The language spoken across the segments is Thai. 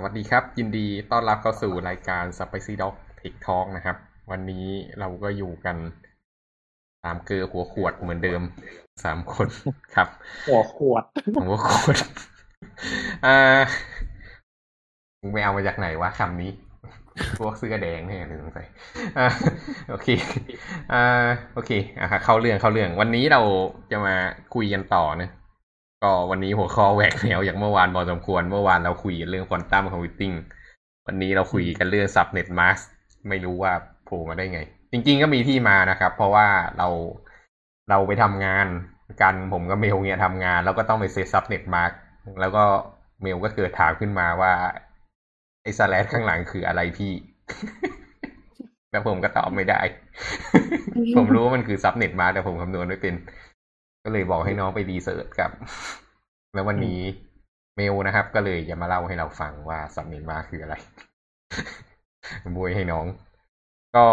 สวัสดีครับ ยินดีต้อนรับเข้าสู่รายการ Spicy Dog Tech Talk นะครับ วันนี้เราก็อยู่กันตามเกลือหัวขวดเหมือนเดิมสามคนครับ หัวขวดหัวขวดอ่ามึงไปเอามาจากไหนวะคำนี้ พวกเสื้อแดงเนี่ยหรือสงสัยอ่าโอเคอ่าโอเคอะเข้าเรื่องเข้าเรื่อง วันนี้เราจะมาคุยกันต่อนะ ก็วันนี้หัวข้อแหวกแนวอย่างเมื่อวานพอสมควร เมื่อวานเราคุยเรื่อง quantum computing วันนี้เราคุยกันเรื่อง subnet mask ไม่รู้ว่าโผล่มาได้ไง จริงๆก็มีที่มานะครับ เพราะว่าเราเราไปทำงานกันผมก็เมลเนี่ยทำงาน แล้วก็ต้องไป set subnet mask แล้วก็เมลก็เกิดถามขึ้นมาว่า ไอ้ slash ข้างหลังคืออะไรพี่ แล้วผมก็ตอบไม่ได้ ผมรู้ว่ามันคือ subnet mask แต่ผมคำนวณไม่เป็น ก็เลยบอกให้น้องไป research ครับ แล้ววันนี้เมลนะครับ ก็เลยจะมาเล่าให้เราฟังว่า subnet mask คืออะไรโบ้ยให้น้อง ก็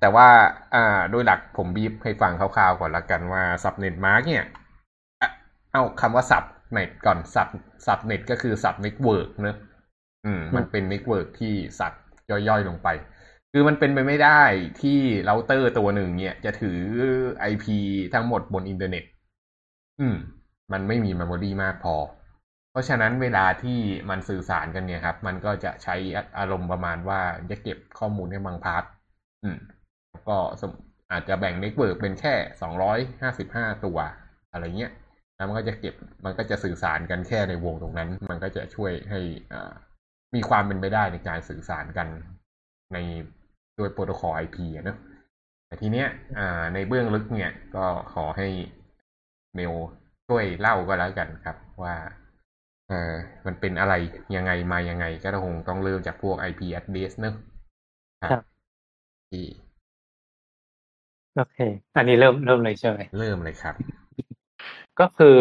แต่ว่า อ่า โดยหลักผมบีบให้ฟังคร่าวๆก่อนละกันว่า subnet mask เนี่ย เอาคำว่า subnet ก่อน sub subnet ก็คือ subnetwork เนอะอืม มันเป็น network ที่ subย่อยๆลงไป คือมันเป็นไปไม่ได้ที่เราเตอร์ตัวหนึ่งเนี่ย จะถือ IP ทั้งหมดบนอินเทอร์เน็ต อืม มันไม่มี memory มากพอ เพราะฉะนั้นเวลาที่มันสื่อสารกันเนี่ยครับ มันก็จะใช้อารมณ์ประมาณว่าจะเก็บข้อมูลในบาง part อืม ก็อาจจะแบ่ง network เป็นแค่สองร้อยห้าสิบห้าตัวอะไรเงี้ยแล้วมันก็จะเก็บมันก็จะสื่อสารกันแค่ในวงตรงนั้น มันก็จะช่วยให้อ่ามีความเป็นไปได้ในการสื่อสารกันในโดยโปรโตคอล IP อะเนะแต่ทีเนี้ยอ่าในเบื้องลึกเนี่ยก็ขอให้ เมลช่วยเล่าก็แล้วกันครับ ว่าเออมันเป็นอะไรยังไงมายังไง ก็คงต้องเริ่มจากพวก IP address เนอะครับที่โอเค อันนี้เริ่มเริ่มเลยใช่ไหมเริ่มเลยครับ ก็คือ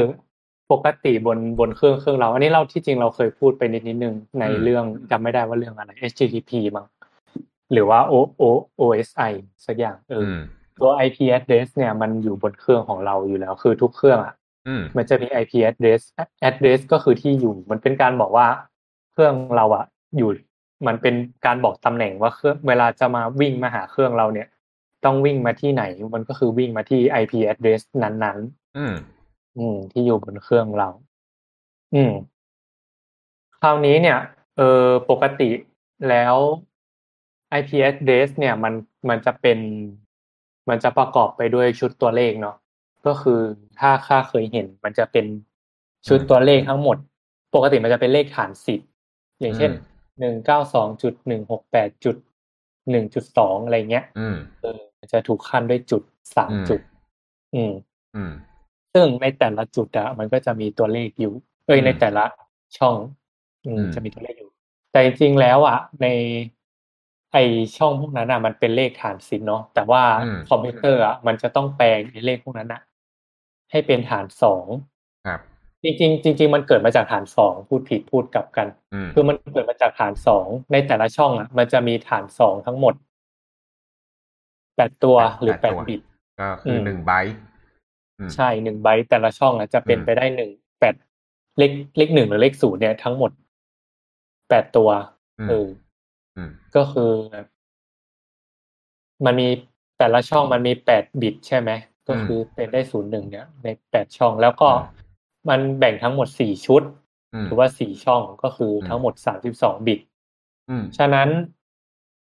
ปกติบนบนเครื่องเครื่องเรา อันนี้เราที่จริงเราเคยพูดไปนิดนิดนึงในอืมเรื่องจำไม่ได้ว่าเรื่องอะไร HTTP มั้งหรือว่า O O OSI สักอย่างเอออือม ตัว IP address เนี่ยมันอยู่บนเครื่องของเราอยู่แล้ว คือทุกเครื่องอะอืมมันจะมี IP address address ก็คือที่อยู่ มันเป็นการบอกว่าเครื่องเราอะอยู่ มันเป็นการบอกตำแหน่งว่าเครื่องเวลาจะมาวิ่งมาหาเครื่องเราเนี่ย ต้องวิ่งมาที่ไหน มันก็คือวิ่งมาที่ IP address นั้นอืมๆอืม ที่อยู่บนเครื่องเรา อืม คราวนี้เนี่ย เออปกติแล้ว IP address เนี่ย มันมันจะเป็น มันจะประกอบไปด้วยชุดตัวเลขเนาะก็คือถ้าค่าเคยเห็น มันจะเป็นชุดตัวเลขทั้งหมด ปกติมันจะเป็นเลขฐานสิบอย่างเช่นอืมหนึ่งเก้าสองจุดหนึ่งหกแปดจุดหนึ่งจุดสองอะไรเงี้ยอืมเออมันจะถูกขั้นด้วยจุดสามอืมจุด อืม อืม ซึ่งในแต่ละจุดอะมันก็จะมีตัวเลขอยู่ เอ้ยอืมในแต่ละช่องอืมอืมจะมีตัวเลขอยู่ แต่จริงๆแล้วอะใน ไอช่องพวกนั้นอะมันเป็นเลขฐานสิบเนาะแต่ว่าอืมคอมพิวเตอร์อะมันจะต้องแปลงไอเลขพวกนั้นอะให้เป็นฐานสองครับ จริงๆจริงๆมันเกิดมาจากฐานสองพูดผิดพูดกลับกันอืมคือมันเกิดมาจากฐานสองในแต่ละช่องอะมันจะมีฐานสองทั้งหมดแปดตัวหรือแปดบิตก็คืออมหนึ่งไบต์อืมใช่หนึ่งไบต์แต่ละช่องอะจะเป็นอืมไปได้หนึ่งแปดเลขเลขหนึ่งหรือเลขศูนย์เนี่ยทั้งหมดแปดตัวอืมเออ อืม ก็คือมันมีแต่ละช่องมันมีแปดบิตใช่ไหม ก็คือเป็นได้ศูนย์หนึ่งเนี่ย ในแปดช่องแล้วก็อืมมันแบ่งทั้งหมดสี่ชุดอืมหรือว่าสี่ช่องก็คืออมทั้งหมดสามสิบสองบิตอืมฉะนั้น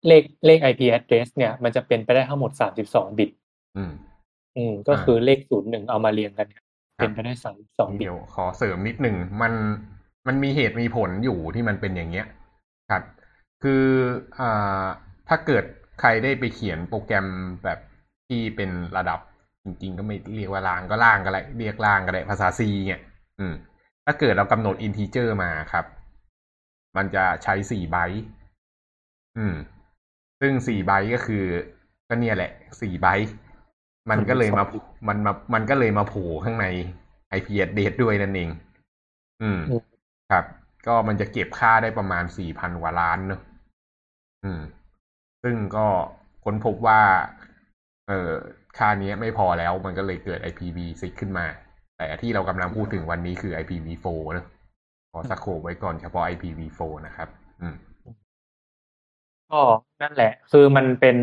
เลขเลข IP address เนี่ย มันจะเป็นไปได้ทั้งหมดสามสิบสองบิต อืมอืมก็อ่าคือเลขศูนย์หนึ่งเอามาเรียงกันเนี่ยครับเป็นไปได้สามสิบสองบิตเดี๋ยวขอเสริมนิดหนึ่งมันมันมีเหตุมีผลอยู่ที่มันเป็นอย่างเงี้ยครับ คืออ่าถ้าเกิดใครได้ไปเขียนโปรแกรมแบบที่เป็นระดับจริงๆ ก็ไม่เรียกว่าล่างก็ล่างก็ได้เรียกล่างก็ได้ภาษา C เนี่ยอืม ถ้าเกิดเรากำหนดอินทีเจอร์มาครับ มันจะใช้สี่ไบต์อืม ซึ่งสี่ไบต์ก็คือ ก็เนี่ยแหละสี่ไบต์มันก็เลยมามันมามันก็เลยมาโผล่ข้างใน IP address ด้วยนั่นเอง อืมอืมครับ ก็มันจะเก็บค่าได้ประมาณสี่พันกว่าล้านเนอะ อืม ซึ่งก็ค้นพบว่า เออค่านี้ไม่พอแล้วมันก็เลยเกิด IPv6 ขึ้นมา แต่ที่เรากำลังพูดถึงวันนี้คือ IPv4 เนอะขอสโคปไว้ก่อนเฉพาะ IPv4 นะครับออืมก็นั่นแหละ คือมันเป็น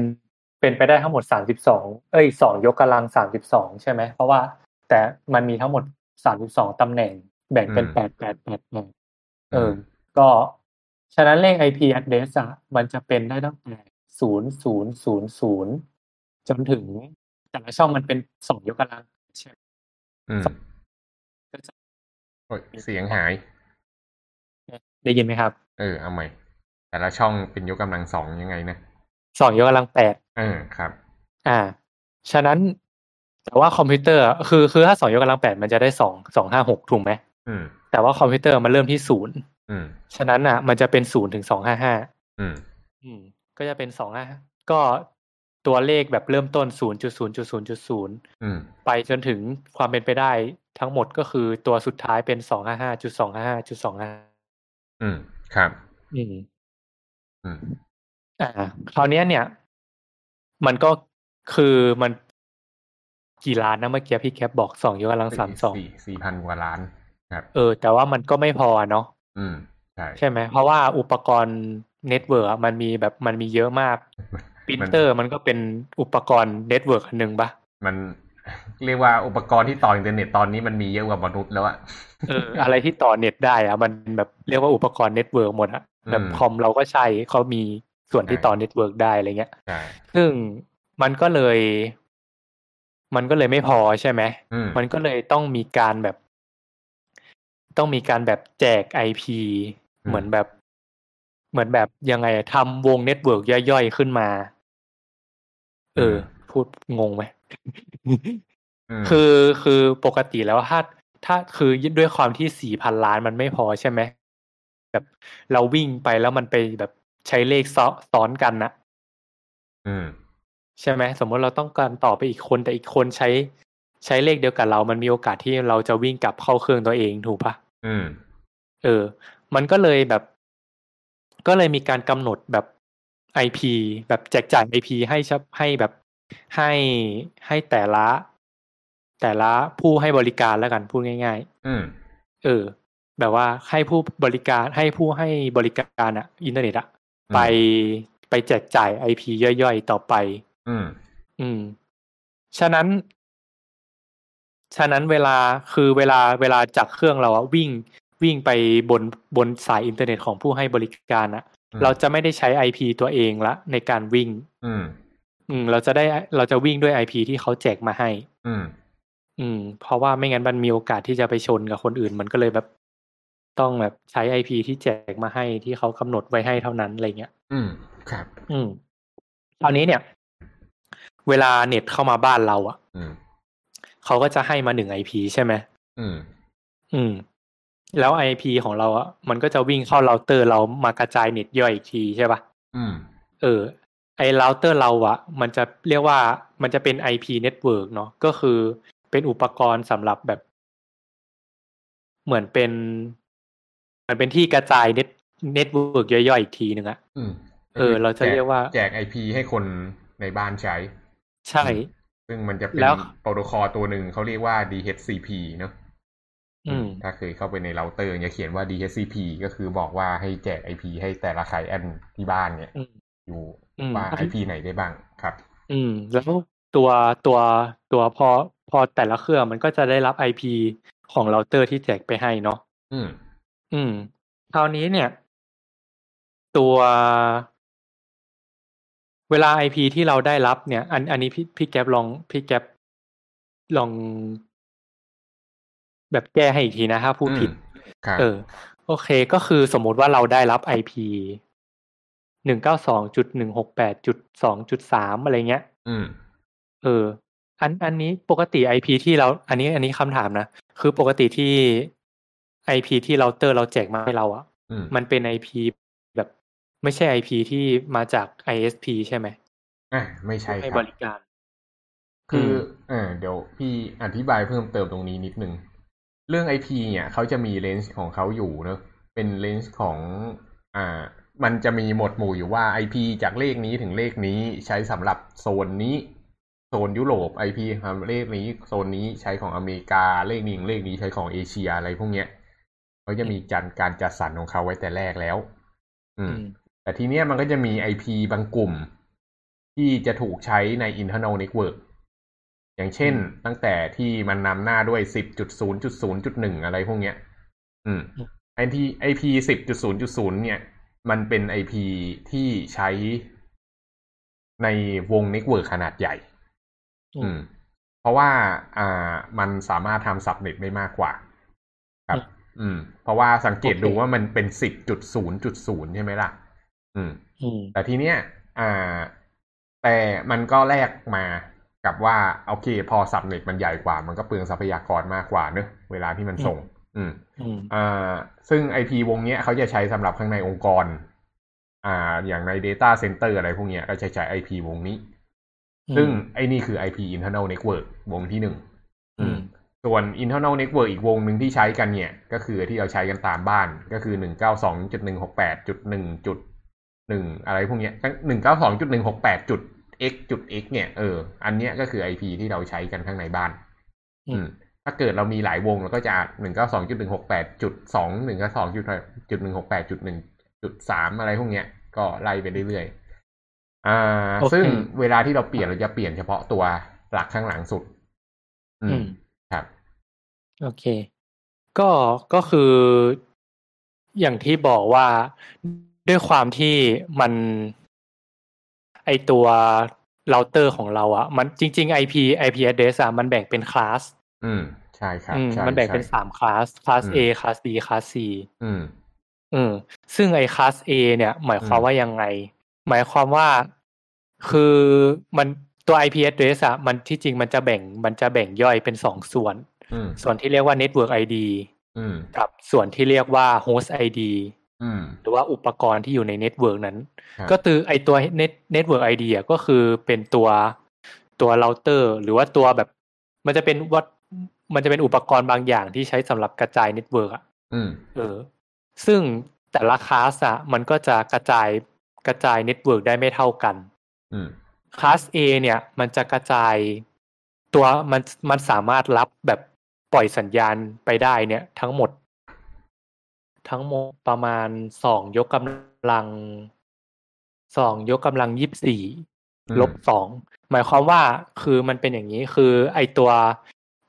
เป็นไปได้ทั้งหมดสามสิบสองเอ้ยสองยกกำลังสามสิบสองใช่ไหม เพราะว่าแต่มันมีทั้งหมดสามสิบสองตำแหน่ง แบ่งเป็นอืมแปดแปดแปดแปดเออ ก็ ฉะนั้นเลข IP address อะมันจะเป็นได้ตั้งแต่ศูนย์ศูนย์ศูนย์ศูนย์จนถึงแต่ละช่องมันเป็นสองยกกำลังใช่ไหมอืมก็จะโอ้ยเสียงหาย ได้ยินไหมครับ เออเอาใหม่ แต่ละช่องเป็นยกกำลังสองยังไงนะสองยกกำลังแปดเออครับ อ่า ฉะนั้น แต่ว่าคอมพิวเตอร์อะคือคือถ้าสองยกกำลังแปดมันจะได้สองสองห้าหกถูกไหมอืมแต่ว่าคอมพิวเตอร์มันเริ่มที่ศูนย์อืม ฉะนั้นอะ มันจะเป็นศูนย์ถึงสองห้าห้าอืมอืมก็จะเป็นสองห้าก็ตัวเลขแบบเริ่มต้นศูนย์จุดศูนย์จุดศูนย์จุดศูนย์อืมไปจนถึงความเป็นไปได้ทั้งหมดก็คือตัวสุดท้ายเป็นสองห้าห้าจุดสองห้าห้าจุดสองห้าอืมครับอืมอืมอ่าคราวเนี้ยเนี่ย มันก็คือมันกี่ล้านนะเมื่อกี้พี่แคปบอกสองยกกำลังสามสองสี่สี่พันกว่าล้าน ครับ เออ แต่ว่ามันก็ไม่พอเนาะ อืมใช่ใช่ไหมเพราะว่าอุปกรณ์ network มันมีแบบมันมีเยอะมากปรินเตอร์มันก็เป็นอุปกรณ์ network อันหนึ่งปะมันเรียกว่าอุปกรณ์ที่ต่ออินเทอร์เน็ตตอนนี้มันมีเยอะกว่ามนุษย์แล้วอะเอออะไรที่ต่อเน็ตได้อะมันแบบเรียกว่าอุปกรณ์ network หมดอะแบบอืมคอมเราก็ใช้เขามีส่วนที่ใช่ต่อ network ได้อะไรเงี้ยใช่ซึ่งมันก็เลย มันก็เลยไม่พอใช่ไหมอืมมันก็เลยต้องมีการแบบ ต้องมีการแบบแจก IP อืมเหมือนแบบ เหมือนแบบยังไงอะทำวง network ย่อยๆขึ้นมา เออ พูดงงไหมอืมคือคือปกติแล้วถ้าถ้าคือด้วยความที่สี่พันล้านมันไม่พอใช่ไหมแบบเราวิ่งไปแล้วมันไปแบบใช้เลขซ้อซ้อนกันนะอืมใช่ไหมสมมติเราต้องการต่อไปอีกคนแต่อีกคนใช้ ใช้เลขเดียวกับเรา มันมีโอกาสที่เราจะวิ่งกลับเข้าเครื่องตัวเองถูกปะอืม เออ มันก็เลยแบบ ก็เลยมีการกำหนดแบบไอพีแบบแจกจ่ายไอพีให้ชับให้แบบให้ให้แต่ละ แต่ละผู้ให้บริการแล้วกันพูดง่ายอืมๆเออ แบบว่าให้ผู้บริการให้ผู้ให้บริการอะอินเทอร์เน็ตอะอืมไปไปแจกจ่าย IP ย่อยๆ ต่อไป อืม อืม ฉะนั้น ฉะนั้นเวลาคือเวลาเวลาจากเครื่องเราอะวิ่งวิ่งไปบนบนสายอินเทอร์เน็ตของผู้ให้บริการอะอืมเราจะไม่ได้ใช้ IP ตัวเองละในการวิ่ง อืม อืม เราจะได้เราจะวิ่งด้วย IP ที่เขาแจกมาให้ อืม อืม เพราะว่าไม่งั้นมันมีโอกาสที่จะไปชนกับคนอื่น มันก็เลยแบบ ต้องแบบใช้ IP ที่แจกมาให้ที่เขากำหนดไว้ให้เท่านั้นอะไรเงี้ย อืม ครับ อืมคราวนี้เนี่ย เวลาเน็ตเข้ามาบ้านเราอะอืม เขาก็จะให้มาหนึ่ง IP ใช่ไหมอืม อืม แล้ว IP ของเราอะมันก็จะวิ่งเข้าเราเตอร์เรามากระจายเน็ตย่อยอีกทีใช่ปะอืม เออ ไอ้เราเตอร์เราอะมันจะเรียกว่ามันจะเป็น IP network เนาะก็คือเป็นอุปกรณ์สำหรับแบบ เหมือนเป็นมันเป็นที่กระจายเน็ต network ย่อยๆอีกทีหนึ่งอะอืมเออ เราจะเรียกว่า แจก IP ให้คนในบ้านใช้ ใช่ ซึ่งมันจะเป็นแล้วโปรโตคอลตัวหนึ่งเขาเรียกว่า DHCP เนอะอืมถ้าเคยเข้าไปในเราเตอร์จะเขียนว่า DHCP ก็คือบอกว่าให้แจก IP ให้แต่ละ client ที่บ้านเนี่ยอืมอยู่อืมว่า IP ไหนได้บ้างครับ อืม แล้วตัวตัวตัวพอพอแต่ละเครื่องมันก็จะได้รับ IP ของเราเตอร์ที่แจกไปให้เนาะอืม อืม คราวนี้เนี่ย ตัว เวลา IP ที่เราได้รับเนี่ย อันอันนี้พี่พี่แก๊ปลองพี่แก๊ปลอง แบบแก้ให้อีกทีนะถ้าพูดผิดครับเออ โอเคก็คือสมมุติว่าเราได้รับ IP หนึ่งเก้าสองจุดหนึ่งหกแปดจุดสองจุดสามอะไรเงี้ยอืมเออ อันอันนี้ปกติ IP ที่เรา อันนี้ อันนี้คำถามนะ คือปกติที่ IP ที่เราเตอร์เราแจกมาให้เราอะอืมมันเป็น IP แบบ ไม่ใช่ IP ที่มาจาก ISP ใช่ไหมอะไม่ใช่ให้ครับบริการ คือมเออเดี๋ยวพี่อธิบายเพิ่มเติมตรงนี้นิดนึง เรื่อง IP เนี่ยเขาจะมีเลนส์ของเขาอยู่เนอะเป็นเลนส์ของ อ่า มันจะมีหมวดหมู่อยู่ว่า IP จากเลขนี้ถึงเลขนี้ใช้สำหรับโซนนี้ โซนยุโรป IP ครับเลขนี้โซนนี้ใช้ของอเมริกาเลขนี้เลขนี้ใช้ของเอเชียอะไรพวกเนี้ยเขาจะมีการการจัดสรรของเขาไว้แต่แรกแล้วออือืมม แต่ทีเนี้ยมันก็จะมี IP บางกลุ่ม ที่จะถูกใช้ใน internal network อย่างเช่น ตั้งแต่ที่มันนำหน้าด้วย10.0.0.1อะไรพวกเนี้ย อืมอืมไอที่ IP 10.0.0เนี่ย มันเป็น IP ที่ใช้ในวง network ขนาดใหญ่ อืม เพราะว่าอ่ามันสามารถทำ subnet ได้มากกว่า ครับ อืม เพราะว่าสังเกตโอเคดูว่ามันเป็น10.0.0ใช่ไหมล่ะ อืมอืมแต่ทีเนี้ยอ่า แต่มันก็แลกมากับว่าโอเค พอสับเน็ตมันใหญ่กว่า มันก็เปลืองทรัพยากรมากกว่าเนอะเวลาที่มันส่ง อืมอืมอ่า ซึ่ง IP วงเนี้ยเขาจะใช้สำหรับข้างในองค์กร อ่า อย่างใน Data Center อะไรพวกเนี้ยก็จะใช้ IP วงนี้ ซึ่งไอ้นี่คือ IP internal network วงที่หนึ่งอืมส่วน internal network อีกวงหนึ่งที่ใช้กันเนี่ย ก็คือที่เราใช้กันตามบ้านก็คือหนึ่งเก้าสองจุดหนึ่งหกแปดจุดหนึ่งจุด หนึ่งอะไรพวกเนี้ยหนึ่งเก้าสองจุดหนึ่งหกแปดจุด x จุด x เนี่ยเอออันเนี้ยก็คือ IP ที่เราใช้กันข้างในบ้าน อืม ถ้าเกิดเรามีหลายวงเราก็จะหนึ่งเก้าสองจุดหนึ่งหกแปดจุดสองหนึ่งเก้าสองจุดจุดหนึ่งหกแปดจุดหนึ่งจุดสามอะไรพวกเนี้ย ก็ไล่ไปเรื่อยๆอ่าโอเคซึ่งเวลาที่เราเปลี่ยนเราจะเปลี่ยนเฉพาะตัวหลักข้างหลังสุด อือืมมครับ โอเค ก็ก็คืออย่างที่บอกว่า ด้วยความที่มันไอตัวเราเตอร์ของเราอะมันจริง ๆ IP IP address อะมันแบ่งเป็นคลาสอืมใช่ครับอืมใช่มันแบ่งเป็นใช่สามคลาสคลาสอืม A คลาส B คลาส C อืมอืมซึ่งไอ้ class A เนี่ย หมายความอืมว่ายังไง หมายความว่าคือมันตัว IP address อะมันที่จริงมันจะแบ่งมันจะแบ่งย่อยเป็นสองส่วนอืมส่วนที่เรียกว่า network ID อืมกับส่วนที่เรียกว่า host ID อืม หรือว่าอุปกรณ์ที่อยู่ใน network นั้นครับก็คือไอตัว net network ID ก็คือเป็นตัวตัวเราเตอร์ หรือว่าตัวแบบ มันจะเป็นวัดมันจะเป็นอุปกรณ์บางอย่างที่ใช้สำหรับกระจาย network อะอืมเออ ซึ่งแต่ละคลาสอะมันก็จะกระจายกระจาย network ได้ไม่เท่ากันอืมคลาส A เนี่ย มันจะกระจายตัวมันมันสามารถรับแบบปล่อยสัญญาณไปได้เนี่ย ทั้งหมด ทั้งหมดประมาณสองยกกำลังสองยกกำลังยี่สิบสี่อืมลบสองหมายความว่าคือมันเป็นอย่างนี้คือไอตัว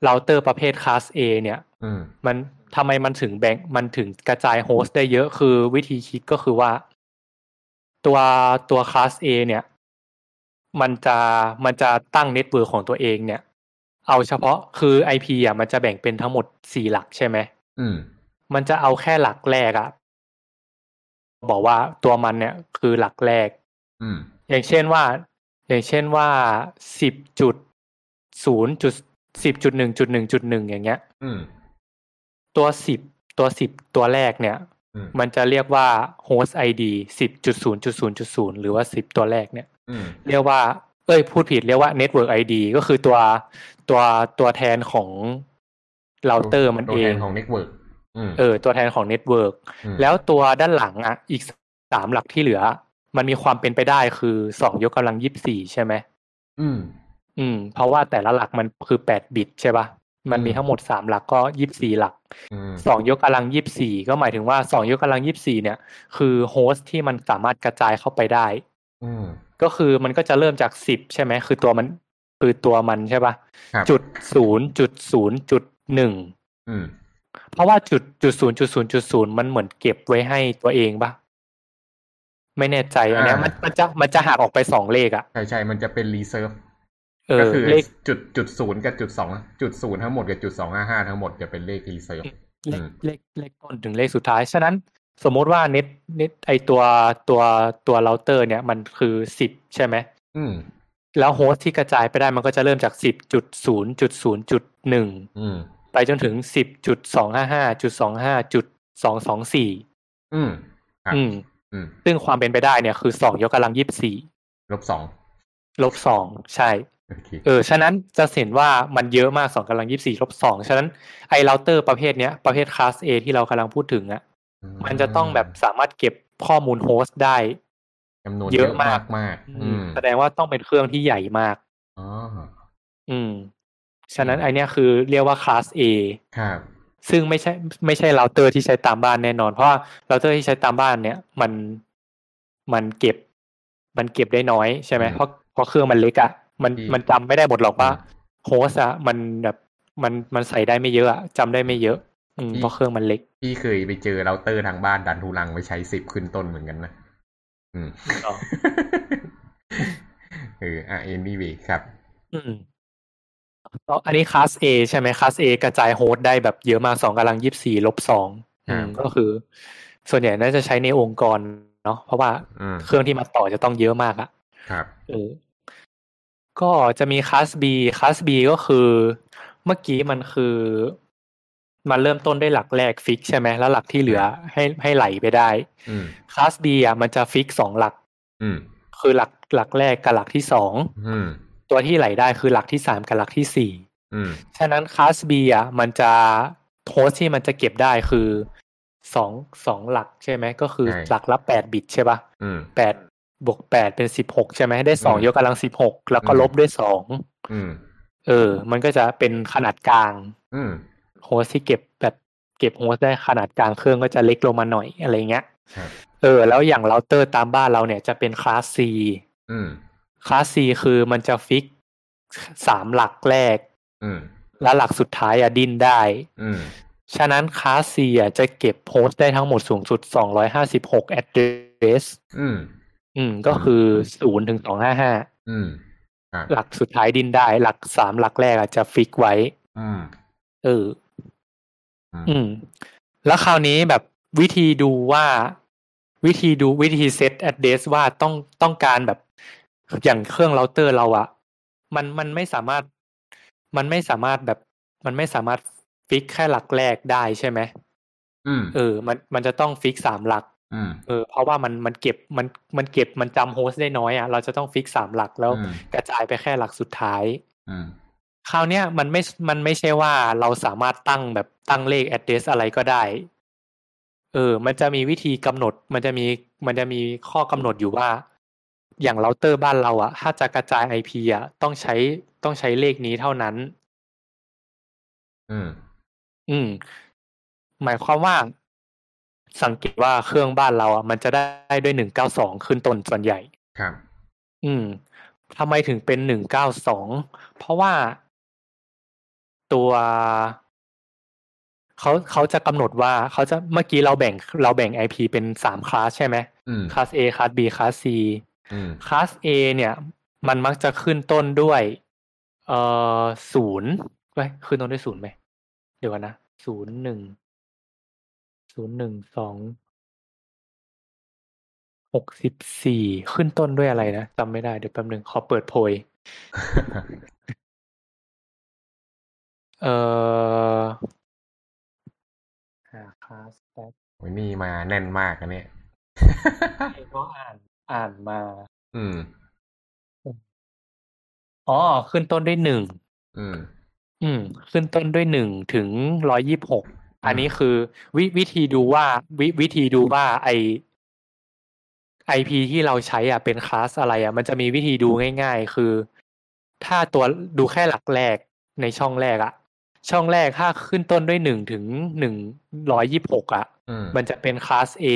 เราเตอร์ประเภทคลาส A เนี่ยอืมมันทำไมมันถึงแบ่งมันถึงกระจาย host ได้เยอะคือวิธีคิดก็คือว่า ตัวตัวคลาส A เนี่ย มันจะมันจะตั้ง network ของตัวเองเนี่ย เอาเฉพาะคือ IP อะมันจะแบ่งเป็นทั้งหมดสี่หลักใช่ไหมอื มมันจะเอาแค่หลักแรกอะบอกว่าตัวมันเนี่ยคือหลักแรกอืมอย่างเช่นว่า อย่างเช่นว่าสิบจุดศูนย์จุดสิบจุดหนึ่งจุดหนึ่งจุดหนึ่งอย่างเงี้ยอืมตัวสิบตัวสิบตัวแรกเนี่ยอืมมันจะเรียกว่า host ID สิบจุดศูนย์จุดศูนย์จุดศูนย์หรือว่าสิบตัวแรกเนี่ยอืมเรียกว่า เอ้ยพูดผิดเรียกว่า network ID ก็คือตัวตัวตัวแทนของเราเตอร์มันตัวเอแทงนของเน็ต work อืมเออตัวแทนของ network อืมแล้วตัวด้านหลังอะอีกสามหลักที่เหลือ มันมีความเป็นไปได้คือสองยกกำลังยี่สิบสี่ใช่ไหมอืม อืม เพราะว่าแต่ละหลักมันคือแปดบิตใช่ปะมันมีอืมทั้งหมดสามหลักก็ยี่สิบสี่หลักอืมสองยกกำลังยี่สิบสี่ก็หมายถึงว่าสองยกกำลังยี่สิบสี่เนี่ย คือ host ที่มันสามารถกระจายเข้าไปได้อืมก็คือมันก็จะเริ่มจากสิบใช่ไหมคือตัวมันคือตัวมันใช่ปะครับจุดศูนย์จุดศูนย์จุดหนึ่งอืม เพราะว่าจุดจุดศูนย์จุดศูนย์จุดศูนย์มันเหมือนเก็บไว้ให้ตัวเองปะไม่แน่ใจอันเนี้ยอ่ามัมันมันมันจะมันจะหักออกไปสองเลขอะใช่ใช่มันจะเป็น reserve เออก็คือเลขจุดจุดศูนย์กับจุดสองจุดศูนย์ทั้งหมดกับจุดสองห้าห้าทั้งหมดจะเป็นเลขรีเซิร์ฟเลอืขมเลขเลขเลขต้นถึงเลขสุดท้าย ฉะนั้นสมมุติว่า net netไอตัวตัวตัวเราเตอร์เนี่ยมันคือสิบใช่ไหมอืมแล้วโฮสต์ที่กระจายไปได้มันก็จะเริ่มจากสิบจุดศูนย์จุดศูนย์จุดหนึ่งอืม ไปจนถึงสิบจุดสองห้าห้าจุดสองห้าจุดสองสองสี่อืมครับอืมอืมซึ่งความเป็นไปได้เนี่ยคือสองยกกำลังยี่สิบสี่ลบสองลบสองใช่โอเคเออ ฉะนั้นจะเห็นว่ามันเยอะมากสองกำลังยี่สี่ลบสองฉะนั้นไอเราเตอร์ประเภทเนี้ยประเภทคลาส A ที่เรากำลังพูดถึงอะ่ะ มันจะต้องแบบสามารถเก็บข้อมูล host ได้จำนวนเยเยอะอะมากมากอืมแสดงว่าต้องเป็นเครื่องที่ใหญ่มากอ๋ออืม ฉะนั้นไอเนี้ยคือเรียกว่าคลาส A ครับซึ่งไม่ใช่ไม่ใช่เราเตอร์ที่ใช้ตามบ้านแน่นอน เพราะว่าเราเตอร์ที่ใช้ตามบ้านเนี่ย มันมันเก็บ มันเก็บได้น้อยใช่ไหมอืมเพราะเพราะเครื่องมันเล็กอะมันอืมมันจำไม่ได้หมดหรอกว่าอืม host อะมันแบบมันมันใส่ได้ไม่เยอะอะจำได้ไม่เยอะอืมอืมเพราะเครื่องมันเล็กพี่เคยไปเจอเราเตอร์ทางบ้านดันทุลังไว้ใช้สิบขึ้นต้นเหมือนกันนะอืมอ๋อเอออะ anyway ครับ อืม อ๋ออันนี้คลาส A ใช่ไหมคลาส A กระจายโฮสต์ได้แบบเยอะมากสองกำลังยี่สี่ลบสองครับก็คือ ส่วนใหญ่น่าจะใช้ในองค์กรเนาะเพราะว่าอืมเครื่องที่มาต่อจะต้องเยอะมากอะครับเออก็จะมีคลาส B class B ก็คือ เมื่อกี้มันคือ มันเริ่มต้นด้วยหลักแรก fix ใช่ไหมแล้วหลักที่เหลือให้ให้ไหลไปได้อืมคลาส B อะมันจะ fix สองหลักอืมคือหลักหลักแรกกับหลักที่สองอืม ตัวที่ไหลได้คือหลักที่สามกับหลักที่สี่อืมฉะนั้นคลาส B อะมันจะ host ที่มันจะเก็บได้คือสองสองหลักใช่ไหมก็คือใช่หลักละแปดบิตใช่ปะอืมแปดบวกแปดเป็นสิบหกใช่ไหมได้สองอืมยกกำลังสิบหกแล้วก็อืมลบด้วยสองอืมเออ มันก็จะเป็นขนาดกลางอืม host ที่เก็บแบบเก็บ host ได้ขนาดกลางเครื่องก็จะเล็กลงมาหน่อยอะไรเงี้ยครับเออ แล้วอย่างเราเตอร์ตามบ้านเราเนี่ยจะเป็นคลาส C อืม class C คือมันจะ fix สามหลักแรกอืมแล้วหลักสุดท้ายอะดิ้นได้อืมฉะนั้นคลาส C อะจะเก็บ host ได้ทั้งหมดสูงสุด 256 address อืม อืม ก็คือ0ถึง255อืมครับหลักสุดท้ายดิ้นได้ หลักสามหลักแรกอะจะฟิกไว้ อืม เอออืมอืม แล้วคราวนี้แบบวิธีดูว่าวิธีดูวิธีเซต address ว่าต้องต้องการแบบ อย่างเครื่องเราเตอร์เราอะมันมันไม่สามารถ มันไม่สามารถแบบ มันไม่สามารถfix แค่หลักแรกได้ใช่ไหมอืมเออ มันมันจะต้อง fix สามหลักอืมเออเพราะว่ามันมันเก็บมันมันเก็บมันจำ host ได้น้อยอะเราจะต้อง fix สามหลักแล้วอืมกระจายไปแค่หลักสุดท้ายอืมคราวเนี้ยมันไม่มันไม่ใช่ว่าเราสามารถตั้งแบบตั้งเลข address อะไรก็ได้ เออ มันจะมีวิธีกำหนด มันจะมีมันจะมีข้อกำหนดอยู่ว่า อย่างเราเตอร์บ้านเราอะถ้าจะกระจาย IP อะต้องใช้ต้องใช้เลขนี้เท่านั้น อืม อืม หมายความว่า สังเกตว่าเครื่องบ้านเราอะมันจะได้ด้วยหนึ่งเก้าสองขึ้นต้นส่วนใหญ่ ครับ อืมทำไมถึงเป็นหนึ่งเก้าสองเพราะว่าตัวเขาเขาจะกำหนดว่าเขาจะเมื่อกี้เราแบ่งเราแบ่ง IP เป็นสามคลาสใช่ไหมอืมคลาส A คลาส B คลาส C อืม คลาส A เนี่ย มันมักจะขึ้นต้นด้วย เอ่อศูนย์ไว้ยขึ้นต้นด้วยศูนย์ไหมเดี๋ยวก่อนนะศูนย์หนึ่งศูนย์หนึ่งสองหกสิบสี่ขึ้นต้นด้วยอะไรนะจำไม่ได้เดี๋ยวแป๊บหนึ่งขอเปิดโพยเอ่อหาคลาสแป๊บโอ้ยนี่มาแน่นมากอันเนี้ยก็อ่าน อ่านมา อืม อ๋อ ขึ้นต้นด้วยหนึ่ง อืม อืม ขึ้นต้นด้วยหนึ่งถึงร้อยยี่บหก อันนี้คือวิวิธีดูว่าวิวิธีดูว่าไอไอพีที่เราใช้อะเป็นคลาสอะไรอะ มันจะมีวิธีดูง่าย ๆ คือ ถ้าตัวดูแค่หลักแรกในช่องแรกอะ ช่องแรกถ้าขึ้นต้นด้วยหนึ่งถึงหนึ่งร้อยยี่บหกอะอืมมันจะเป็นคลาส A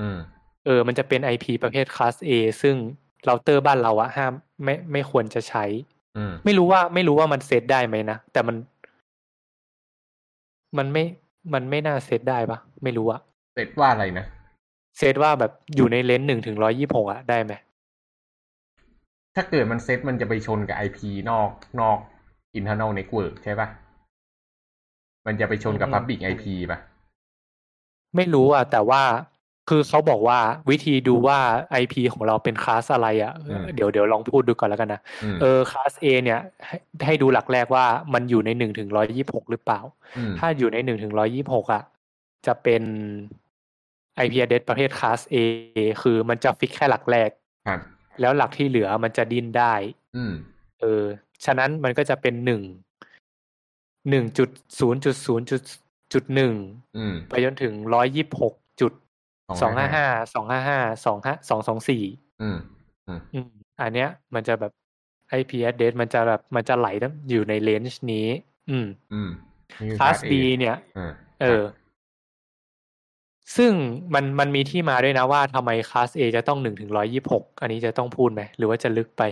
อืม เออมันจะเป็น IP ประเภทคลาส A ซึ่งเราเตอร์บ้านเราอะห้ามไม่ไม่ควรจะใช้อืมไม่รู้ว่าไม่รู้ว่ามันเซตได้ไหมนะ แต่มัน มันไม่มันไม่น่าเซตได้ปะไม่รู้อะเสร็จว่าอะไรนะเซตว่าแบบอยู่ในเลนส์หนึ่งถึงร้อยี่หกอะได้ไหมถ้าเกิดมันเซตมันจะไปชนกับไอพีนอกนอก internal network ใช่ปะมันจะไปชนกับ public IP ปะไม่รู้อะแต่ว่า คือเขาบอกว่าวิธีดูว่า IP ของเราเป็นคลาสอะไรอะเออเดี๋ยวเดี๋ยวลองพูดดูก่อนแล้วกันนะอืมเออคลาส A เนี่ยให้ให้ดูหลักแรกว่ามันอยู่ในหนึ่งถึงร้อยี่หกหรือเปล่าอืมถ้าอยู่ในหนึ่งถึงร้อยี่หกอะจะเป็น IP address ประเภท class A คือมันจะฟิกแค่หลักแรกครับแล้วหลักที่เหลือมันจะดิ้นได้อืมเออ ฉะนั้นมันก็จะเป็นหนึ่งหนึ่งจุดศูนย์จุดศูนย์จุดจุดหนึ่งอืมไปจนถึงร้อยยี่หกจุด สองห้าห้าสองห้าห้าสองห้าสองสองสี่อืมอืมอันเนี้ย มันจะแบบ IP address มันจะแบบมันจะไหลอยู่ในเลนจ์นี้ อืม อืมนี่อ class A B เนี่ยอ่าเออ ซึ่งมันมันมีที่มาด้วยนะว่าทำไมคลาส A จะต้องหนึ่งถึงร้อยี่หกอันนี้จะต้องพูดไหม หรือว่าจะลึกไป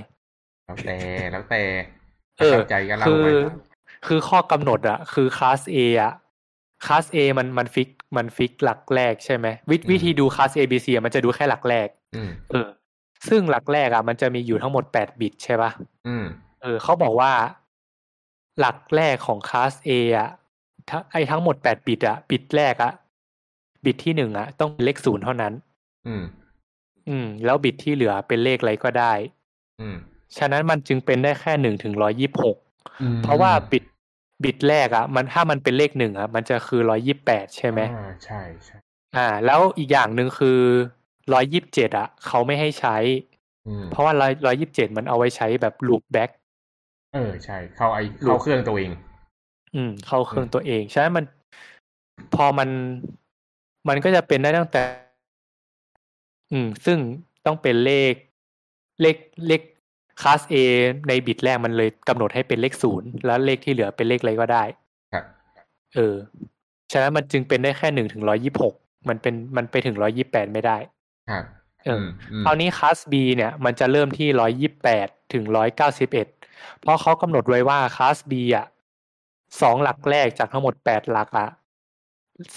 แล้วแต่แล้วแต่เออเข้าใจกันเราคือไหมคือข้อกำหนดอะคือคลาส A อะ คลาส A มันมันฟิกมันฟิกหลักแรกใช่ไหมวิวิธีดูคลาส A B C อะมันจะดูแค่หลักแรกอืมเออ ซึ่งหลักแรกอะมันจะมีอยู่ทั้งหมดแปดบิตใช่ปะอืมเออเขาบอกว่า หลักแรกของคลาส A อะทั้งไอทั้งหมดแปดบิตอะบิตแรกอะบิตที่หนึ่งอะต้องเป็นเลขศูนย์เท่านั้น อืม อืม แล้วบิตที่เหลือเป็นเลขอะไรก็ได้ อืม ฉะนั้นมันจึงเป็นได้แค่หนึ่งถึงร้อยยี่หกอืมเพราะว่าบิต บิตแรกอะมันถ้ามันเป็นเลขหนึ่งอะมันจะคือร้อยยี่แปดใช่ไหมอ่าใช่ใช่อ่า แล้วอีกอย่างหนึ่งคือร้อยยิบเจ็ดอะเขาไม่ให้ใช้อืมเพราะว่าร้อยร้อยยิบเจ็ดมันเอาไว้ใช้แบบ loopbackเออใช่ เข้าไอเข้าเครื่องตัวเอง อืม เข้าเครื่องตัวเองฉะนั้นมัน พอมันมันก็จะเป็นได้ตั้งแต่ อืม ซึ่งต้องเป็นเลขเลขเลข คลาส A ในบิตแรกมันเลยกำหนดให้เป็นเลขศูนย์แล้วเลขที่เหลือเป็นเลขอะไรก็ได้ครับเออ ฉะนั้นมันจึงเป็นได้แค่หนึ่งถึงร้อยิบหกมันเป็นมันไปถึงร้อยิบแปดไม่ได้ครับเออมอืมคราวนี้คลาส B เนี่ย มันจะเริ่มที่ร้อยิบแปดถึงร้อยเก้าสิบเอ็ดเพราะเขากำหนดไว้ว่าคลาส B อะสองหลักแรกจากทั้งหมดแปดหลักอะ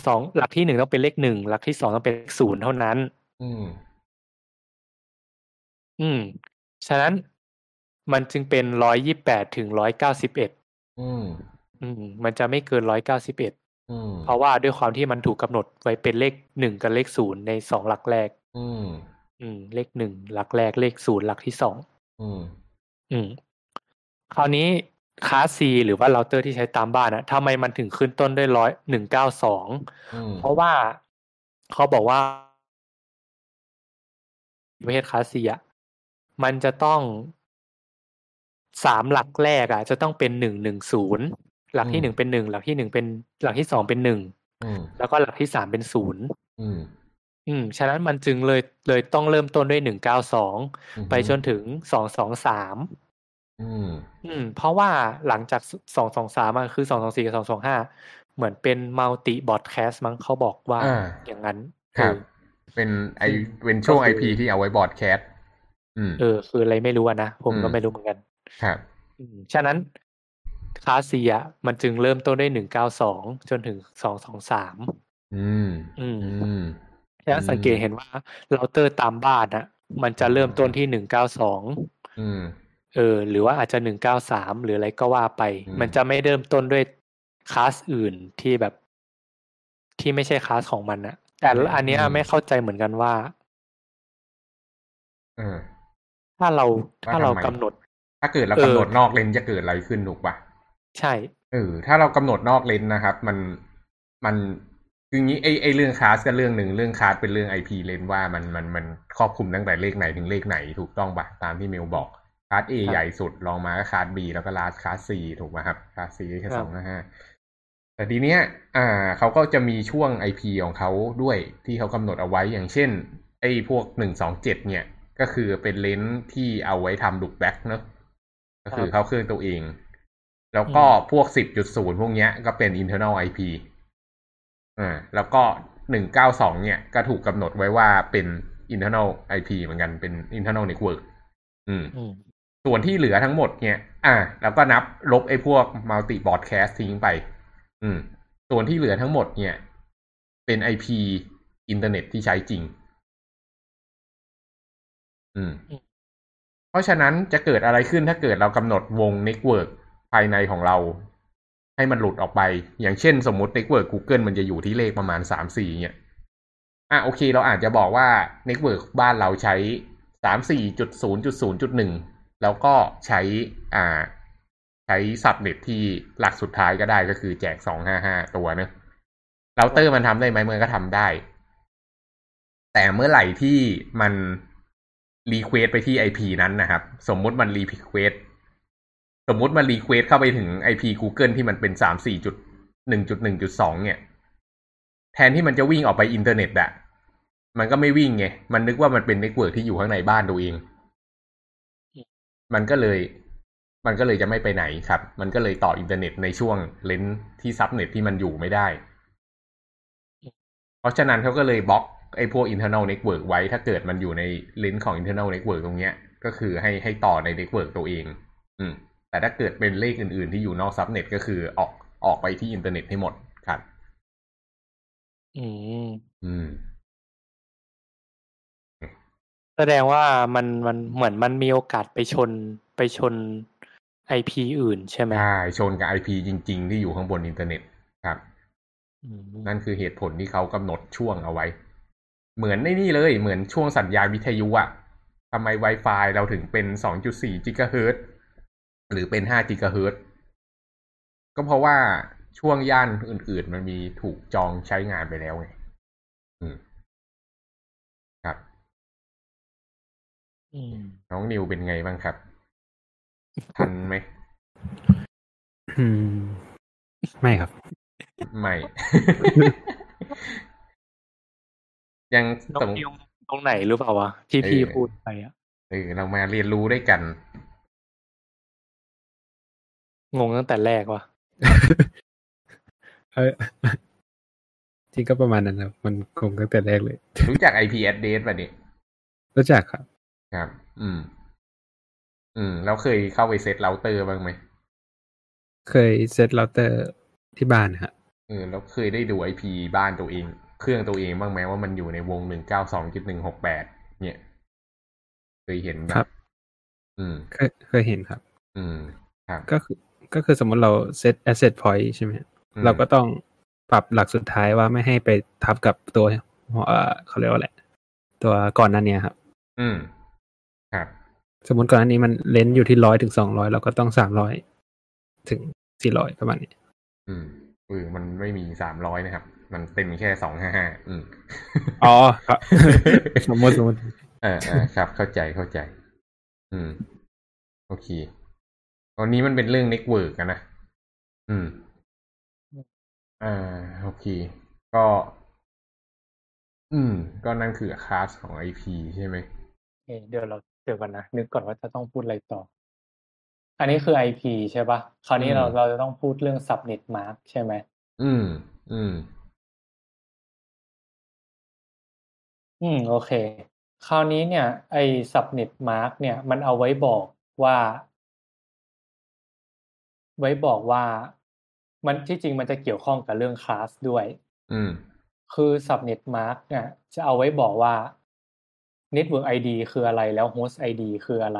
สองหลักที่หนึ่งต้องเป็นเลขหนึ่งหลักที่สองต้องเป็นเลขศูนย์เท่านั้น อืม อืม ฉะนั้น มันจึงเป็นร้อยยิบแปดถึงร้อยเก้าสิบเอ็ดอืมอืมมันจะไม่เกินร้อยเก้าสิบเอ็ดอืมเพราะว่าด้วยความที่มันถูกกำหนดไว้เป็นเลขหนึ่งกับเลขศูนย์ในสองหลักแรก อืมอืมเลขหนึ่งหลักแรกเลขศูนย์หลักที่สองอืมอืมคราวนี้คลาส C หรือว่าเราเตอร์ที่ใช้ตามบ้านอะทำไมมันถึงขึ้นต้นด้วยร้อยหนึ่งเก้าสองอืมเพราะว่าเขาบอกว่าประเภทคลาส C อะมันจะต้อง สามหลักแรกอะจะต้องเป็นหนึ่งหนึ่งศูนย์หลักที่หนึ่งเป็นหนึ่งหลักที่หนึ่งเป็นหลักที่สองเป็นหนึ่งอืมแล้วก็หลักที่สามเป็นศูนย์อืมอืมฉะนั้นมันจึงเลยเลยต้องเริ่มต้นด้วยหนึ่งเก้าสองอืมไปจนถึงสองสองสามอืม อืม เพราะว่าหลังจากสองสองสามคือสองสองสี่กับสองสองห้าเหมือนเป็นมัลติบอ d แคสมั้งเขาบอกว่าอ่าอย่างนั้นครับเออเป็นไอเป็นช่วงก็คือ IP ที่เอาไว้ broadcast อืมเออ คืออะไรไม่รู้อะนะ ผมก็อืมไม่รู้เหมือนกัน ครับอืมฉะนั้นคลาสซีอะมันจึงเริ่มต้นด้วยหนึ่งเก้าสองจนถึงสองสองสามอืม อืมอืมฉะนั้นสังเกตเห็นว่าเราเตอร์ตามบ้านอะมันจะเริ่มต้นที่หนึ่งเก้าสองอืมเออ หรือว่าอาจจะหนึ่งเก้าสามหรืออะไรก็ว่าไปอืมมันจะไม่เริ่มต้นด้วยคลาสอื่นที่แบบ ที่ไม่ใช่คลาสของมันอะแต่อันเนี้ยไม่เข้าใจเหมือนกันว่าเออถ้าเราว่าถ้าเราทำไมกำหนด ถ้าเกิดเราเออกำหนดนอกเลนจะเกิดอะไรขึ้นถูกปะใช่เออถ้าเรากำหนดนอกเลนนะครับ มันมันคืองี้ไอไอเรื่องคลาสก็เรื่องหนึ่งเรื่องคลาสเป็นเรื่องไอพีเลนว่ามันมันมันครอบคลุมตั้งแต่เลขไหนถึงเลขไหนถูกต้องปะตามที่เมลบอกคลาส A ใหญ่สุดลองมาก็คลาส B แล้วก็ลาสคลาส C ถูกไหมครับคลาส C แค่สองห้าแต่ทีเนี้ย อ่าเขาก็จะมีช่วง IP ของเขาด้วยที่เขากำหนดเอาไว้อย่างเช่น ไอ้พวกหนึ่งสองเจ็ดเนี่ย ก็คือเป็น range ที่เอาไว้ทำ loopback เนอะ ก็คือเข้าเครื่องตัวเอง แล้วก็พวกสิบจุดศูนย์พวกเนี้ยก็เป็น internal IP อ่าแล้วก็หนึ่งเก้าสองเนี่ยก็ถูกกำหนดไว้ว่าเป็น internal IP เหมือนกันเป็น internal network อืมอืมส่วนที่เหลือทั้งหมดเนี่ย อ่า แล้วก็นับลบไอ้พวก multi broadcast ทิ้งไป อืม ส่วนที่เหลือทั้งหมดเนี่ย เป็น IP อินเทอร์เน็ตที่ใช้จริง อืมอืมเพ ราะฉะนั้นจะเกิดอะไรขึ้นถ้าเกิดเรากำหนดวง network ภายในของเรา ให้มันหลุดออกไป อย่างเช่นสมมติเน็ตเวิร์ก Google มันจะอยู่ที่เลขประมาณสามสี่เนี่ยอะโอเค เราอาจจะบอกว่า network บ้านเราใช้สามสี่จุดศูนย์จุดศูนย์จุดหนึ่งแล้วก็ใช้อ่าใช้ subnet ที่หลักสุดท้ายก็ได้ก็คือแจกสองห้าห้าตัวเนะเราเตอร์มันทำได้ไหมมันก็ทำได้ แต่เมื่อไหร่ที่มัน request ไปที่ IP นั้นนะครับ สมมุติมัน request สมมุติมัน request เข้าไปถึง IP Google ที่มันเป็นสามสี่จุดหนึ่งจุดหนึ่งจุดสองเนี่ย แทนที่มันจะวิ่งออกไปอินเทอร์เน็ตอะมันก็ไม่วิ่งไง มันนึกว่ามันเป็น network ที่อยู่ข้างในบ้านตัวเอง มันก็เลย มันก็เลยจะไม่ไปไหนครับ มันก็เลยต่ออินเทอร์เน็ตในช่วง range ที่ subnet ที่มันอยู่ไม่ได้ เพราะฉะนั้นเขาก็เลยบล็อก ไอ้พวก internal network ไว้ ถ้าเกิดมันอยู่ใน range ของ internal network ตรงเนี้ย ก็คือให้ให้ต่อใน network ตัวเอง อืม แต่ถ้าเกิดเป็นเลขอื่น ๆ ที่อยู่นอก subnet ก็คือออกออกไปที่อินเทอร์เน็ตให้หมดครับับอืมอืม แสดงว่ามันมันเหมือนมันมีโอกาสไปชนไปชน IP อื่นใช่ไหมใช่ชนกับ IP จริง ๆ ที่อยู่ข้างบนอินเทอร์เน็ตครับอืมนั่นคือเหตุผลที่เขากำหนดช่วงเอาไว้ เหมือนในนี่เลยเหมือนช่วงสัญญาณวิทยุอะทำไม Wi-Fi เราถึงเป็น 2.4 กิกะเฮิรตซ์หรือเป็น 5 กิกะเฮิรตซ์ก็เพราะว่าช่วงย่านอื่น ๆ มันมีถูกจองใช้งานไปแล้วไงอืมครับอืมน้องนิวเป็นไงบ้างครับ ทันไหมอืมไม่ครับ ไม่ ยังน้อตรงงนิวตรงไหนหรือเปล่าวะที่พี่เออพูดไปอะเออเรามาเรียนรู้ด้วยกัน งงตั้งแต่แรกวะเออจริงก็ประมาณนั้นครับมันคงตั้งแต่แรกเลย รู้จัก IP address ป่ะเนี่ยรู้จักครับครับ อืม อืมแล้วเคยเข้าไปเซตเราเตอร์บ้างไหมเคยเซตเราเตอร์ที่บ้านฮะเออแล้วเคยได้ดู IP บ้านตัวเอง เครื่องตัวเองบ้างไหมว่ามันอยู่ในวงหนึ่งเก้าสองจุดหนึ่งหกแปดเนี่ย เคยเห็นไหมครับ อืม เคยเคยเห็นครับ อืม ครับ ก็คือก็คือสมมติเราเซต asset point ใช่ไหมฮะอืมเราก็ต้องปรับหลักสุดท้ายว่าไม่ให้ไปทับกับตัวเอ่อเขาเรียกว่าอะไรตัวก่อนหนั้นเนี้ยครับ อืม ครับ สมมติก่อนหน้านี้มันเลนส์อยู่ที่ร้อยถึงสองร้อยเราก็ต้องสามร้อยถึงสี่ร้อยประมาณนี้ อืมเออมันไม่มีสามร้อยนะครับ มันเต็มแค่สองห้าห้าอืมอ๋อครับสมมติสมมติเออเออครับ เข้าใจเข้าใจ อืม โอเคตอนนี้มันเป็นเรื่อง network นะ อืม อ่า โอเค ก็ อืม ก็นั่นคือคลาสของ IP ใช่ไหมเอะเดี๋ยวเราเดี๋ยวกันนะ นึกก่อนว่าจะต้องพูดอะไรต่อ อันนี้คือ IP ใช่ปะคราวนี้เราอืมเราจะต้องพูดเรื่อง subnet mask ใช่ไหม อืม อืม อืม โอเค คราวนี้เนี่ย ไอ้ subnet mark เนี่ย มันเอาไว้บอกว่า ไว้บอกว่า มันที่จริงมันจะเกี่ยวข้องกับเรื่องคลาสด้วย อืม คือ subnet mark เนี่ย จะเอาไว้บอกว่า network ID คืออะไรแล้ว host ID คืออะไร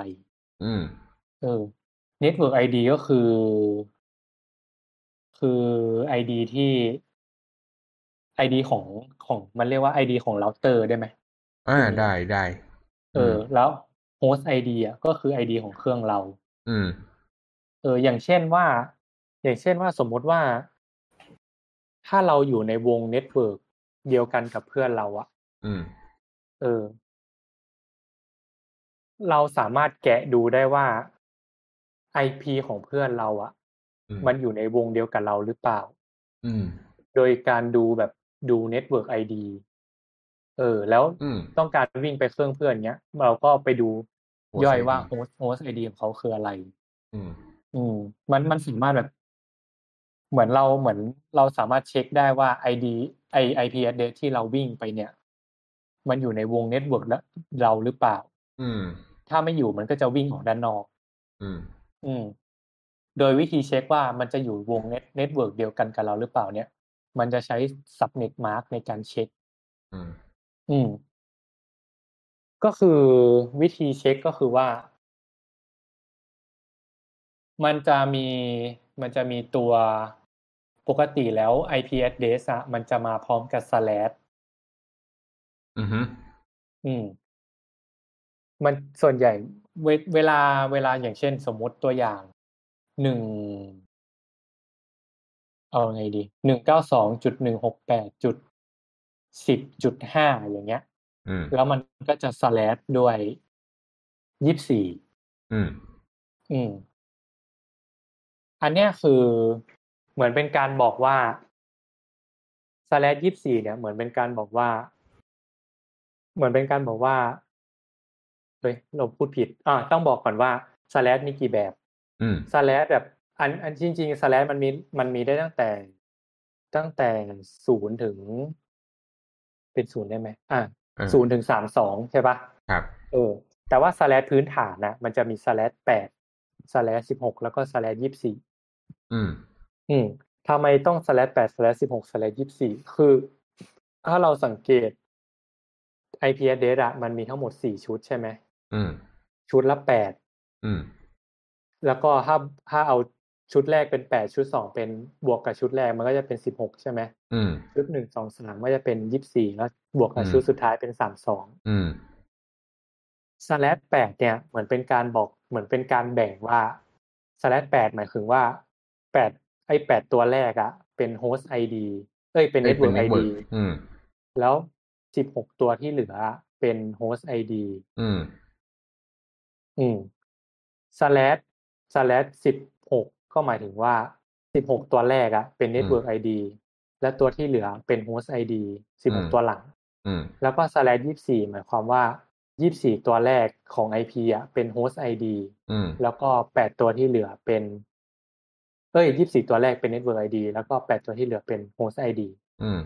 อืม เออ network ID ก็คือ คือ ID ที่ ID ของของมันเรียกว่า ID ของเราเตอร์ได้ไหมอ่าได้ได้เออ แล้ว host ID อะก็คือ ID ของเครื่องเรา อืม เออ อย่างเช่นว่า อย่างเช่นว่าสมมุติว่า ถ้าเราอยู่ในวง network เดียวกันกับเพื่อนเราอะอืม เออ เราสามารถแกะดูได้ว่า IP ของเพื่อนเราอะอืมมันอยู่ในวงเดียวกับเราหรือเปล่า อืม โดยการดูแบบ ดู Network ID เออ แล้วอืมต้องการวิ่งไปเครื่องเพื่อนเนี้ย เราก็ไปดู Host ย่อย ID ว่า host host ID ของเขาคืออะไร อืม อืม มันมันสามารถแบบ เหมือนเราเหมือนเราสามารถเช็คได้ว่า ID ไอ IP address ที่เราวิ่งไปเนี่ย มันอยู่ในวง network แล้วเราหรือเปล่า อืม ถ้าไม่อยู่มันก็จะวิ่งออกด้านนอก อืม อืม โดยวิธีเช็คว่ามันจะอยู่วง net network เดียวกันกับเราหรือเปล่าเนี่ย มันจะใช้ subnet mask ในการเช็คอืมอืม ก็คือวิธีเช็คก็คือว่า มันจะมีมันจะมีตัวปกติแล้ว IP address อะมันจะมาพร้อมกับ slash อืมฮึอืม มันส่วนใหญ่เวเวลาเวลาอย่างเช่นสมมติตัวอย่างหนึ่ง เอาไงดีหนึ่งเก้าสองจุดหนึ่งหกแปดจุดสิบจุดห้าอย่างเงี้ยอืมแล้วมันก็จะ slash ด้วยยี่สิบสี่อืม อืม อันเนี้ยคือเหมือนเป็นการบอกว่า slash ยี่สี่เนี่ย เหมือนเป็นการบอกว่า เหมือนเป็นการบอกว่าเฮ้ยเราพูดผิด อ่าต้องบอกก่อนว่า slash มีกี่แบบอืม slash แบบ อันอันจริงๆ slash มันมีมันมีได้ตั้งแต่ ตั้งแต่ศูนย์ถึง เป็นศูนย์ได้ไหมอ่าเออศูนย์ถึงสามสองใช่ปะครับ เออ แต่ว่า slash พื้นฐานนะมันจะมี slash แปด slash สิบหกแล้วก็ slash ยี่สิบสี่อืม อืมทำไมต้อง slash แปด slash สิบหก slash ยี่สิบสี่คือ ถ้าเราสังเกต IP address อะมันมีทั้งหมดสี่ชุดใช่ไหมอืม ชุดละแปดอืม แล้วก็ถ้าถ้าเอา ชุดแรกเป็นแปดชุดสองเป็นบวกกับชุดแรกมันก็จะเป็นสิบหกใช่ไหมอืมชุดหนึ่งสองสามก็จะเป็นยี่สิบสี่แล้วบวกกับอืมชุดสุดท้ายเป็นสามสองอืมสแลชแปดเนี่ยเหมือนเป็นการบอกเหมือนเป็นการแบ่งว่าslash แปดหมายถึงว่าแปดไอแปดตัวแรกอะเป็น host ID เอ้ยเป็น network ID อืมแล้วสิบหกตัวที่เหลือเป็น host ID อืม อืม slash slash สิบห กก็หมายถึงว่าสิบหกตัวแรกอะเป็น network ID และตัวที่เหลือเป็น host ID สิบหกตัวหลังอืมแล้วก็ slash ยี่สี่หมายความว่ายี่สี่ตัวแรกของ IP อะเป็น host ID อืมแล้วก็แปดตัวที่เหลือเป็นเอ้ยยี่สี่ตัวแรกเป็น network ID แล้วก็แปดตัวที่เหลือเป็น host ID อืม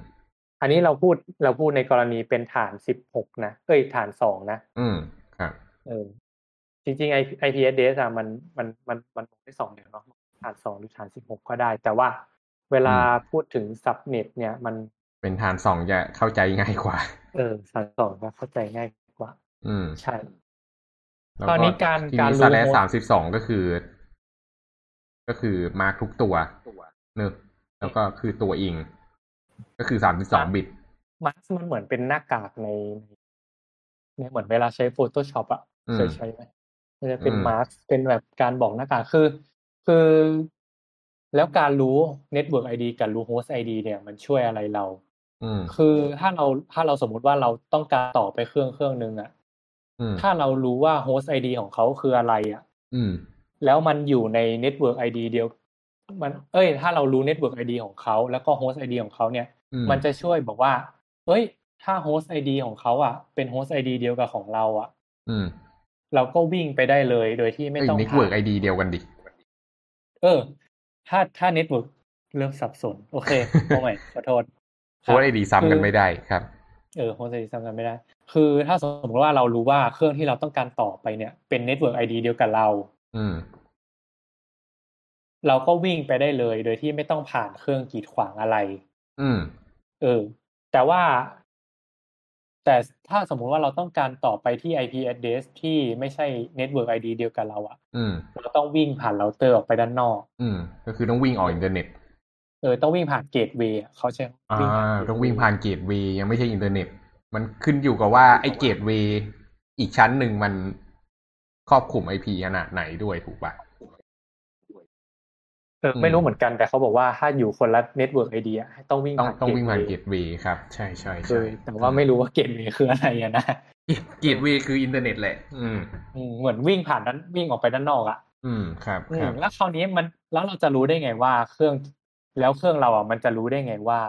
อันนี้เราพูดเราพูดในกรณีเป็นฐานสิบหกนะ เอ้ยฐานสองนะ อืมครับเออจริงๆ IP IP address อะมันมันมันมันบอกได้สองเดียวเนาะ ฐานสองหรือฐานสิบหกก็ได้ แต่ว่าเวลาอืมพูดถึง subnet เนี่ยมันเป็นฐานสองจะเข้าใจง่ายกว่า เออฐานสองก็เข้าใจง่ายกว่า อืมใช่แล้วตอนนี้การทีการนี้รู้สแล host สามสิบสองก็คือ ก็คือมาร์กทุกตัวเนอะแล้วก็คือตัวอิง ก็คือสามสิบสองบิตมาร์มันเหมือนเป็นหน้ากากในในเหมือนเวลาใช้ Photoshop อะอืมเคยใช้ไหมมันจะเป็นอืมมาร์เป็นแบบการบอกหน้ากากคือ คือแล้วการรู้ Network ID กับรู้ Host ID เนี่ยมันช่วยอะไรเราอืมคือถ้าเราถ้าเราสมมุติว่าเราต้องการต่อไปเครื่องเครื่องหนึ่งอะอืมถ้าเรารู้ว่า Host ID ของเขาคืออะไรอะอืมแล้วมันอยู่ใน Network ID เดียว มัน เอ้ย ถ้าเรารู้ Network ID ของเขาแล้วก็ Host ID ของเขาเนี่ยอืมมันจะช่วยบอกว่า เอ้ย ถ้า Host ID ของเขาอะเป็น Host ID เดียวกับของเราอะอืมเราก็วิ่งไปได้เลยโดยที่ไม่ต้องผ่าไอ้ network ID เดียวกันดิ เออ ถ้าถ้า Network เริ่มสับสน โอเคเอาใหม่ขอโทษโค้ดไอดีซ้ำกันไม่ได้ครับ เออ Host ID ซ้ำกันไม่ได้ คือถ้าสมมติว่าเรารู้ว่าเครื่องที่เราต้องการต่อไปเนี่ย เป็น Network ID เดียวกับเรา อืม เราก็วิ่งไปได้เลย โดยที่ไม่ต้องผ่านเครื่องกีดขวางอะไร อืม เออ แต่ว่า แต่ถ้าสมมุติว่าเราต้องการต่อไปที่ IP address ที่ไม่ใช่ network ID เดียวกับเราอะอืมเราต้องวิ่งผ่านเราเตอร์ออกไปด้านนอก อืม ก็คือต้องวิ่งออกอินเทอร์เน็ต เออ ต้องวิ่งผ่าน gateway เขาใช้อ่าวิ่งผ่านต้องวิ่งผ่าน gateway ยังไม่ใช่อินเทอร์เน็ต มันขึ้นอยู่กับว่าไอ้ gateway อีกชั้นหนึ่งมันครอบคลุม IP ขนาดไหนด้วยถูกปะ เออไม่รู้เหมือนกันแต่เขาบอกว่าถ้าอยู่คนละ network ID อะต้องวิ่งต้องผ่านต้องวิ่งผ่านเก gateway ตเวย์ครับ ใช่ใช่เคใช่ยแต่ว่าไม่รู้ว่าเกตเวย์คืออะไรอะนะเกตเวย์คืออินเทอร์เน็ตแหละ อืมอืมเหมือนวิ่งผ่านด้านวิ่งออกไปด้านนอกอะอืมครับอืครัมบแล้วคราวนี้มันแล้วเราจะรู้ได้ไงว่าเครื่อง แล้วเครื่องเราอะมันจะรู้ได้ไงว่า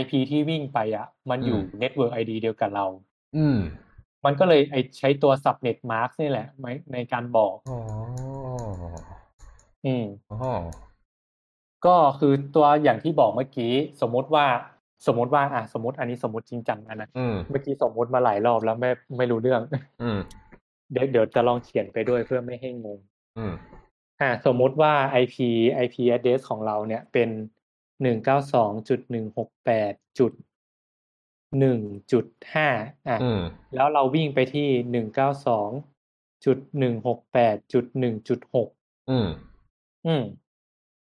IP ที่วิ่งไปอะ มันอยู่อืม Network ID เดียวกับเรา อืม มันก็เลยไอใช้ตัว subnet mask นี่แหละไว้ในการบอกอ๋อ อืมอ๋อก็คือตัวอย่างที่บอกเมื่อกี้ สมมติว่าสมมติว่าอะสมมติอันนี้สมมติจริงจังนะนะอืมเมื่อกี้สมมติมาหลายรอบแล้วไม่ไม่รู้เรื่อง อืมเดี๋ยวเดี๋ยวจะลองเขียนไปด้วยเพื่อไม่ให้งง อืมอ่าสมมุติว่า IP IP address ของเราเนี่ยเป็นหนึ่งเก้าสองจุดหนึ่งหกแปดจุดหนึ่งจุดห้าอะอืมแล้วเราวิ่งไปที่หนึ่งเก้าสองจุดหนึ่งหกแปดจุดหนึ่งจุดหก อืมอืม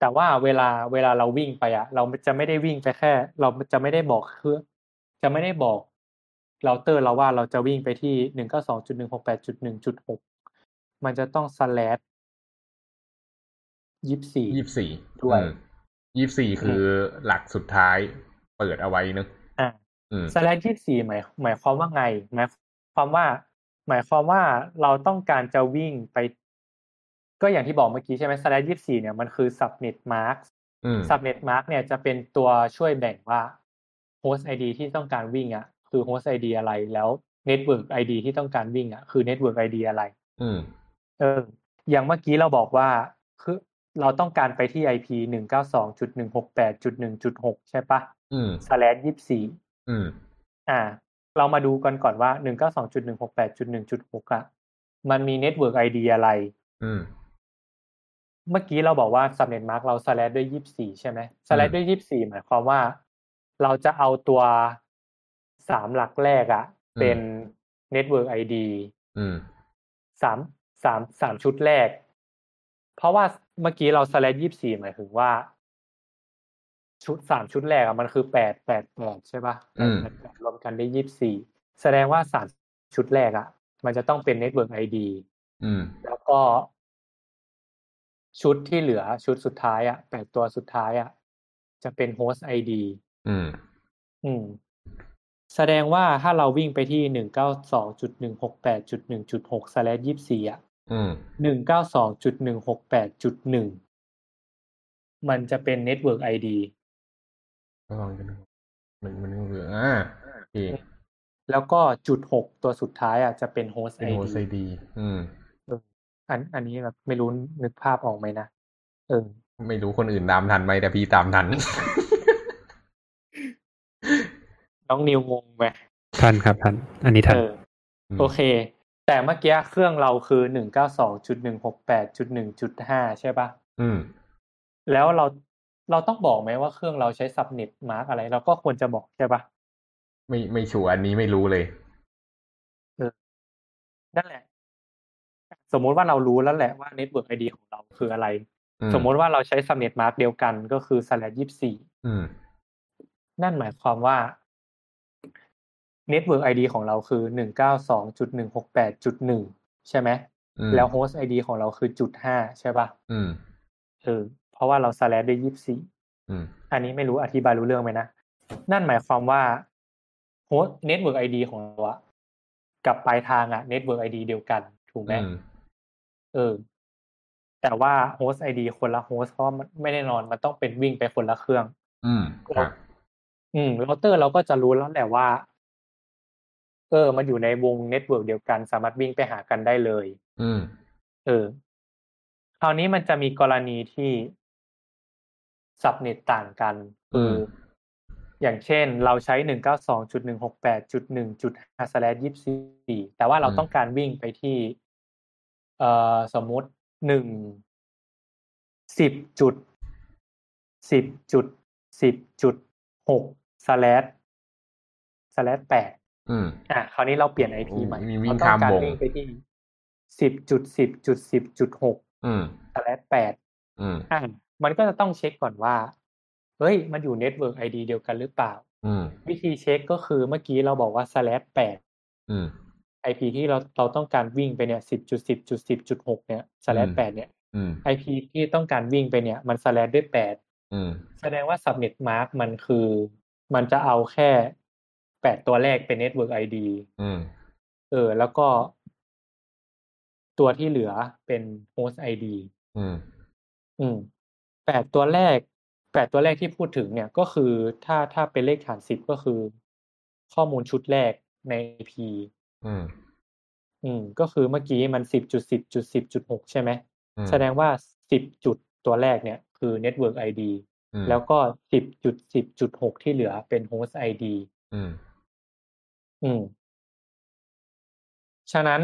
แต่ว่าเวลาเวลาเราวิ่งไปอะเราจะไม่ได้วิ่งไปแค่ เราจะไม่ได้บอกคือจะไม่ได้บอกเราเตอร์เราว่าเราจะวิ่งไปที่หนึ่งเก้าสองจุดหนึ่งหกแปดจุดหนึ่งจุดหกมันจะต้อง slash ยี่สี่ยี่สิบสี่ด้วยยี่สิบสี่คือหลักสุดท้ายเปิดเอาไว้เนอะอ่าอืม slash ยี่สี่หมายหมายความว่าไงหมายความว่า หมายความว่าเราต้องการจะวิ่งไป ก็อย่างที่บอกเมื่อกี้ใช่ไหม slash ยี่สี่เนี่ยมันคือ subnet mask อืม subnet mask เนี่ยจะเป็นตัวช่วยแบ่งว่า host ID ที่ต้องการวิ่งอะ คือ host ID อะไรแล้ว network ID ที่ต้องการวิ่งอะคือ network ID อะไรอืมเออ อย่างเมื่อกี้เราบอกว่าคือเราต้องการไปที่ IP หนึ่งเก้าสองจุดหนึ่งหกแปดจุดหนึ่งจุดหกใช่ปะอืม slash ยี่สี่อืมอ่า เรามาดูกันก่อนว่าหนึ่งเก้าสองจุดหนึ่งหกแปดจุดหนึ่งจุดหกอะ มันมี network ID อะไรอืม เมื่อกี้เราบอกว่า subnet mask เรา slash ด้วยยี่สี่ใช่ไหม slash ด้วยยี่สี่หมายความว่า เราจะเอาตัวสามหลักแรกอะเป็น network ID อืมสามสามสามชุดแรก เพราะว่าเมื่อกี้เรา slash ยี่สี่หมายถึงว่า ชุดสามชุดแรกอะมันคือแปดแปดแปดใช่ปะอืมแปดแปดรวมกันได้ยี่สี่แสดงว่าสามชุดแรกอะมันจะต้องเป็น network ID อืมแล้วก็ ชุดที่เหลือชุดสุดท้ายอะแปดตัวสุดท้ายอะ จะเป็น host ID อืม อืม แสดงว่าถ้าเราวิ่งไปที่หนึ่งเก้าสองจุดหนึ่งหกแปดจุดหนึ่งจุดหก slash ยี่สี่อะอืมหนึ่งเก้าสองจุดหนึ่งหกแปดจุดหนึ่งมันจะเป็น network ID ก็ลองกันดูมันมันเหลืออ่าโอเคแล้วก็จุดหกตัวสุดท้ายอะจะเป็น host เป็น ID โฮไซดีอืม อันอันนี้แบบไม่รู้นึกภาพออกไหมนะเออไม่รู้คนอื่นตามทันไหมแต่พี่ตามทัน น้องนิวงงไหมทันครับทัน อันนี้ทันเออโอเค แต่เมื่อกี้เครื่องเราคือหนึ่งเก้าสองจุดหนึ่งหกแปดจุดหนึ่งจุดห้าใช่ปะอืม แล้วเราเราต้องบอกไหมว่าเครื่องเราใช้ subnet mask อะไร เราก็ควรจะบอกใช่ปะไม่ไม่ชัวร์อันนี้ไม่รู้เลยนั่นแหละ สมมุติว่าเรารู้แล้วแหละว่า Network ID ของเราคืออะไรอืสมมุติว่าเราใช้ subnet mask เดียวกันก็คือ slash ยี่สี่อืมนั่นหมายความว่า Network ID ของเราคือหนึ่งเก้าสองจุดหนึ่งหกแปดจุดหนึ่งใช่ไหมอืมแล้ว Host ID ของเราคือจุดห้าใช่ปะอืมเออเพราะว่าเรา slash ด้วยยี่สี่อืมอันนี้ไม่รู้อธิบายรู้เรื่องไหมนะ นั่นหมายความว่า Host Network ID ของเราอะกับปลายทางอะ Network ID เดียวกันถูกไหมอืม เออ แต่ว่า Host ID คนละ Host เพราะมันไม่แน่นอนมันต้องเป็นวิ่งไปคนละเครื่อง อืมครับอืมเราเตอร์เราก็จะรู้แล้วแหละว่า เออ มันอยู่ในวง network เดียวกัน สามารถวิ่งไปหากันได้เลย อืม เออ คราวนี้มันจะมีกรณีที่ subnet ต่างกันคือมอย่างเช่น เราใช้หนึ่งเก้าสองจุดหนึ่งหกแปดจุดหนึ่งจุดห้า slash ยี่สี่แต่ว่าเราต้องการวิ่งไปที่ เอ่อสมมุติหนึ่งสิบจุดสิบจุดสิบจุดหก slash slash แปดอืมอะคราวนี้เราเปลี่ยน IP ใหม่มีวิ่งเราต้องการข้ามวงวิ่งไปที่สิบจุดสิบจุดสิบจุดหกอืม slash แปดอืมอะมันก็จะต้องเช็คก่อนว่า เฮ้ย มันอยู่ network ID เดียวกันหรือเปล่าอืมวิธีเช็คก็คือเมื่อกี้เราบอกว่า slash แปดอืม IP ที่เราเราต้องการวิ่งไปเนี่ยสิบจุดสิบจุดสิบจุดหกเนี่ย slash แปดเนี่ยอืม IP ที่ต้องการวิ่งไปเนี่ยมัน slash ด้วยแปดอืมแสดงว่า subnet mask มันคือ มันจะเอาแค่แปดตัวแรกเป็น network ID อืมเออ แล้วก็ ตัวที่เหลือเป็น host ID อืม อืมแปดตัวแรกแปดตัวแรกที่พูดถึงเนี่ยก็คือถ้าถ้าเป็นเลขฐานสิบก็คือ ข้อมูลชุดแรกใน IP อืม อืม ก็คือเมื่อกี้มันสิบจุดสิบจุดสิบจุดหกใช่ไหม อืมแสดงว่าสิบจุดตัวแรกเนี่ย คือ Network ID อืม แล้วก็สิบจุดสิบจุดหกที่เหลือเป็น Host ID อืม อืม ฉะนั้น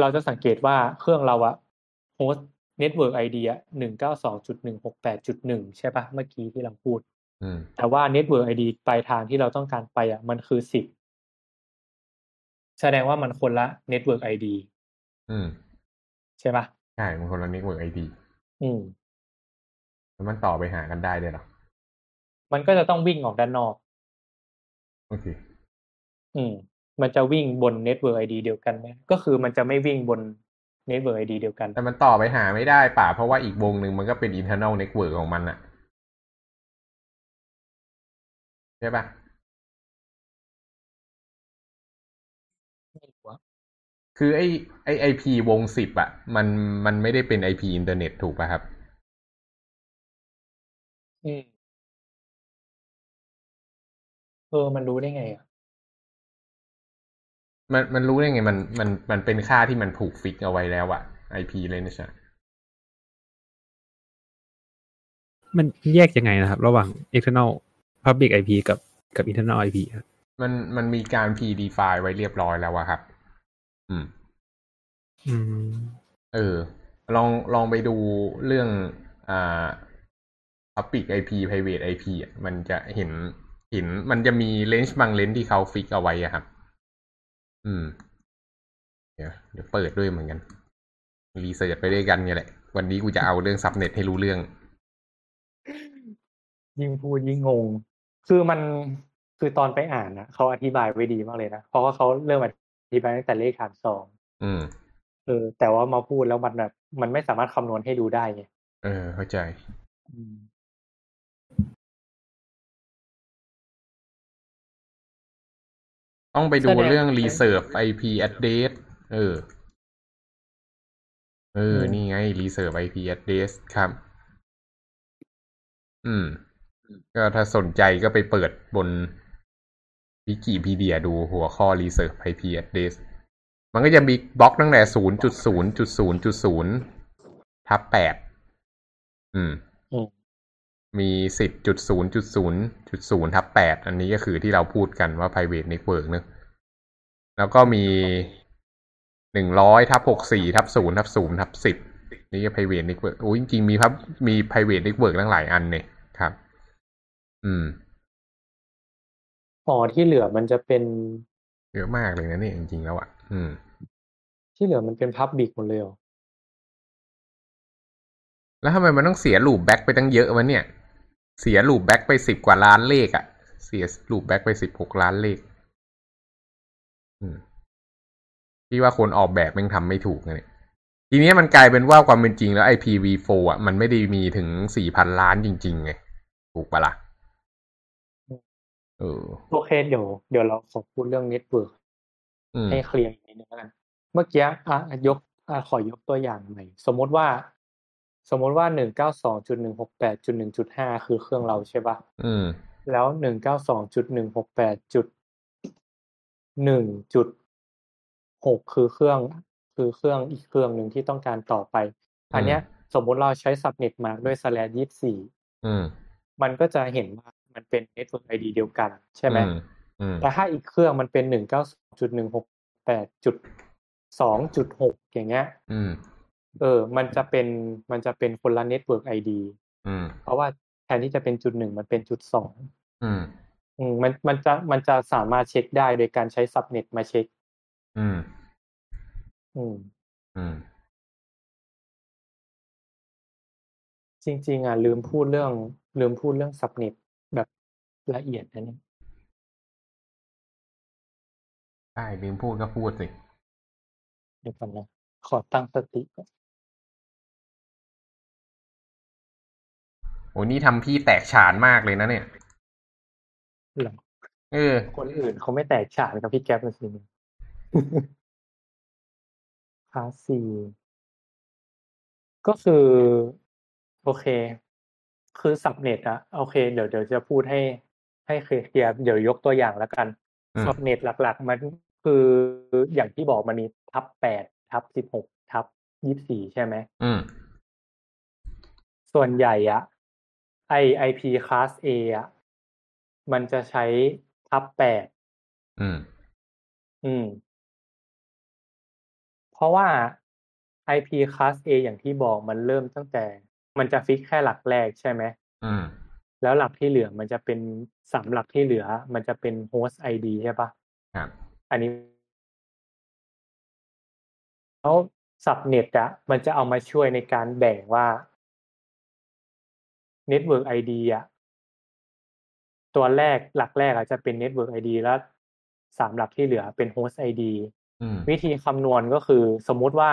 เราจะสังเกตว่าเครื่องเราอะ Host Network ID อะหนึ่งเก้าสองจุดหนึ่งหกแปดจุดหนึ่งใช่ปะเมื่อกี้ที่เราพูด อืม แต่ว่า Network ID ปลายทางที่เราต้องการไปอะมันคือสิบ แสดงว่ามันคนละ Network ID อืม ใช่ปะใช่ มันคนละ network ID อืมแล้วมันต่อไปหากันได้เลยเหรอ มันก็จะต้องวิ่งออกด้านนอก โอเค อืม มันจะวิ่งบน Network ID เดียวกันไหมก็คือมันจะไม่วิ่งบน Network ID เดียวกัน แต่มันต่อไปหาไม่ได้ป่ะ เพราะว่าอีกวงหนึ่งมันก็เป็น internal network ของมันอะใช่ป่ะ คือไอไอ IP วงสิบอะมันมันไม่ได้เป็น IP อินเทอร์เน็ตถูกป่ะครับ อืมเออ มันรู้ได้ไงอะมันมันรู้ได้ไง มันมันมันเป็นค่าที่มันถูก fix เอาไว้แล้วอะ IP เลยนะใช่มันแยกยังไงนะครับ ระหว่าง external public IP กับกับ internal IP ครับมันมันมีการ predefine ไว้เรียบร้อยแล้วอะครับ อืม อืม เออ ลองลองไปดูเรื่อง อ่า public IP private IP อะมันจะเห็นเห็นมันจะมีเลนส์บางเลนส์ที่เขาฟิกเอาไว้อะครับ อืม เดี๋ยวเดี๋ยวเปิดด้วยเหมือนกัน รีเสิร์ชไปด้วยกันเนี่ยแหละ วันนี้กูจะเอาเรื่องซับเน็ตให้รู้เรื่อง ยิ่งพูดยิ่งงง คือมันคือตอนไปอ่านนะเขาอธิบายไว้ดีมากเลยนะ เพราะว่าเขาเริ่มอ ธิบายตั้งแต่เลขฐานสองอืมเออ แต่ว่ามาพูดแล้วมันแบบมันไม่สามารถคำนวณให้ดูได้ไงเออ เข้าใจอืมต้องไปดูแสดงเรื่อง reserve IP address เออ เอออืมนี่ไง reserve IP address ครับ อืม ก็ถ้าสนใจก็ไปเปิดบน วิกิพีเดียดูหัวข้อ reserve IP address มันก็จะมีบล็อกตั้งแต่ศูนย์จุดศูนย์จุดศูนย์จุดศูนย์ทับแปดอืมอืม มีสิบจุดศูนย์จุดศูนย์จุดศูนย์ทับแปดอันนี้ก็คือที่เราพูดกันว่า private network เนอะแล้วก็มีหนึ่งร้อยทับหกสี่ทับศูนย์ทับศูนย์ทับสิบนี่ก็ private network โอ้ยจริงๆมีพับมี private network ตั้งหลายอันเนี่ยครับ อืม อ๋อที่เหลือมันจะเป็น เยอะมากเลยนะเนี่ยจริงๆแล้วอะอืม ที่เหลือมันเป็นพับบิกหมดเลยเหรอแล้วทำไมมันต้องเสียลูปแบ็กไปตั้งเยอะวะเนี่ย เสียลูปแบ็กไปสิบกว่าล้านเลขอะ่ะ เสีย loopback ไปสิบหกล้านเลขอืมที่ว่าคนออกแบบแม่งทำไม่ถูกนะเนี่ยทีนี้มันกลายเป็นว่าความเป็นจริงแล้ว IPv4 อะมันไม่ได้มีถึงสี่พันล้านจริงๆไงถูกปะล่ะ เออโอเคเดี๋ยวเดี๋ยวเราขอพูดเรื่อง network อืมให้เคลียร์อีกนิดนึงแล้วกันเมื่อกี้อะยกอะขอยกตัวอย่างใหม่สมมติว่า สมมติว่าหนึ่งเก้าสองจุดหนึ่งหกแปดจุดหนึ่งจุดห้าคือเครื่องเราใช่ปะอืม แล้วหนึ่งเก้าสองจุดหนึ่งหกแปดจุดหนึ่งจุดหกคือเครื่อง คือเครื่องอีกเครื่องหนึ่งที่ต้องการต่อไป อันเนี้ย สมมุติเราใช้ subnet mark ด้วย slash ยี่สี่อืมมันก็จะเห็นว่า มันเป็น network ID เดียวกัน ใช่ไหมอืมอืมแต่ถ้าอีกเครื่องมันเป็นหนึ่งเก้าจุดหนึ่งหกแปดจุดสองจุดหกอย่างเงี้ยอืมเออ มันจะเป็นมันจะเป็นคนละ network ID อืมเพราะว่าแทนที่จะเป็นจุดหนึ่งมันเป็นจุดสองอืมอืมมันมันจะมันจะสามารถเช็คได้โดยการใช้ subnet มาเช็ค อืม อืม อืม จริง ๆ อะ ลืมพูดเรื่อง ลืมพูดเรื่อง subnet แบบ ละเอียดนะเนี่ยใช่ลืมพูดก็พูดสิ เดี๋ยวก่อนนะ ขอตั้งสติก่อนโอ้นี่ทำพี่แตกฉานมากเลยนะเนี่ยหรอเออ คนอื่นเขาไม่แตกฉานกับพี่แก๊ปเลยสิเนี่ยคลาสสี่ก็คือ โอเค คือสับเน็ตอะโอเค เดี๋ยวเดี๋ยวจะพูดให้ ให้เคลียร์เดี๋ยวยกตัวอย่างแล้วกันอืมสับเน็ตหลัก ๆ มันคืออย่างที่บอกมันมีทับแปดทับสิบหกทับยี่สิบสี่ใช่ไหมอืมส่วนใหญ่อะไอไอพีคลาส A อะมันจะใช้ทับแปดอืม อืม เพราะว่า IP class A อย่างที่บอกมันเริ่มตั้งแต่ มันจะฟิกแค่หลักแรกใช่ไหมอืม แล้วหลักที่เหลือมันจะเป็นสามหลักที่เหลือ มันจะเป็น host ID ใช่ปะครับ อันนี้แล้ว subnet อะมันจะเอามาช่วยในการแบ่งว่า network ID อะตัวแรกหลักแรกอะจะเป็น network ID แล้วสามหลักที่เหลือเป็น host ID อืมวิธีคำนวณก็คือสมมุติว่า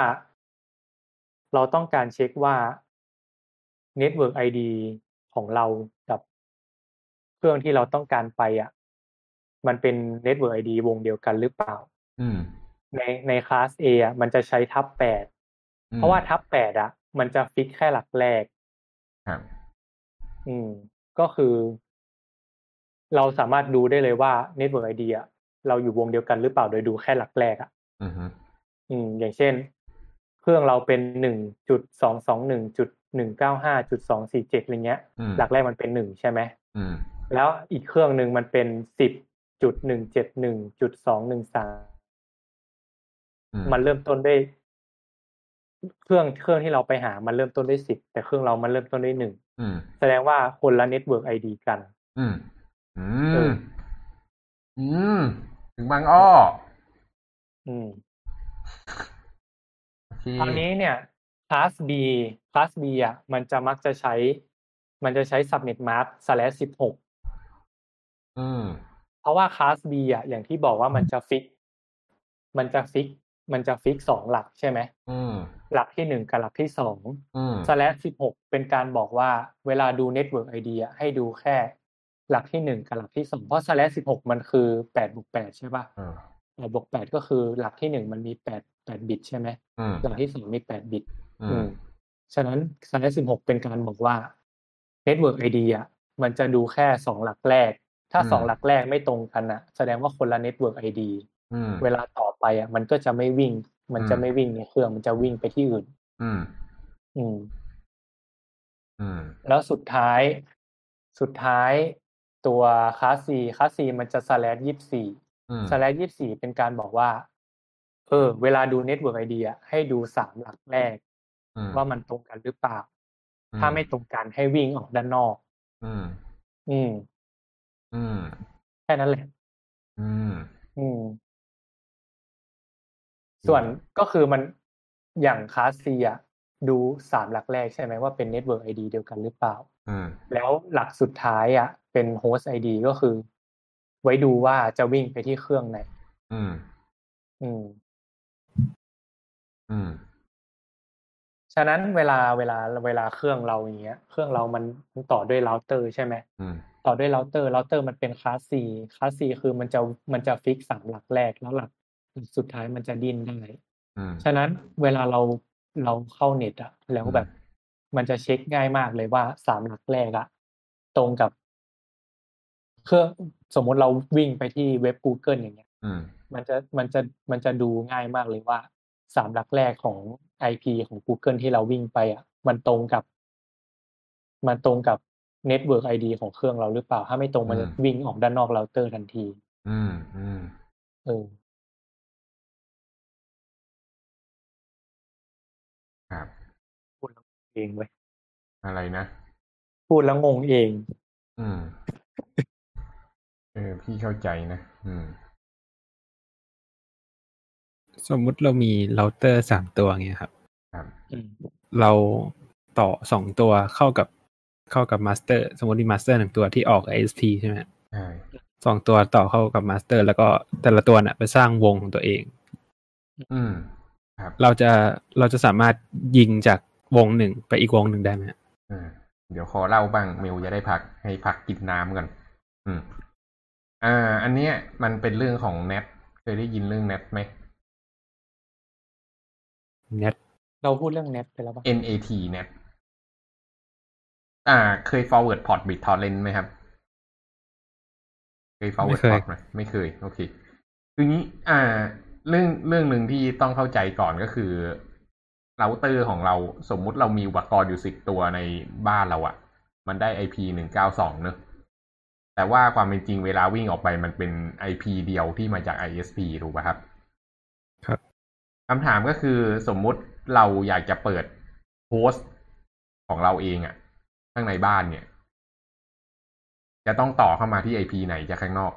เราต้องการเช็คว่า Network ID ของเรากับเครื่องที่เราต้องการไปอะ มันเป็น Network ID วงเดียวกันหรือเปล่าอืมในในคลาส A อะมันจะใช้ทับแปดอืมเพราะว่าทับแปดอะ มันจะฟิกแค่หลักแรกครับอืม ก็คือ เราสามารถดูได้เลยว่า Network ID อะเราอยู่วงเดียวกันหรือเปล่าโดยดูแค่หลักแรกอะอืมฮึอืมอย่างเช่น เครื่องเราเป็นหนึ่งจุดสองสองหนึ่งจุด หนึ่งเก้าห้าจุดสองสี่เจ็ดอะไรเงี้ยอืมหลักแรกมันเป็นหนึ่งใช่ไหมอืมแล้วอีกเครื่องหนึ่งมันเป็นสิบจุดหนึ่งเจ็ดหนึ่งจุดสองหนึ่งสามอืมมันเริ่มต้นด้วยเครื่องเครื่องที่เราไปหามันเริ่มต้นด้วยสิบแต่เครื่องเรามันเริ่มต้นด้วยหนึ่งอืมแสดงว่าคนละ network ID กัน อืม อืเอมออืม ถึงบางอ้อ อืมโอเคคราวนี้เนี่ย คลาส B คลาส B อะ มันจะมักจะใช้ มันจะใช้ subnet mask slash สิบหกอืมเพราะว่าคลาส B อะ อย่างที่บอกว่ามันจะฟิก มันจะฟิก มันจะฟิกสองหลักใช่ไหมอืมหลักที่หนึ่งกับหลักที่สองอืม slash สิบหกเป็นการบอกว่าเวลาดู network ID อะให้ดูแค่ หลักที่หนึ่งกับหลักที่สอง เพราะ slash สิบหกมันคือแปดบวกแปดใช่ป่ะเออแปดบวกแปดก็คือหลักที่หนึ่งมันมีแปดแปดบิตใช่ไหมอืมหลักที่สองมีแปดบิตอือืมม ฉะนั้น slash สิบหกเป็นการบอกว่า network ID อะมันจะดูแค่สองหลักแรก ถ้าสองหลักแรกไม่ตรงกันอะ แสดงว่าคนละ network ID อืมเวลาต่อไปอะ มันก็จะไม่วิ่ง มันจะอืมไม่วิ่งในเครื่องมันจะวิ่งไปที่อื่น อืม อืม อืม แล้วสุดท้าย สุดท้ายตัวคลาสซีคลาสซีมันจะ slash ยี่สี่อืม slash ยี่สี่เป็นการบอกว่า เออ เวลาดู network ID อะให้ดูสามหลักแรกอืม ว่ามันตรงกันหรือเปล่าอืถ้าไม่ตรงกันให้วิ่งออกด้านนอก อืม อืม อืม แค่นั้นแหละ อืม อืม ส่วนก็คือมันอย่าง class C อะดูสามหลักแรกใช่ไหมว่าเป็น network ID เดียวกันหรือเปล่าอืมแล้วหลักสุดท้ายอะ เป็น host ID ก็คือ ไว้ดูว่าจะวิ่งไปที่เครื่องไหน อืม อืม อืม ฉะนั้นเวลาเวลาเวลาเครื่องเราอย่างเงี้ย เครื่องเรามันมันต่อด้วยเราเตอร์ใช่ไหมอืมต่อด้วยเราเตอร์เราเตอร์มันเป็นคลาส C คลาส C คือมันจะมันจะฟิกสามหลักแรกแล้วหลักสุดท้ายมันจะดิ้นได้อืมฉะนั้นเวลาเราเราเข้าเน็ตอะแล้วแบบ มันจะเช็คง่ายมากเลยว่าสามหลักแรกอะตรงกับ เครื่องสมมติเราวิ่งไปที่เว็บ Google อย่างเงี้ยอืมมันจะมันจะมันจะดูง่ายมากเลยว่าสามหลักแรกของ IP ของ Google ที่เราวิ่งไปอะ มันตรงกับ มันตรงกับ Network ID ของเครื่องเราหรือเปล่า ถ้าไม่ตรงมันจะอืมวิ่งออกด้านนอกเราเตอร์ทันที อืมอืมเออครับพูดแล้วงงเองเว้ยอะไรนะ พูดแล้วงงเอง อืมเออพี่เข้าใจนะ อืม สมมุติเรามีเราเตอร์สามตัวเงี้ยครับครับอืมเราต่อสองตัวเข้ากับเข้ากับ master สมมติมี master หนึ่งตัวที่ออก ISP ใช่ไหมใช่สองตัวต่อเข้ากับ master แล้วก็แต่ละตัวน่ะไปสร้างวงของตัวเอง อืมครับ เราจะเราจะสามารถยิงจากวงหนึ่งไปอีกวงหนึ่งได้ไหมฮะอ่าเดี๋ยวขอเล่าบ้างเมลจะได้พักให้พักกินน้ำก่อนอืม อ่า อันเนี้ยมันเป็นเรื่องของ net เคยได้ยินเรื่อง net ไหม net เราพูดเรื่อง Net ไปแล้วปะ NAT net อ่า เคย forward port BitTorrent ไหมครับ เคย forward ไม่เคย port ไหมไม่เคย โอเค คืองี้ อ่า เรื่องเรื่องหนึ่งที่ต้องเข้าใจก่อนก็คือเราเตอร์ของเราสมมุติเรามีอุปกรณ์อยู่สิบตัวในบ้านเราอะมันได้ IP หนึ่งเก้าสองเนอะแต่ว่าความเป็นจริงเวลาวิ่งออกไปมันเป็น IP เดียวที่มาจาก ISP ถูกป่ะครับครับ คำถามก็คือสมมุติเราอยากจะเปิดโฮสต์ของเราเองอะข้างในบ้านเนี่ย จะต้องต่อเข้ามาที่ IP ไหนจากข้างนอก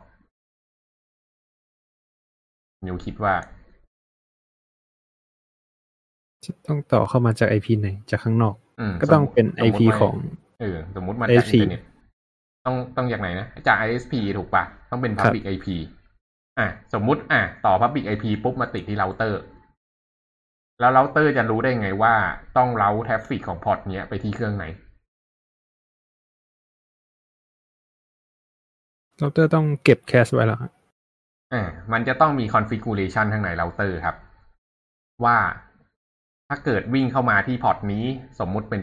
นิวคิดว่าจะต้องต่อเข้ามาจาก IP ไหนจากข้างนอก อืมก็ต้องเป็น สมมุติ IP ว่า ของ เออสมมุติมาจาก ISP อินเทอร์เน็ตต้องต้องจากไหนนะ จาก ISP ถูกปะต้องเป็น Public IP อะ สมมุติ อะ ต่อ Public IP ปุ๊บมาติดที่เราเตอร์ แล้วเราเตอร์จะรู้ได้ไงว่าต้อง route traffic ของ port เนี้ยไปที่เครื่องไหนเราเตอร์ต้องเก็บแคชไว้แล้วครับอ่ามันจะต้องมี configuration ข้างในเราเตอร์ครับ ว่าถ้าเกิดวิ่งเข้ามาที่ port นี้สมมุติเป็น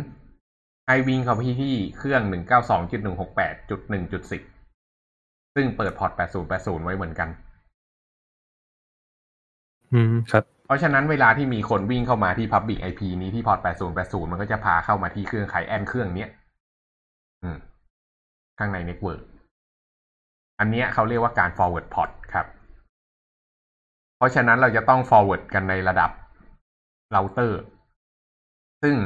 8080 ให้วิ่งเข้าไปที่เครื่อง 192.168.1.10 ซึ่งเปิด port 8080 ไว้เหมือนกัน อืม ครับเพ ราะฉะนั้นเวลาที่มีคนวิ่งเข้ามาที่ Public IP นี้ที่ port 8080 มันก็จะพาเข้ามาที่เครื่อง client เครื่องเนี้ยอืมข้างใน networkอันเนี้ยเขาเรียกว่าการ forward port ครับ เพราะฉะนั้นเราจะต้อง forward กันในระดับเราเตอร์ ซึ่ง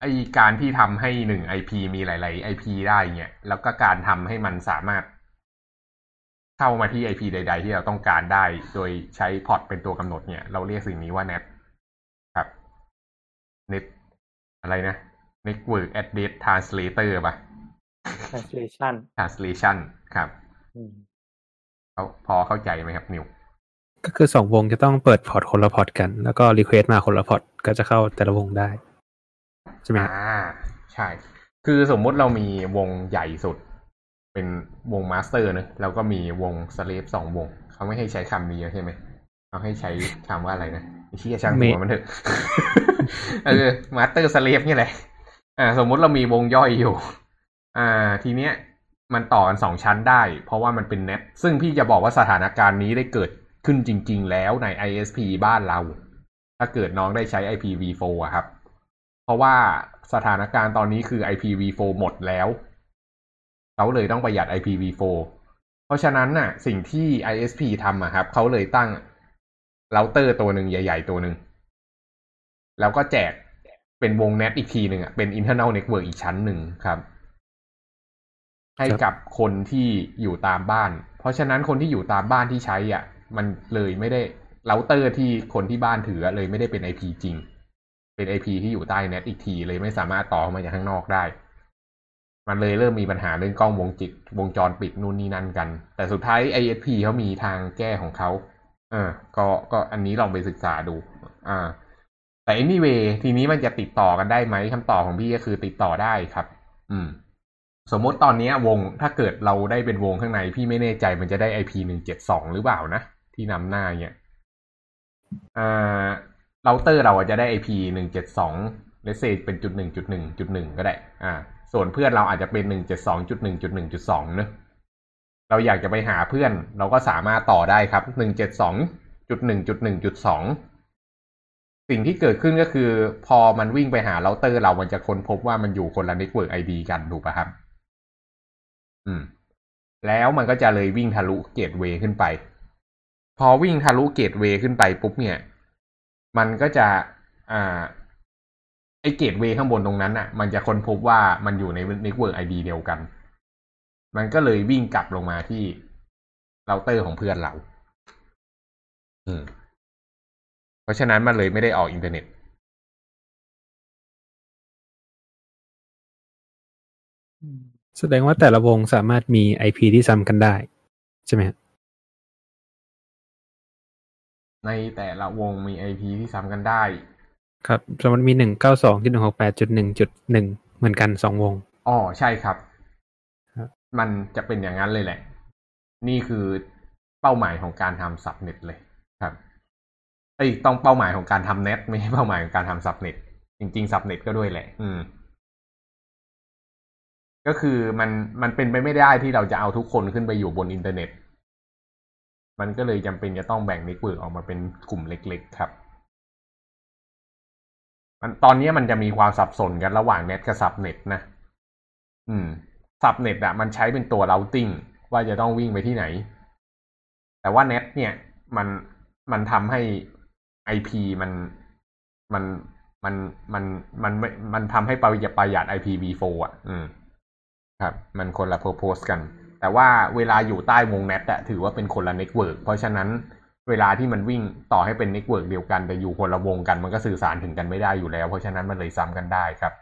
ไอการที่ทำให้หนึ่ง IP มีหลาย ๆ IP ได้เนี่ย แล้วก็การทำให้มันสามารถ เข้ามาที่ IP ใด ๆ ที่เราต้องการได้ โดยใช้พอร์ตเป็นตัวกำหนดเนี่ย เราเรียกสิ่งนี้ว่า NAT ครับ NAT อะไรนะ Network Address Translator ป่ะ translation translation ครับอืมเขาพอเข้าใจไหมครับนิวก็คือสองวงจะต้องเปิดพอร์ตคนละพอร์ตกัน แล้วก็ request มาคนละพอร์ตก็จะเข้าแต่ละวงได้ ใช่ไหมครับอ่า ใช่ คือสมมุติเรามีวงใหญ่สุด เป็นวง master นะแล้วก็มีวง slave สองวง เขาไม่ให้ใช้คำนี้ใช่ไหมเขาให้ใช้คำว่าอะไรนะไอ้เชี่ยช่างหัวมันเถอะเออ master slave นี่แหละ อ่า สมมุติเรามีวงย่อยอยู่ อ่า ทีเนี้ยมันต่อกันสองชั้นได้ เพราะว่ามันเป็น NAT ซึ่งพี่จะบอกว่าสถานการณ์นี้ได้เกิดขึ้นจริง ๆ แล้วใน ISP บ้านเรา ถ้าเกิดน้องได้ใช้ IPv4 อะครับ เพราะว่าสถานการณ์ตอนนี้คือ IPv4 หมดแล้ว เขาเลยต้องประหยัด IPv4 เพราะฉะนั้นน่ะ สิ่งที่ ISP ทำอะครับ เขาเลยตั้งเราเตอร์ตัวหนึ่งใหญ่ ๆ ตัวหนึ่ง แล้วก็แจกเป็นวง NAT อีกทีหนึ่งอะเป็น internal network อีกชั้นหนึ่งครับ ให้กับคนที่อยู่ตามบ้าน เพราะฉะนั้นคนที่อยู่ตามบ้านที่ใช้อะ มันเลยไม่ได้เราเตอร์ที่คนที่บ้านถือเลยไม่ได้เป็น IP จริง เป็น IP ที่อยู่ใต้ NAT อีกทีเลยไม่สามารถต่อมาจากข้างนอกได้ มันเลยเริ่มมีปัญหาเรื่องกล้องวงจิตวงจรปิดนู่นนี่นั่นกัน แต่สุดท้าย ISP เขามีทางแก้ของเขาเออก็ก็อันนี้ลองไปศึกษาดู อ่า แต่ anyway ทีนี้มันจะติดต่อกันได้ไหมคำตอบของพี่ก็คือติดต่อได้ครับ อืม สมมติตอนนี้วงถ้าเกิดเราได้เป็นวงข้างใน พี่ไม่แน่ใจมันจะได้ IP หนึ่งเจ็ดสองหรือเปล่านะที่นำหน้าเนี่ยอ่าเราเตอร์เราจจะได้ IP หนึ่งเจ็ดสองเลเซเป็นจุดหนึ่งจุดหนึ่งจุดหนึ่งก็ได้ อ่า ส่วนเพื่อนเราอาจจะเป็นหนึ่งเจ็ดสองจุดหนึ่งจุดหนึ่งจุดสองเนอะเราอยากจะไปหาเพื่อน เราก็สามารถต่อได้ครับหนึ่งเจ็ดสองจุดหนึ่งจุดหนึ่งจุดสองสิ่งที่เกิดขึ้นก็คือ พอมันวิ่งไปหาเราเตอร์เรามันจะค้นพบว่ามันอยู่คนละ network ID กันถูกปะครับ อืม แล้วมันก็จะเลยวิ่งทะลุ gateway ขึ้นไป พอวิ่งทะลุ gateway ขึ้นไปปุ๊บเนี่ย มันก็จะ อ่า ไอ gateway ข้างบนตรงนั้นอะ มันจะค้นพบว่ามันอยู่ใน network ID เดียวกัน มันก็เลยวิ่งกลับลงมาที่เราเตอร์ของเพื่อนเรา อืม เพราะฉะนั้นมันเลยไม่ได้ออกอินเทอร์เน็ต แสดงว่าแต่ละวงสามารถมี IP ที่ซ้ำกันได้ ใช่ไหมครับในแต่ละวงมี IP ที่ซ้ำกันได้ ครับสมมติมีหนึ่งเก้าสองจุดหนึ่งหกแปดจุดหนึ่งจุดหนึ่งเหมือนกันสองวงอ๋อใช่ครับครับมันจะเป็นอย่างนั้นเลยแหละ นี่คือเป้าหมายของการทำ subnet เลยครับไอ้ยต้องเป้าหมายของการทำ NAT ไม่ใช่เป้าหมายของการทำ subnet จริงๆ subnet ก็ด้วยแหละ อืม ก็คือมันมันเป็นไปไม่ได้ที่เราจะเอาทุกคนขึ้นไปอยู่บนอินเทอร์เน็ต มันก็เลยจำเป็นจะต้องแบ่ง network ออกมาเป็นกลุ่มเล็ก ๆ ครับ มันตอนนี้มันจะมีความสับสนกันระหว่าง NAT กับ subnet นะ อืม subnet อะมันใช้เป็นตัว routing ว่าจะต้องวิ่งไปที่ไหน แต่ว่า NAT เนี่ยมันมันทำให้ IP มันมันมันมันมันไม่มันทำให้ประหยัดประหยัด IPv4 อะ อืม ครับ มันคนละ purpose กัน แต่ว่าเวลาอยู่ใต้วง NAT อะถือว่าเป็นคนละ network เพราะฉะนั้น เวลาที่มันวิ่งต่อให้เป็น network เดียวกันแต่อยู่คนละวงกันมันก็สื่อสารถึงกันไม่ได้อยู่แล้ว เพราะฉะนั้นมันเลยซ้ำกันได้ครับ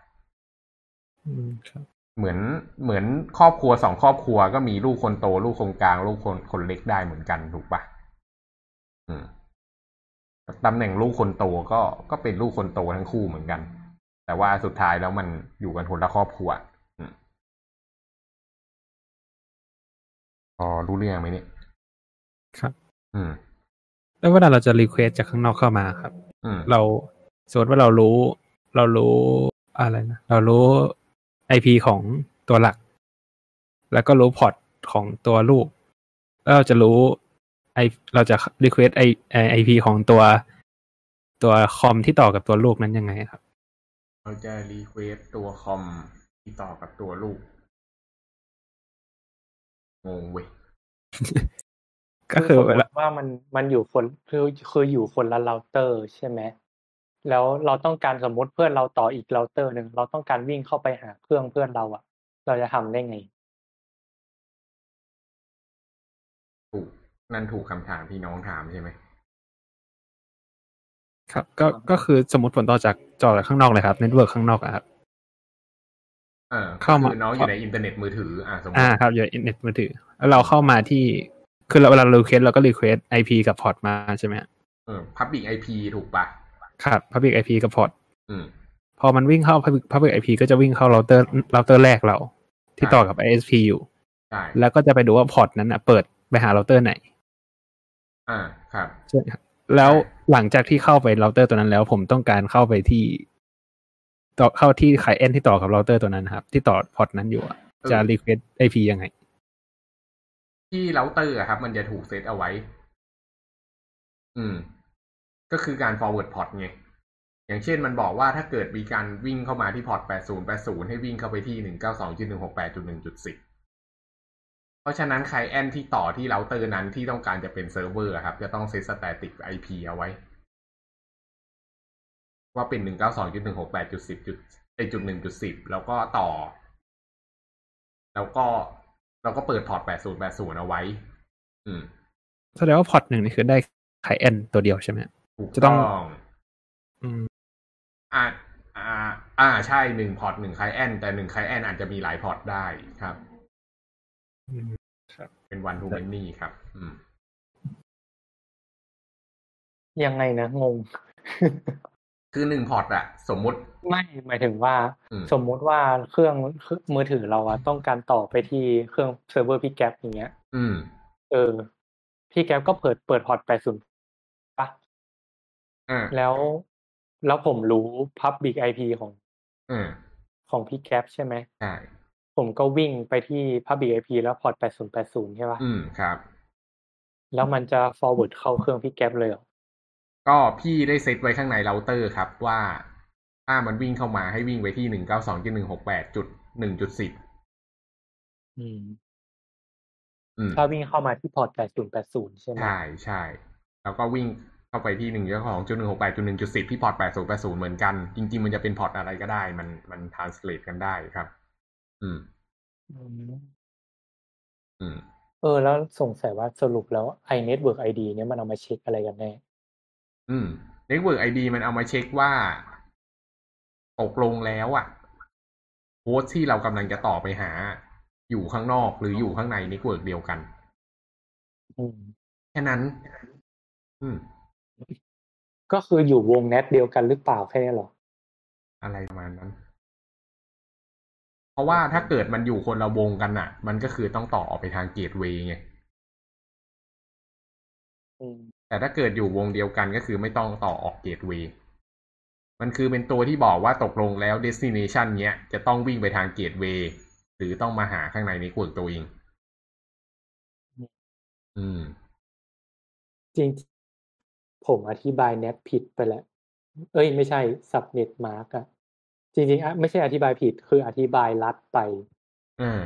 อืมครับเหมือนเหมือนครอบครัวสองครอบครัวก็มีลูกคนโต ลูกคนกลาง ลูกคนคนเล็กได้เหมือนกันถูกปะอืมตำแหน่งลูกคนโตก็ก็เป็นลูกคนโตทั้งคู่เหมือนกัน แต่ว่าสุดท้ายแล้วมันอยู่กันคนละครอบครัวอืมพอรู้เรื่องไหมเนี่ยครับ อืม แล้วเวลาเราจะ request จากข้างนอกเข้ามาครับอืมเราสมมติว่าเรารู้ เรารู้อะไรนะเรารู้ IP ของตัวหลัก แล้วก็รู้พอร์ตของตัวลูก แล้วเราจะรู้ไอเราจะ request ไอไอพีของตัวตัวคอมที่ต่อกับตัวลูกนั้นยังไงครับ เราจะรีเควสตัวคอมที่ต่อกับตัวลูกงงเว้ย ก็คือสมเวมลาติว่ามันมันอยู่คนคือคืออยู่คนละเราเตอร์ใช่ไหมแล้วเราต้องการสมมติเพื่อนเราต่ออีกเราเตอร์หนึ่งเราต้องการวิ่งเข้าไปหาเครื่องเพื่อนเราอะเราจะทำได้ไงถูกนั่นถูกคำถามที่น้องถามใช่ไหมครับ ก็ก็คือสมมติผมต่อจากจอจากข้างนอกเลยครับ network ข้างนอกอะครับเออเข้ามาคือน้องอยู่ในอินเทอร์เน็ตมือถือ อ่าสมมติอ่าครับอยู่อินเน็ตมือถือ แล้วเราเข้ามาที่ คือเราเวลาเรา request เราก็ request IP กับพอร์ตมาใช่ไหมฮะเออ Public IP ถูกปะครับ Public IP กับพอร์ตอืมพอมันวิ่งเข้า Public Public IP ก็จะวิ่งเข้าเราเตอร์เราเตอร์แรกเรา ที่ต่อกับ ISP อยู่ใช่แล้วก็จะไปดูว่าพอร์ตนั้นอะเปิดไปหาเราเตอร์ไหน อ่าครับใช่ครับแล้วหลังจากที่เข้าไปเราเตอร์ตัวนั้นแล้ว ผมต้องการเข้าไปที่ ต่อเข้าที่ client ที่ต่อกับเราเตอร์ตัวนั้นนะครับ ที่ต่อพอร์ตนั้นอยู่อะเออจะ request IP ยังไง ที่เราเตอร์อะครับ มันจะถูกเซตเอาไว้ อืม ก็คือการ forward port ไง อย่างเช่นมันบอกว่าถ้าเกิดมีการวิ่งเข้ามาที่พอร์ต 8080 ให้วิ่งเข้าไปที่ 192.168.1.10 เพราะฉะนั้น client ที่ต่อที่เราเตอร์นั้นที่ต้องการจะเป็นเซิร์ฟเวอร์อะครับ จะต้องเซตสแตติก IP เอาไว้ ว่าเป็น 192.168.10จุดไอจุดหนึ่งจุดสิบแล้วก็ต่อ แล้วก็ เราก็เปิดพอร์ต 8080 เอาไว้ อืมแสดงว่าพอร์ตหนึ่งนี่คือได้ client ตัวเดียวใช่ไหมถูกจะต้องต้อง อืมอ่าอ่า อ่า ใช่หนึ่งพอร์ตหนึ่ง client แต่หนึ่ง client อาจจะมีหลายพอร์ตได้ครับอืมเป็น one-to-many ครับ อืมยังไงนะ งง คือหนึ่งพอร์ตอะสมมุติไม่หมายถึงว่าอืมสมมุติว่าเครื่องเครื่องมือถือเราอะต้องการต่อไปที่เครื่องเซิร์ฟเวอร์พี่แก๊ปอย่างเงี้ย อืม เออ พี่แก๊ปก็เปิดเปิดพอร์ตแปดศูนย์ปะอ่าแล้วแล้วผมรู้ Public IP ของอืมของพี่แก๊ปใช่ไหมใช่ผมก็วิ่งไปที่ Public IP แล้วพอร์ตแปดศูนย์แปดศูนย์ใช่ปะอืมครับ แล้วมันจะ forward เข้าเครื่องพี่แก๊ปเลยเหรอ ก็พี่ได้เซตไว้ข้างในเราเตอร์ครับว่าถ้ามันวิ่งเข้ามาให้วิ่งไปที่หนึ่งเก้าสองจุดหนึ่งหกแปดจุดหนึ่งจุดสิบอืมอืมถ้าวิ่งเข้ามาที่พอร์ตแปดศูนย์แปดศูนย์ใช่ไหมใช่ใช่แล้วก็วิ่งเข้าไปที่หนึ่งเก้าสองจุดหนึ่งหกแปดจุดหนึ่งจุดสิบที่พอร์ตแปดศูนย์แปดศูนย์เหมือนกัน จริง ๆ มันจะเป็นพอร์ตอะไรก็ได้ มันมันท r นสเล e กันได้ครับอืมอืม อืม เออ แล้วสงสัยว่าสรุปแล้วไอ network ID เนี่ยมันเอามาเช็คอะไรกันแน่ อืม Network ID มันเอามาเช็คว่าตกลงแล้วอะ host ที่เรากำลังจะต่อไปหา อยู่ข้างนอกหรืออยู่ข้างใน Network เดียวกันอืมแค่นั้น อืม ก็คืออยู่วง NAT เดียวกันหรือเปล่าแค่นี้เหรอ อะไรประมาณนั้น เพราะว่าถ้าเกิดมันอยู่คนละวงกันอะมันก็คือต้องต่อออกไปทาง gateway ไงอืม แต่ถ้าเกิดอยู่วงเดียวกันก็คือไม่ต้องต่อออก gatewayมันคือเป็นตัวที่บอกว่าตกลงแล้ว destination เนี้ยจะต้องวิ่งไปทางเกตเวย์หรือต้องมาหาข้างในในกลุ่มตัวเอง อืม จริง ผมอธิบายแนทผิดไปแล้ว เอ้ย ไม่ใช่ subnet mark อะจริงๆอะไม่ใช่อธิบายผิด คืออธิบายลัดไปอ่า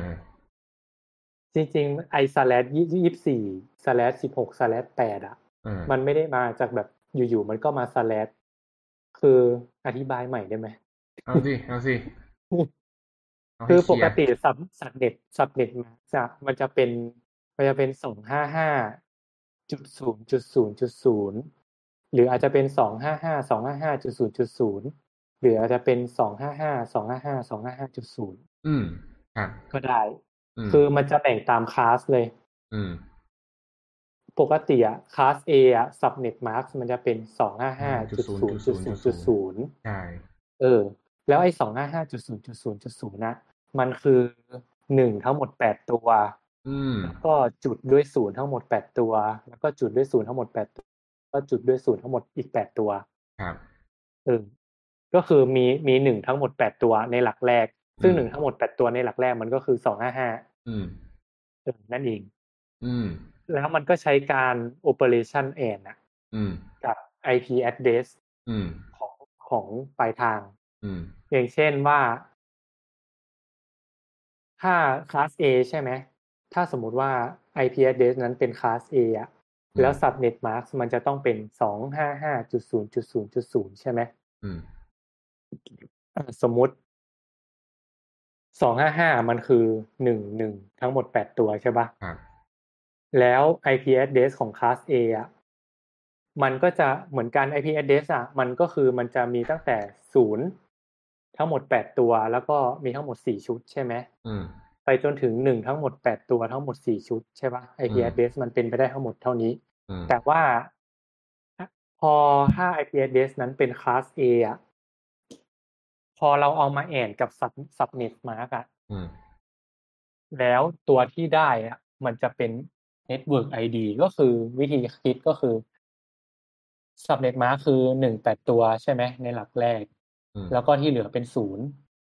จริง ๆ ไอ slash ยี่สี่ slash สิบหก slash แปดอะอ่า มันไม่ได้มาจากแบบอยู่ๆมันก็มา slash คืออธิบายใหม่ได้ไหมเอาสิเอาสิเอาให้คือเคปลีกยร์ติสับสับเน็ตสับเน็ตมาจะมันจะเป็นมันจะเป็นสองห้าห้าจุดศูนย์จุดศูนย์จุดศูนย์หรืออาจจะเป็นสองห้าห้าสองห้าห้าจุดศูนย์จุดศูนย์หรืออาจจะเป็นสองห้าห้าสองห้าห้าสองห้าห้าจุดศูนย์อืมครับก็ได้อืมคือมันจะแบ่งตามคลาสเลย อืม ปกติอะคลาส A อะสับเน็ตมาร์กมันจะเป็นสองห้าห้าจุดศูนย์จุดศูนย์จุดศูนย์ใช่เออ แล้วไอ้สองห้าห้าจุดศูนย์จุดศูนย์จุดศูนย์นะมันคือหนึ่งทั้งหมดแปดตัวอืมแล้วก็จุดด้วยศูนย์ทั้งหมดแปดตัว แล้วก็จุดด้วยศูนย์ทั้งหมดแปดตัวก็จุดด้วยศูนย์ทั้งหมดอีกแปดตัว ครับเออก็คือมีมีหนึ่งทั้งหมดแปดตัวในหลักแรก ซึ่งอืมหนึ่งทั้งหมดแปดตัวในหลักแรกมันก็คือสองห้าห้าอืมเออนั่นเอง อืม แล้วมันก็ใช้การ operation and อะอืมกับ IP address อืมของของปลายทางอืมอย่างเช่นว่า ถ้าคลาส A ใช่ไหม ถ้าสมมุติว่า IP address นั้นเป็น class A อะแล้ว subnet mask มันจะต้องเป็นสองห้าห้าจุดศูนย์จุดศูนย์จุดศูนย์ใช่ไหมอืมอะสมมุติสองห้าห้ามันคือหนึ่งหนึ่งทั้งหมดแปดตัวใช่ปะครับ แล้ว IP address ของ class A อะมันก็จะเหมือนกัน IP address อะมันก็คือมันจะมีตั้งแต่ศูนย์ทั้งหมดแปดตัว แล้วก็มีทั้งหมดสี่ชุดใช่ไหมอืมไปจนถึงหนึ่งทั้งหมดแปดตัวทั้งหมดสี่ชุดใช่ปะ IP อืม address มันเป็นไปได้ทั้งหมดเท่านี้อืมแต่ว่าพอถ้า IP address นั้นเป็น class A อะพอเราเอามาแอนกับ sub subnet mask อะอืมแล้วตัวที่ได้อะมันจะเป็น Network ID ก็คือวิธีคิดก็คือ Subnet Mask คือหนึ่งแปดตัวใช่ไหมในหลักแรกอืมแล้วก็ที่เหลือเป็นศูนย์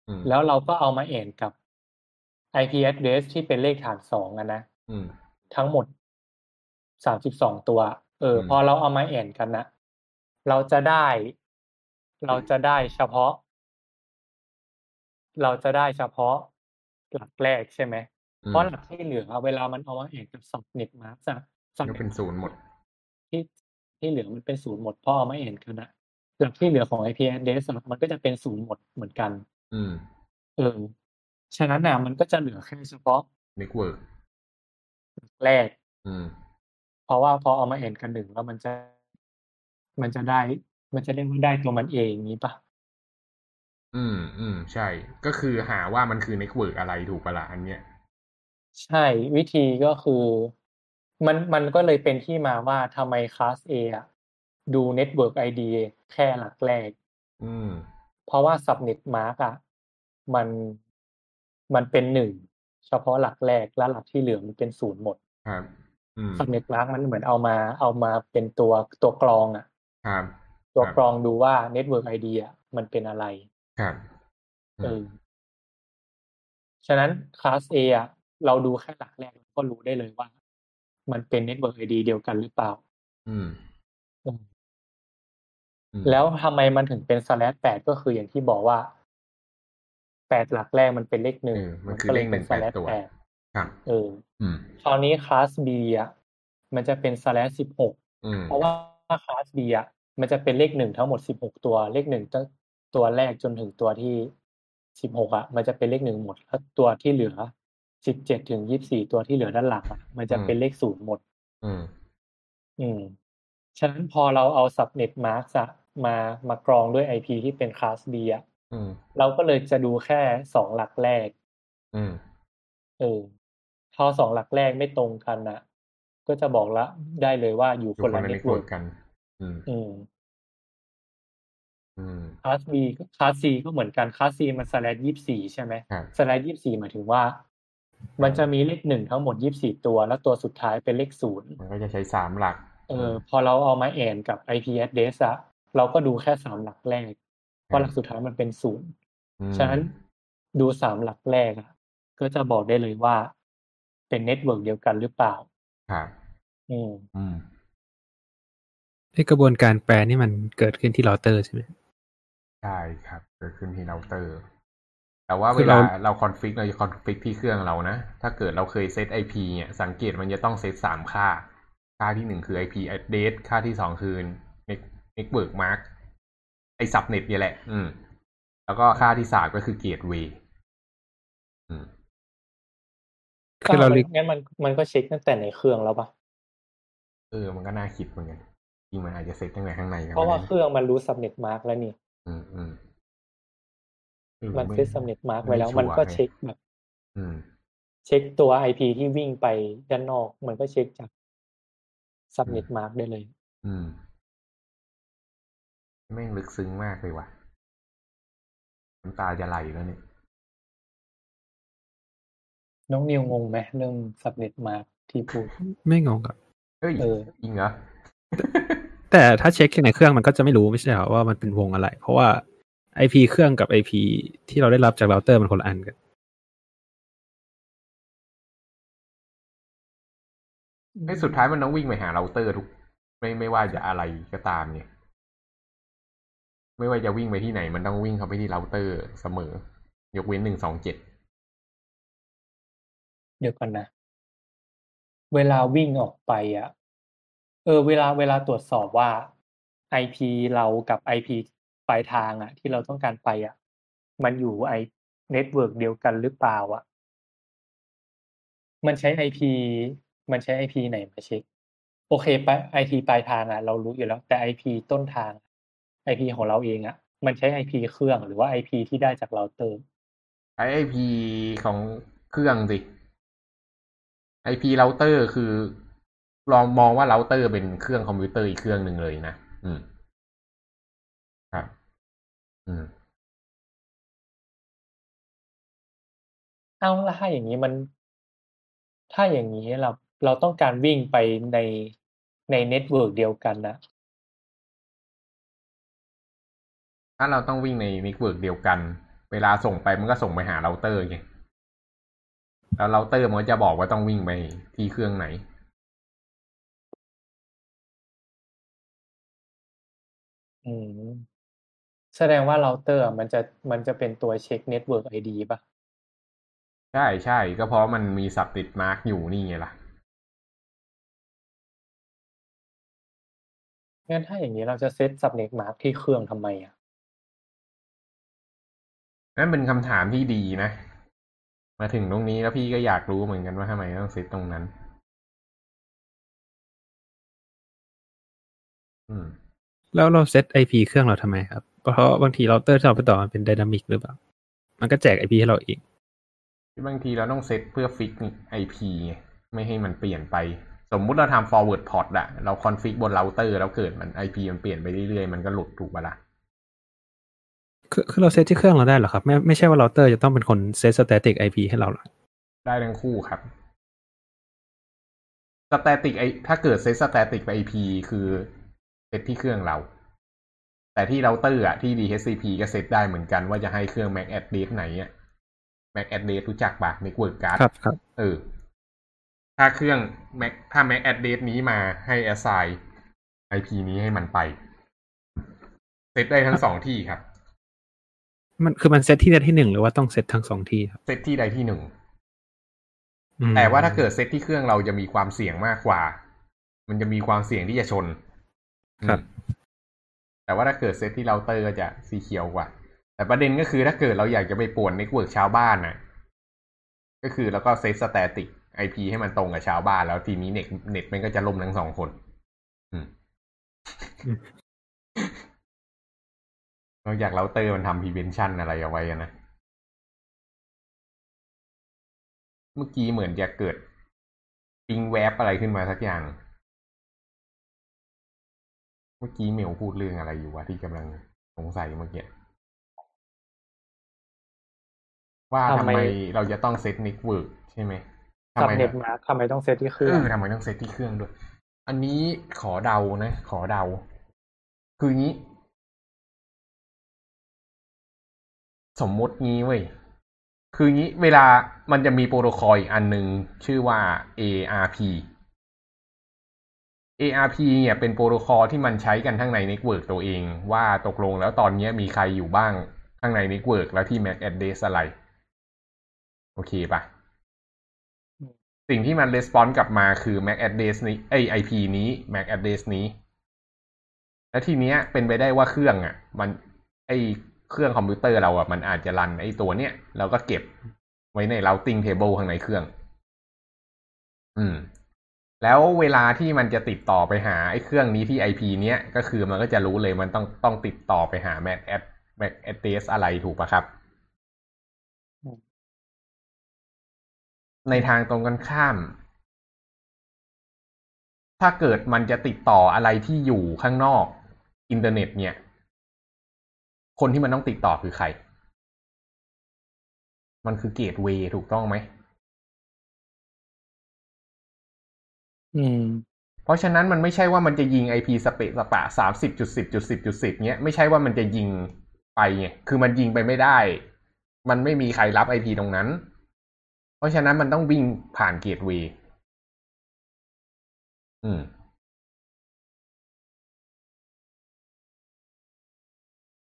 อืมแล้วเราก็เอามาแอนกับ IP address ที่เป็นเลขฐานสองอะนะอืมทั้งหมดสามสิบสองตัว เอออืมพอเราเอามาแอนกันนะเราจะได้ เราจะได้เฉพาะ เราจะได้เฉพาะหลักแรกใช่ไหมอืม เพราะหลักที่เหลือเวลามันเอามาแอนกับสับเน็ตมาร์กอะสับก็เป็นศูนย์หมด ที่ที่เหลือมันเป็นศูนย์หมดเพราะเอามาแอนกันนะหลักที่เหลือของ IP address อะมันก็จะเป็นศูนย์หมดเหมือนกัน อืม เออ ฉะนั้นน่ะมันก็จะเหลือแค่เฉพาะ network หลักแรก อืม เพราะว่าพอเอามา AND กับหนึ่งแล้วมันจะ มันจะได้ มันจะเรียกว่าได้ตัวมันเองนี้ปะอืม อืม ใช่ ก็คือหาว่ามันคือ network อะไรถูกปะละอันเนี้ย ใช่ วิธีก็คือ มันมันก็เลยเป็นที่มาว่าทำไมคลาส A อะดู Network ID แค่หลักแรก อืม เพราะว่า Subnet Mask อะมันมันเป็นหนึ่งเฉพาะหลักแรกแล้วหลักที่เหลือมันเป็นศูนย์หมดครับอืม Subnet Mask มันเหมือนเอามาเอามาเป็นตัวตัวกรองอะครับตัวครับกรองดูว่า Network ID อะมันเป็นอะไรครับเออฉะนั้นคลาส A อะ เราดูแค่หลักแรกเราก็รู้ได้เลยว่า มันเป็น Network ID เดียวกันหรือเปล่าอืมอืมอืม แล้วทำไมมันถึงเป็น slash แปดก็คืออย่างที่บอกว่าแปดหลักแรกมันเป็นเลขหนึ่งเออมันคือเลขหนึ่งแปด slash ตัวแปดครับเอออืมคราวนี้คลาส B อะมันจะเป็น slash สิบหกอืมเพราะว่าคลาส B อะมันจะเป็นเลขหนึ่งทั้งหมดสิบหกตัวเลขหนึ่งตั้งตัวแรกจนถึงตัวที่สิบหกอะ มันจะเป็นเลขหนึ่งหมดแล้วตัวที่เหลือ สิบเจ็ดถึงยี่สิบสี่ตัวที่เหลือด้านหลังอะมันจะเป็นเลขศูนย์หมด อืม อืม ฉะนั้นพอเราเอา subnet mask อะมามากรองด้วย IP ที่เป็น class B อะอืมเราก็เลยจะดูแค่สองหลักแรก อืม เออพอสองหลักแรกไม่ตรงกันอะก็จะบอกละได้เลยว่าอยู่อยู่คนคนละละเน็ตเวิ network ร์กกัน อืม อืมอืม class B class C ก็เหมือนกัน class C มัน slash ยี่สี่ใช่ไหมครับ slash ยี่สี่หมายถึงว่า มันจะมีเลขหนึ่งทั้งหมดยี่สี่ตัว แล้วตัวสุดท้ายเป็นเลขศูนย์มันก็จะใช้สามหลัก เออ พอเราเอามา AND กับ IP address อะเราก็ดูแค่สามหลักแรกเพราะหลักสุดท้ายมันเป็นศูนย์อืมฉะนั้นดูสามหลักแรกอะก็จะบอกได้เลยว่า เป็น network เดียวกันหรือเปล่าครับอืมอืมไอกระบวนการแปลนี่มันเกิดขึ้นที่เราเตอร์ใช่ไหมใช่ครับ เกิดขึ้นที่เราเตอร์ แต่ว่าคืเวลาเราเรา config เราจะ config ที่เครื่องเรานะ ถ้าเกิดเราเคยเซต IP เนี่ยสังเกตมันจะต้องเซตสามค่า ค่าที่หนึ่งคือ IP address ค่าที่สองคือ network mask ไอ subnet เนี่ยแหละ อืม แล้วก็ค่าที่สามก็คือ gateway อืมคือเราก็ลิมันงั้นมันมันก็เช็คตั้งแต่ในเครื่องแล้วปะเออ มันก็น่าคิดเหมือนกันจริงมันอาจจะเซตตั้งแต่ข้างในกันเพราะว่าไม่เคได้รื่องมันรู้ subnet mark แล้วนี่ อืมอืมออ มันไเซต subnet mark ไว้แล้วชัมันก็ไงเช็คแบบอืมเช็คตัว IP ที่วิ่งไปด้านนอก มันก็เช็คจาก subnet mark ได้เลย อืมแม่งลึกซึ้งมากเลยว่ะน้ำตาจะไหลแล้วเนี่ย น้องนิวงงไหมเรื่อง subnet mask ที่พูด ไม่งงครับเอ้ยเออจริงเหรอแต่ถ้าเช็คในเครื่องมันก็จะไม่รู้ไม่ใช่เหรอว่ามันเป็นวงอะไร เพราะว่า IP เครื่องกับ IP ที่เราได้รับจากเราเตอร์มันคนละอันกันไอ้สุดท้ายมันต้องวิ่งไปหาเราเตอร์ทุก ไม่ไม่ว่าจะอะไรก็ตามเนี่ย ไม่ว่าจะวิ่งไปที่ไหน มันต้องวิ่งเข้าไปที่เราเตอร์เสมอ ยกเว้นหนึ่งสองเจ็ดเดี๋ยวก่อนนะ เวลาวิ่งออกไปอะ เออ เวลาเวลาตรวจสอบว่า IP เรากับ IP ป ลายทางอะที่เราต้องการไปอะมันอยู่ไอ network เดียวกันหรือเปล่าอะมันใช้ IP มันใช้ IP ไหนมาเช็ค โอเคไป IP ปลายทางอะเรารู้อยู่แล้ว แต่ IP ต้นทาง IP ของเราเองอะมันใช้ IP เครื่องหรือว่า IP ที่ได้จากเราเตอร์ใช้ IP ของเครื่องสิ IP เราเตอร์คือลองมองว่าเราเตอร์เป็นเครื่องคอมพิวเตอร์อีกเครื่องหนึ่งเลยนะ อืม อืมเอาแล้วถ้าอย่างนี้มัน ถ้าอย่างนี้เรา เราต้องการวิ่งไปใน ใน network เดียวกันนะถ้าเราต้องวิ่งใน network เดียวกัน เวลาส่งไปมันก็ส่งไปหาเราเตอร์ไง แล้วเราเตอร์มันก็จะบอกว่าต้องวิ่งไปที่เครื่องไหน อืม แสดงว่าเราเตอร์มันจะมันจะเป็นตัว check network ID ป่ะ ใช่ใช่ก็เพราะมันมี subnet mask อยู่นี่ไงล่ะ งั้นถ้าอย่างนี้เราจะ set subnet mask ที่เครื่องทำไมอะ นั่นเป็นคำถามที่ดีนะ มาถึงตรงนี้แล้วพี่ก็อยากรู้เหมือนกันว่าทำไมต้องเซตตรงนั้น อืม แล้วเรา set IP เครื่องเราทำไมครับ เพราะบางทีเราเตอร์ที่เราไปต่อมันเป็น dynamic หรือเปล่า มันก็แจก IP ให้เราเองบางทีเราต้องเซตเพื่อ fix IP ไม่ให้มันเปลี่ยนไป สมมุติเราทำ forward port อะเรา config บนเราเตอร์แล้วเกิดมัน IP มันเปลี่ยนไปเรื่อยๆ มันก็หลุดถูกปะล่ะคือคือเราเซตที่เครื่องเราได้เหรอครับ ไม่ไม่ใช่ว่าเราเตอร์จะต้องเป็นคน set static IP ให้เราหรอได้ทั้งคู่ครับสแตติกไอถ้าเกิดเซตสแตติกไป IP คือเซตที่เครื่องเรา แต่ที่เราเตอร์อะที่ DHCP ก็เซตได้เหมือนกันว่าจะให้เครื่อง MAC address ไหนอะ MAC address รู้จักปะ Network card ครับครับเออ ถ้าเครื่อง Mac ถ้า Mac address นี้มาให้ assign IP นี้ให้มันไป เซตได้ทั้งสองที่ครับ มันคือมันเซตที่ใดที่หนึ่งหรือว่าต้องเซตทั้งสองที่ครับเซตที่ใดที่หนึ่งอืมแต่ว่าถ้าเกิดเซตที่เครื่องเราจะมีความเสี่ยงมากกว่า มันจะมีความเสี่ยงที่จะชน ครับอืม แต่ว่าถ้าเกิดเซตที่เราเตอร์ก็จะ secure กว่า แต่ประเด็นก็คือถ้าเกิดเราอยากจะไปป่วน network ชาวบ้านนะก็คือแล้วก็ set static IP ให้มันตรงกับชาวบ้าน แล้วทีนี้เน็ตเน็ตมันก็จะล่มทั้งสองคน อืมนอกจากเราเตอร์มันทำ prevention อะไรเอาไว้นะ เมื่อกี้เหมือนจะเกิดปิงแวบอะไรขึ้นมาสักอย่าง มื่อกี้เมลพูดเรื่องอะไรอยู่วะที่กำลังสงสัยเมื่อกี้ว่าทำทำไมไมเราจะต้องเซตนิกเวิร์กใช่ไหมทำสับไมเน็ตมาร์กทำไมต้องเซตที่เคเอรื่องอทำไมต้องเซตที่เครื่องด้วย อันนี้ขอเดานะ ขอเดา คืองี้ สมมติงี้เว้ยคืองี้เวลามันจะมีโปรโตคอลอีกอันหนึ่งชื่อว่า ARP ARP เนี่ยเป็นโปรโตคอลที่มันใช้กันทั้งใน network ตัวเอง ว่าตกลงแล้วตอนนี้มีใครอยู่บ้างข้างใน network แล้วที่ MAC address อะไร โอเคปะสิ่งที่มัน response กลับมาคือ MAC address นี้เอ้ย IP นี้ MAC address นี้ แล้วทีเนี้ยเป็นไปได้ว่าเครื่องอะ มันไอเครื่องคอมพิวเตอร์เราอะมันอาจจะรันไอตัวเนี้ยเราก็เก็บไว้ใน routing table ข้างในเครื่อง อืม แล้วเวลาที่มันจะติดต่อไปหาไอ้เครื่องนี้ที่ IP เนี้ยก็คือมันก็จะรู้เลยมันต้องต้องติดต่อไปหา MAC ad MAC address อะไรถูกปะครับ ในทางตรงกันข้าม ถ้าเกิดมันจะติดต่ออะไรที่อยู่ข้างนอกอินเทอร์เน็ต เนี่ย คนที่มันต้องติดต่อคือใคร มันคือ gateway ถูกต้องไหม อืม เพราะฉะนั้นมันไม่ใช่ว่ามันจะยิง IP สเปซสปะสามสิบจุดสิบจุดสิบจุดสิบเนี้ยไม่ใช่ว่ามันจะยิงไปไงคือมันยิงไปไม่ได้ มันไม่มีใครรับ IP ตรงนั้น เพราะฉะนั้นมันต้องวิ่งผ่านเกตเวย์อืม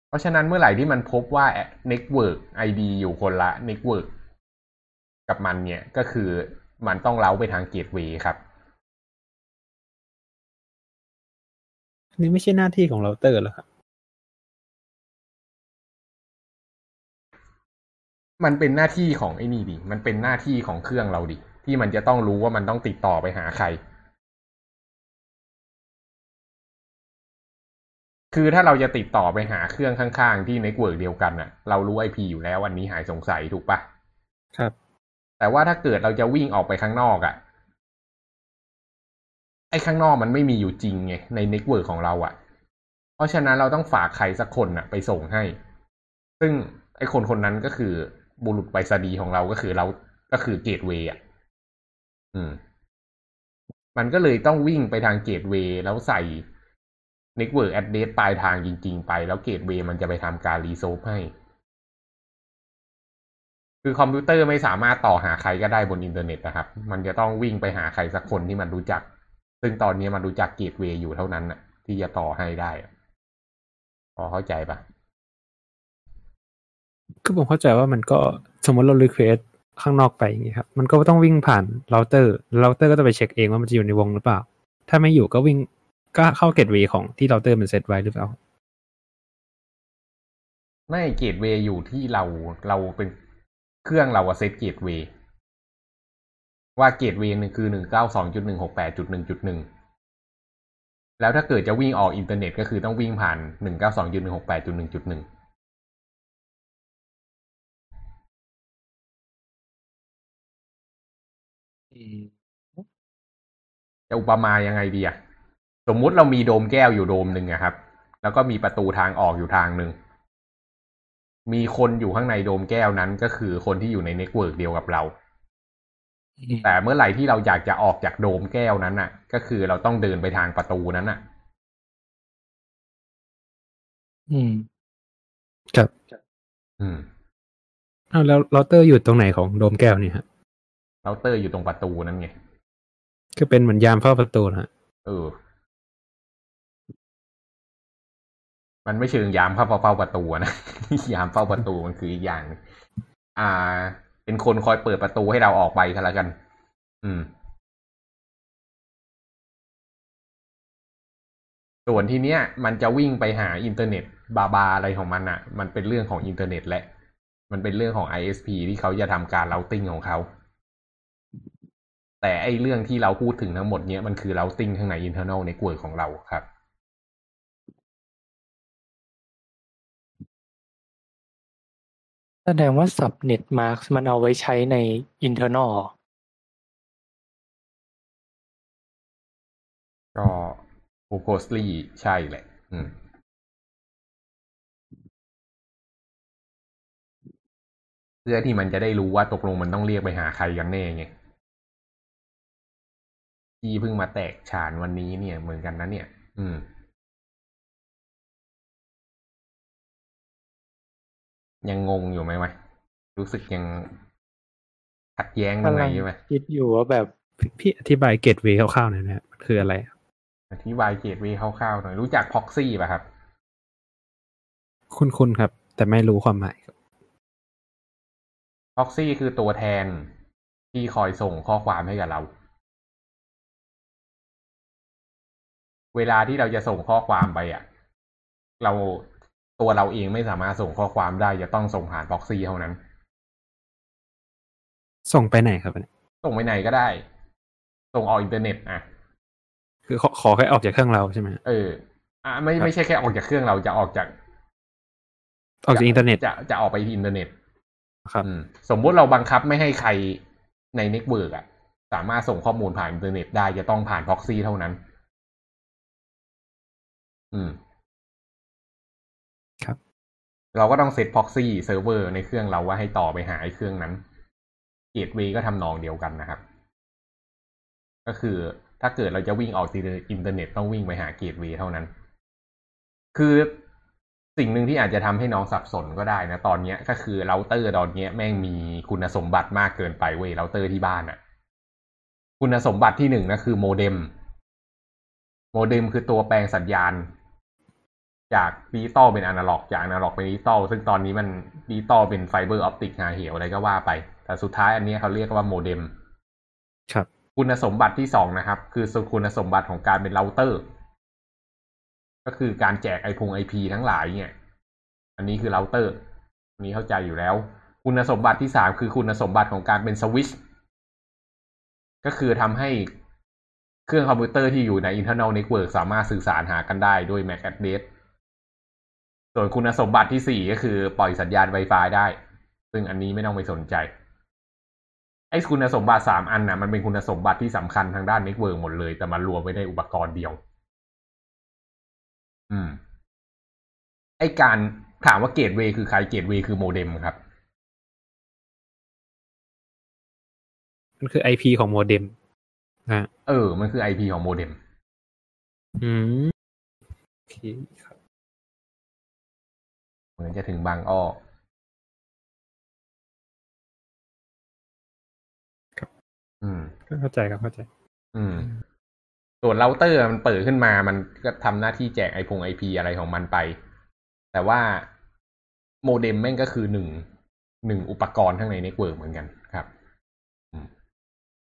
เพราะฉะนั้นเมื่อไหร่ที่มันพบว่า network ID อยู่คนละ network กับมันเนี่ย ก็คือมันต้องเล้าไปทางเกตเวย์ครับ อันนี้ไม่ใช่หน้าที่ของเราเตอร์หรอครับ มันเป็นหน้าที่ของไอ้นี่ดิ มันเป็นหน้าที่ของเครื่องเราดิ ที่มันจะต้องรู้ว่ามันต้องติดต่อไปหาใคร คือถ้าเราจะติดต่อไปหาเครื่องข้างๆ ที่ network เดียวกันน่ะ เรารู้ IP อยู่แล้ววันนี้หายสงสัยถูกปะครับ แต่ว่าถ้าเกิดเราจะวิ่งออกไปข้างนอกอะ่ะ ไอ้ข้างนอกมันไม่มีอยู่จริงไงใน network ของเราอะ่ะ เพราะฉะนั้นเราต้องฝากใครสักคนอะ่ะ ไปส่งให้ ซึ่งไอ้คนคนนั้นก็คือบุรุษไปรษณีย์ของเราก็คือเราก็คือ gateway อะ อืม มันก็เลยต้องวิ่งไปทาง gateway แล้วใส่ Network Address ปลายทางจริง ๆ ไป แล้ว gateway มันจะไปทำการ resolve ให้ คือคอมพิวเตอร์ไม่สามารถต่อหาใครก็ได้บนอินเทอร์เน็ตนะครับ มันจะต้องวิ่งไปหาใครสักคนที่มันรู้จัก ซึ่งตอนนี้มันรู้จัก gateway อยู่เท่านั้นน่ะ ที่จะต่อให้ได้อะพอเข้าใจปะคือผมเข้าใจว่ามันก็สมมติเรา request ข้างนอกไปอย่างเงี้ยครับ มันก็ต้องวิ่งผ่าน router router ก็จะไปเช็คเองว่ามันจะอยู่ในวงหรือเปล่า ถ้าไม่อยู่ก็วิ่งก็เข้า gateway ของที่เราเตอร์มันเซตไว้หรือเปล่าไม่ gateway อยู่ที่เราเราเป็นเครื่องเราอะ set gateway ว่า gateway หนึ่งคือหนึ่งเก้าสองจุดหนึ่งหกแปดจุดหนึ่งจุดหนึ่งแล้วถ้าเกิดจะวิ่งออกอินเทอร์เน็ตก็คือต้องวิ่งผ่านหนึ่งเก้าสองจุดหนึ่งหกแปดจุดหนึ่งจุดหนึ่งจะอุปมายังไงดีอะสมมุติเรามีโดมแก้วอยู่โดมหนึ่งอะครับ แล้วก็มีประตูทางออกอยู่ทางหนึ่ง มีคนอยู่ข้างในโดมแก้วนั้นก็คือคนที่อยู่ในเน็ตเวิร์กเดียวกับเรา แต่เมื่อไหร่ที่เราอยากจะออกจากโดมแก้วนั้นน่ะ ก็คือเราต้องเดินไปทางประตูนั้นน่ะ อืม ครับ อืมอ้าวแล้วเราเตอร์อยู่ตรงไหนของโดมแก้วเนี่ยฮะเราเตอร์อยู่ตรงประตูนั้นไงก็เป็นเหมือนยามเฝ้าประตูนะฮะเออ มันไม่เชิงยามเข้าเฝ้าประตูนะยามเฝ้าประตูมันคืออีกอย่างหนึ่งอ่า เป็นคนคอยเปิดประตูให้เราออกไปกันแล้วกัน อืม ส่วนที่เนี้ย มันจะวิ่งไปหาอินเทอร์เน็ต บาบาอะไรของมันอะ่ะ มันเป็นเรื่องของอินเทอร์เน็ตแหละ มันเป็นเรื่องของ ISP ที่เขาจะทำการ routing ของเขา แต่ไอ้เรื่องที่เราพูดถึงทั้งหมดเนี้ยมันคือ routing ข้างใน internal network ของเราครับ แสดงว่า subnet mask มันเอาไว้ใช้ใน internal เหรอก็ purposely ใช่แหละ อืม เพื่อที่มันจะได้รู้ว่าตกลงมันต้องเรียกไปหาใครกันแน่ไงที่เพิ่งมาแตกฉานวันนี้เนี่ยเหมือนกันนะเนี่ย อืม ยังงงอยู่ไหมวะรู้สึกยังขัดแย้งตรงไหนอยู่ไหมคิดอยู่ว่าแบบพี่พี่อธิบายเกตเวย์คร่าวๆหน่อยนะฮะมันคืออะไร อธิบายเกตเวย์คร่าวๆหน่อยรู้จักพ็อกซี่ป่ะครับ คุณคุณครับ แต่ไม่รู้ความหมายครับพ็อกซี่คือตัวแทนที่คอยส่งข้อความให้กับเรา เวลาที่เราจะส่งข้อความไปอะ เรา ตัวเราเองไม่สามารถส่งข้อความได้ จะต้องส่งผ่านพ็อกซี่เท่านั้น ส่งไปไหนครับเนี่ยส่งไปไหนก็ได้ ส่งออกอินเทอร์เน็ตอะ คือขอขอให้ออกจากเครื่องเราใช่ไหมฮะเออ อะไม่ครับไม่ใช่แค่ออกจากเครื่องเราจะออกจาก ออกจากอินเทอร์เน็ต จะจะออกไปที่อินเทอร์เน็ต ครับอืมสมมุติเราบังคับไม่ให้ใครใน network อะ สามารถส่งข้อมูลผ่านอินเทอร์เน็ตได้จะต้องผ่าน proxy เท่านั้น อืม ครับ เราก็ต้อง set proxy server ในเครื่องเราว่าให้ต่อไปหาไอ้เครื่องนั้น gateway ก็ทำนองเดียวกันนะครับ ก็คือถ้าเกิดเราจะวิ่งออกอินเทอร์เน็ตต้องวิ่งไปหา gateway เท่านั้น คือสิ่งหนึ่งที่อาจจะทำให้น้องสับสนก็ได้นะ ตอนเนี้ยก็คือเราเตอร์ตอนเนี้ยแม่งมีคุณสมบัติมากเกินไปเว้ยเราเตอร์ที่บ้านอะคุณสมบัติที่หนึ่งนะคือโมเด็ม โมเด็มคือตัวแปลงสัญญาณ จากดิจิตอลเป็นอนาล็อกจากอนาล็อกเป็นดิจิตอลซึ่งตอนนี้มันดิจิตอลเป็น fiber optic หาเหวอะไรก็ว่าไป แต่สุดท้ายอันเนี้ยเขาเรียกว่าโมเด็มครับคุณสมบัติที่สองนะครับ คือคุณสมบัติของการเป็นเราเตอร์ ก็คือการแจกไอพง IP ทั้งหลายเนี่ย อันนี้คือเราเตอร์อันนี้เข้าใจอยู่แล้ว คุณสมบัติที่สามคือคุณสมบัติของการเป็นสวิตช์ก็คือทำให้เครื่องคอมพิวเตอร์ที่อยู่ใน internal network สามารถสื่อสารหากันได้ด้วย MAC address ส่วนคุณสมบัติที่สี่ก็คือปล่อยสัญญาณ Wi-Fi ได้ ซึ่งอันนี้ไม่ต้องไปสนใจ ไอ้คุณสมบัติสามอันน่ะมันเป็นคุณสมบัติที่สำคัญทางด้าน network หมดเลย แต่มารวมไว้ในอุปกรณ์เดียว อืม ไอ้การถามว่าเกตเวย์คือใครเกตเวย์คือโมเด็มครับ มันคือไอพีของโมเด็มนะเออ มันคือไอพีของโมเด็ม อืมโอเคครับเห มือนจะถึงบางอ้ออืมก็เข้าใจครับเข้าใจ อืม ส่วนเราเตอร์มันเปิดขึ้นมามันก็ทำหน้าที่แจกไอพง IP อะไรของมันไป แต่ว่าโมเด็มแม่งก็คือหนึ่งหนึ่งอุปกรณ์ข้างใน network เหมือนกันครับอืม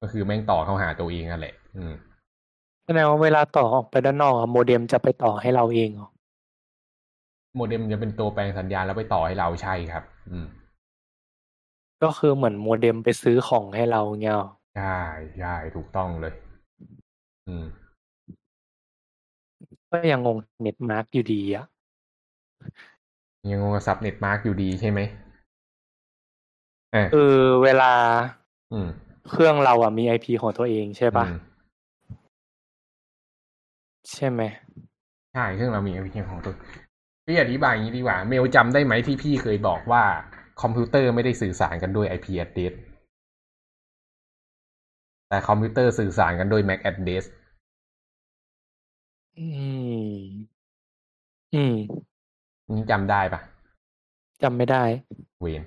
ก็คือแม่งต่อเข้าหาตัวเองนั่นแหละ อืมแสดงว่าเวลาต่อออกไปด้านนอกอะโมเด็มจะไปต่อให้เราเองเหรอ โมเด็มจะเป็นตัวแปลงสัญญาณแล้วไปต่อให้เราใช่ครับ อืม ก็คือเหมือนโมเด็มไปซื้อของให้เราเงี้ยเหรอใช่ใช่ถูกต้องเลย อืม ก็ยังงง netmask อยู่ดีอะยังงงกับ subnet mask อยู่ดีใช่ไหมเออคือเวลา อืม เครื่องเราอะมี IP ของตัวเองใช่ปะอืมใช่ไหมใช่เครื่องเรามี application ของตัว พี่อธิบายอย่างนี้ดีกว่า เมลจำได้ไหมที่พี่เคยบอกว่า คอมพิวเตอร์ไม่ได้สื่อสารกันด้วย IP address แต่คอมพิวเตอร์สื่อสารกันด้วย MAC address อืม อืมนี่จำได้ปะจำไม่ได้ เมล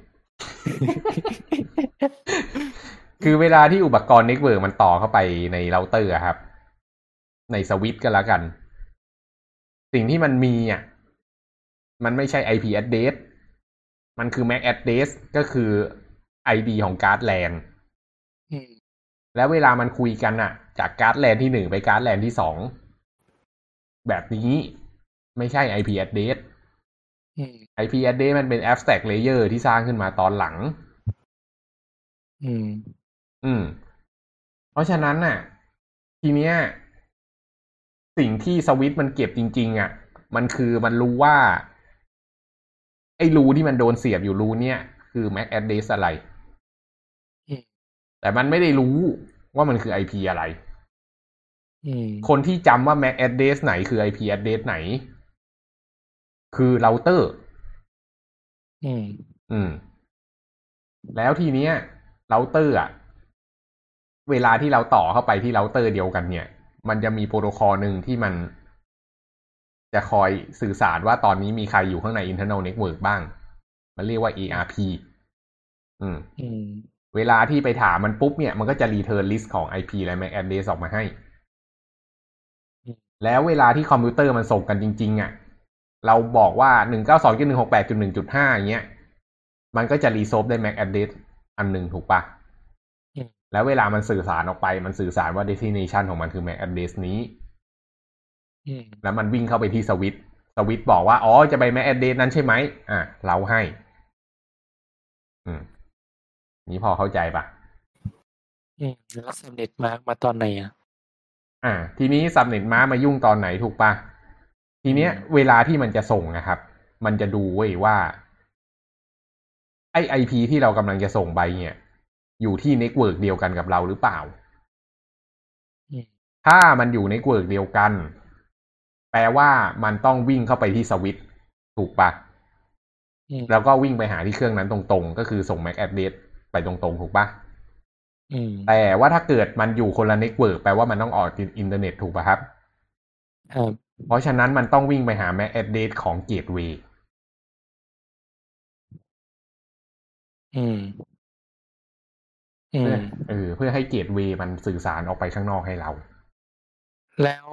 คือเวลาที่อุปกรณ์ network มันต่อเข้าไปในเราเตอร์อะครับ ในสวิตช์ก็แล้วกัน สิ่งที่มันมีอะ มันไม่ใช่ IP address มันคือ MAC address ก็คือ ID ของการ์ดแลนอืมแล้วเวลามันคุยกันอะจากการ์ดแลนที่หนึ่งไปการ์ดแลนที่สองแบบนี้ไม่ใช่ IP address อืม IP address มันเป็น abstract layer ที่สร้างขึ้นมาตอนหลัง อืม อืม เพราะฉะนั้นน่ะ ทีเนี้ย สิ่งที่สวิตช์มันเก็บจริง ๆอะ มันคือมันรู้ว่า ไอ้รูที่มันโดนเสียบอยู่รูเนี่ย คือ MAC address อะไรอืมแต่มันไม่ได้รู้ว่ามันคือ IP อะไรอืมคนที่จำว่า MAC address ไหนคือ IP address ไหน คือเราเตอร์ อืม อืม แล้วทีเนี้ยเราเตอร์อะเวลาที่เราต่อเข้าไปที่เราเตอร์เดียวกันเนี่ย มันจะมีโปรโตคอลหนึ่งที่มัน จะคอยสื่อสารว่าตอนนี้มีใครอยู่ข้างใน internal network บ้าง มันเรียกว่า ARP อืมอืม เวลาที่ไปถามมันปุ๊บเนี่ย มันก็จะ return list ของ IP และ MAC address ออกมาให้อืมแล้วเวลาที่คอมพิวเตอร์มันส่งกันจริง ๆอะ เราบอกว่าหนึ่งเก้าสองจุดหนึ่งหกแปดจุดหนึ่งจุดห้าอย่างเงี้ย มันก็จะ resolve ได้ MAC address อันหนึ่งถูกปะอืมแล้วเวลามันสื่อสารออกไป มันสื่อสารว่า destination ของมันคือ MAC address นี้อืม แล้วมันวิ่งเข้าไปที่สวิตช์สวิตช์บอกว่า อ๋อ จะไป MAC address นั้นใช่ไหมอะ เราให้ อืม นี้พอเข้าใจปะอืมแล้ว subnet mask มาตอนไหนอะ อ่า ทีนี้ subnet mask มายุ่งตอนไหนถูกปะทีเนี้ย เวลาที่มันจะส่งนะครับ มันจะดูเว้ยว่า ไอ้ IP ที่เรากำลังจะส่งไปเนี่ย อยู่ที่ network เดียวกันกับเราหรือเปล่าอืมถ้ามันอยู่ใน network เดียวกัน แปลว่ามันต้องวิ่งเข้าไปที่สวิตช์ถูกปะอืมแล้วก็วิ่งไปหาที่เครื่องนั้นตรงๆ ก็คือส่ง MAC address ไปตรงๆ ถูกปะอืมแต่ว่าถ้าเกิดมันอยู่คนละ network แปลว่ามันต้องออกอินเทอร์เน็ตถูกปะครับครับเพราะฉะนั้นมันต้องวิ่งไปหา MAC address ของ gateway อืมอืเพื่อมเออเพื่อให้ gateway มันสื่อสารออกไปข้างนอกให้เรา แล้ว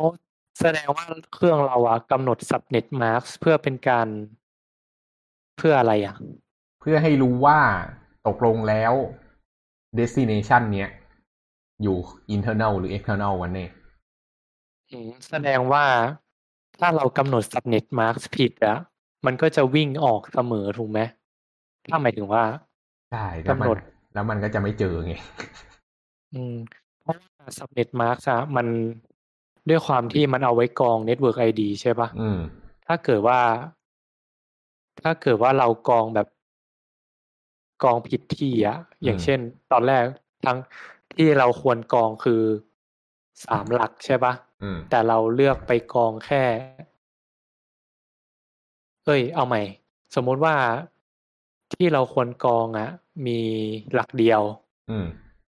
แสดงว่าเครื่องเราอะกำหนด subnet mask เพื่อเป็นการเพื่ออะไรอะเพื่อให้รู้ว่าตกลงแล้ว destination เนี้ย อยู่ internal หรือ external วันแน่อืมแสดงว่าถ้าเรากำหนด subnet mask ผิดอะมันก็จะวิ่งออกเสมอถูกไหมถ้าหมายถึงว่าใช่แล้วมันกำหนดแล้วมันก็จะไม่เจอไง อืมเพราะว่า subnet mask อะมัน ด้วยความที่มันเอาไว้กรอง network ID ใช่ปะอืมถ้าเกิดว่า ถ้าเกิดว่าเรากรองแบบกรองผิดที่อะอย่างอืมเช่น ตอนแรกทั้งที่เราควรกรองคือสามหลักใช่ปะอืมแต่เราเลือกไปกรองแค่ เอ้ย เอาใหม่ สมมติว่าที่เราควรกรองอะมีหลักเดียว อืม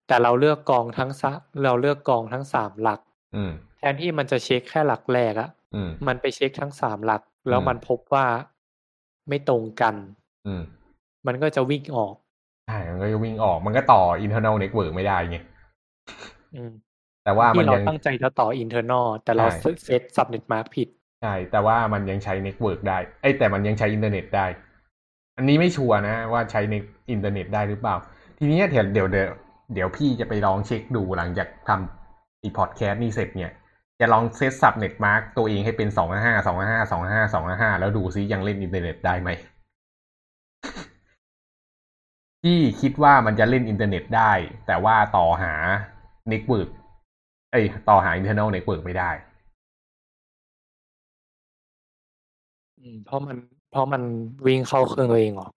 แต่เราเลือกกรองทั้งสะเราเลือกกรองทั้งสามหลัก อืม แทนที่มันจะเช็คแค่หลักแรกอะอืมมันไปเช็คทั้งสามหลัก แล้วอืมมันพบว่าไม่ตรงกัน อืมมันก็จะวิ่งออกใช่มันก็จะวิ่งออก มันก็ต่อ internal network ไม่ได้ไงอืมแต่ว่ามันที่เรายังตั้งใจจะต่อ internal แต่เราใช่ set subnet mask ผิดใช่แต่ว่ามันยังใช้ network ได้เอ้ยแต่มันยังใช้อินเทอร์เน็ตได้ อันนี้ไม่ชัวร์นะ ว่าใช้ในอินเทอร์เน็ตได้หรือเปล่า ทีนี้เดี๋ยวเดี๋ยวเดี๋ยวเดี๋ยวพี่จะไปลองเช็คดูหลังจากทำอีพอดแคสต์นี่เสร็จเนี่ย จะลอง set subnet mask ตัวเองให้เป็นสองห้าสองห้าสองห้าสองห้าแล้วดูซิยังเล่นอินเทอร์เน็ตได้ไหมพี่คิดว่ามันจะเล่นอินเทอร์เน็ตได้ แต่ว่าต่อหา network เอ้ยต่อหา internal network ไม่ได้อืมเพราะมัน เพราะมันวิ่งเข้าเครื่องตัวเองเหรอ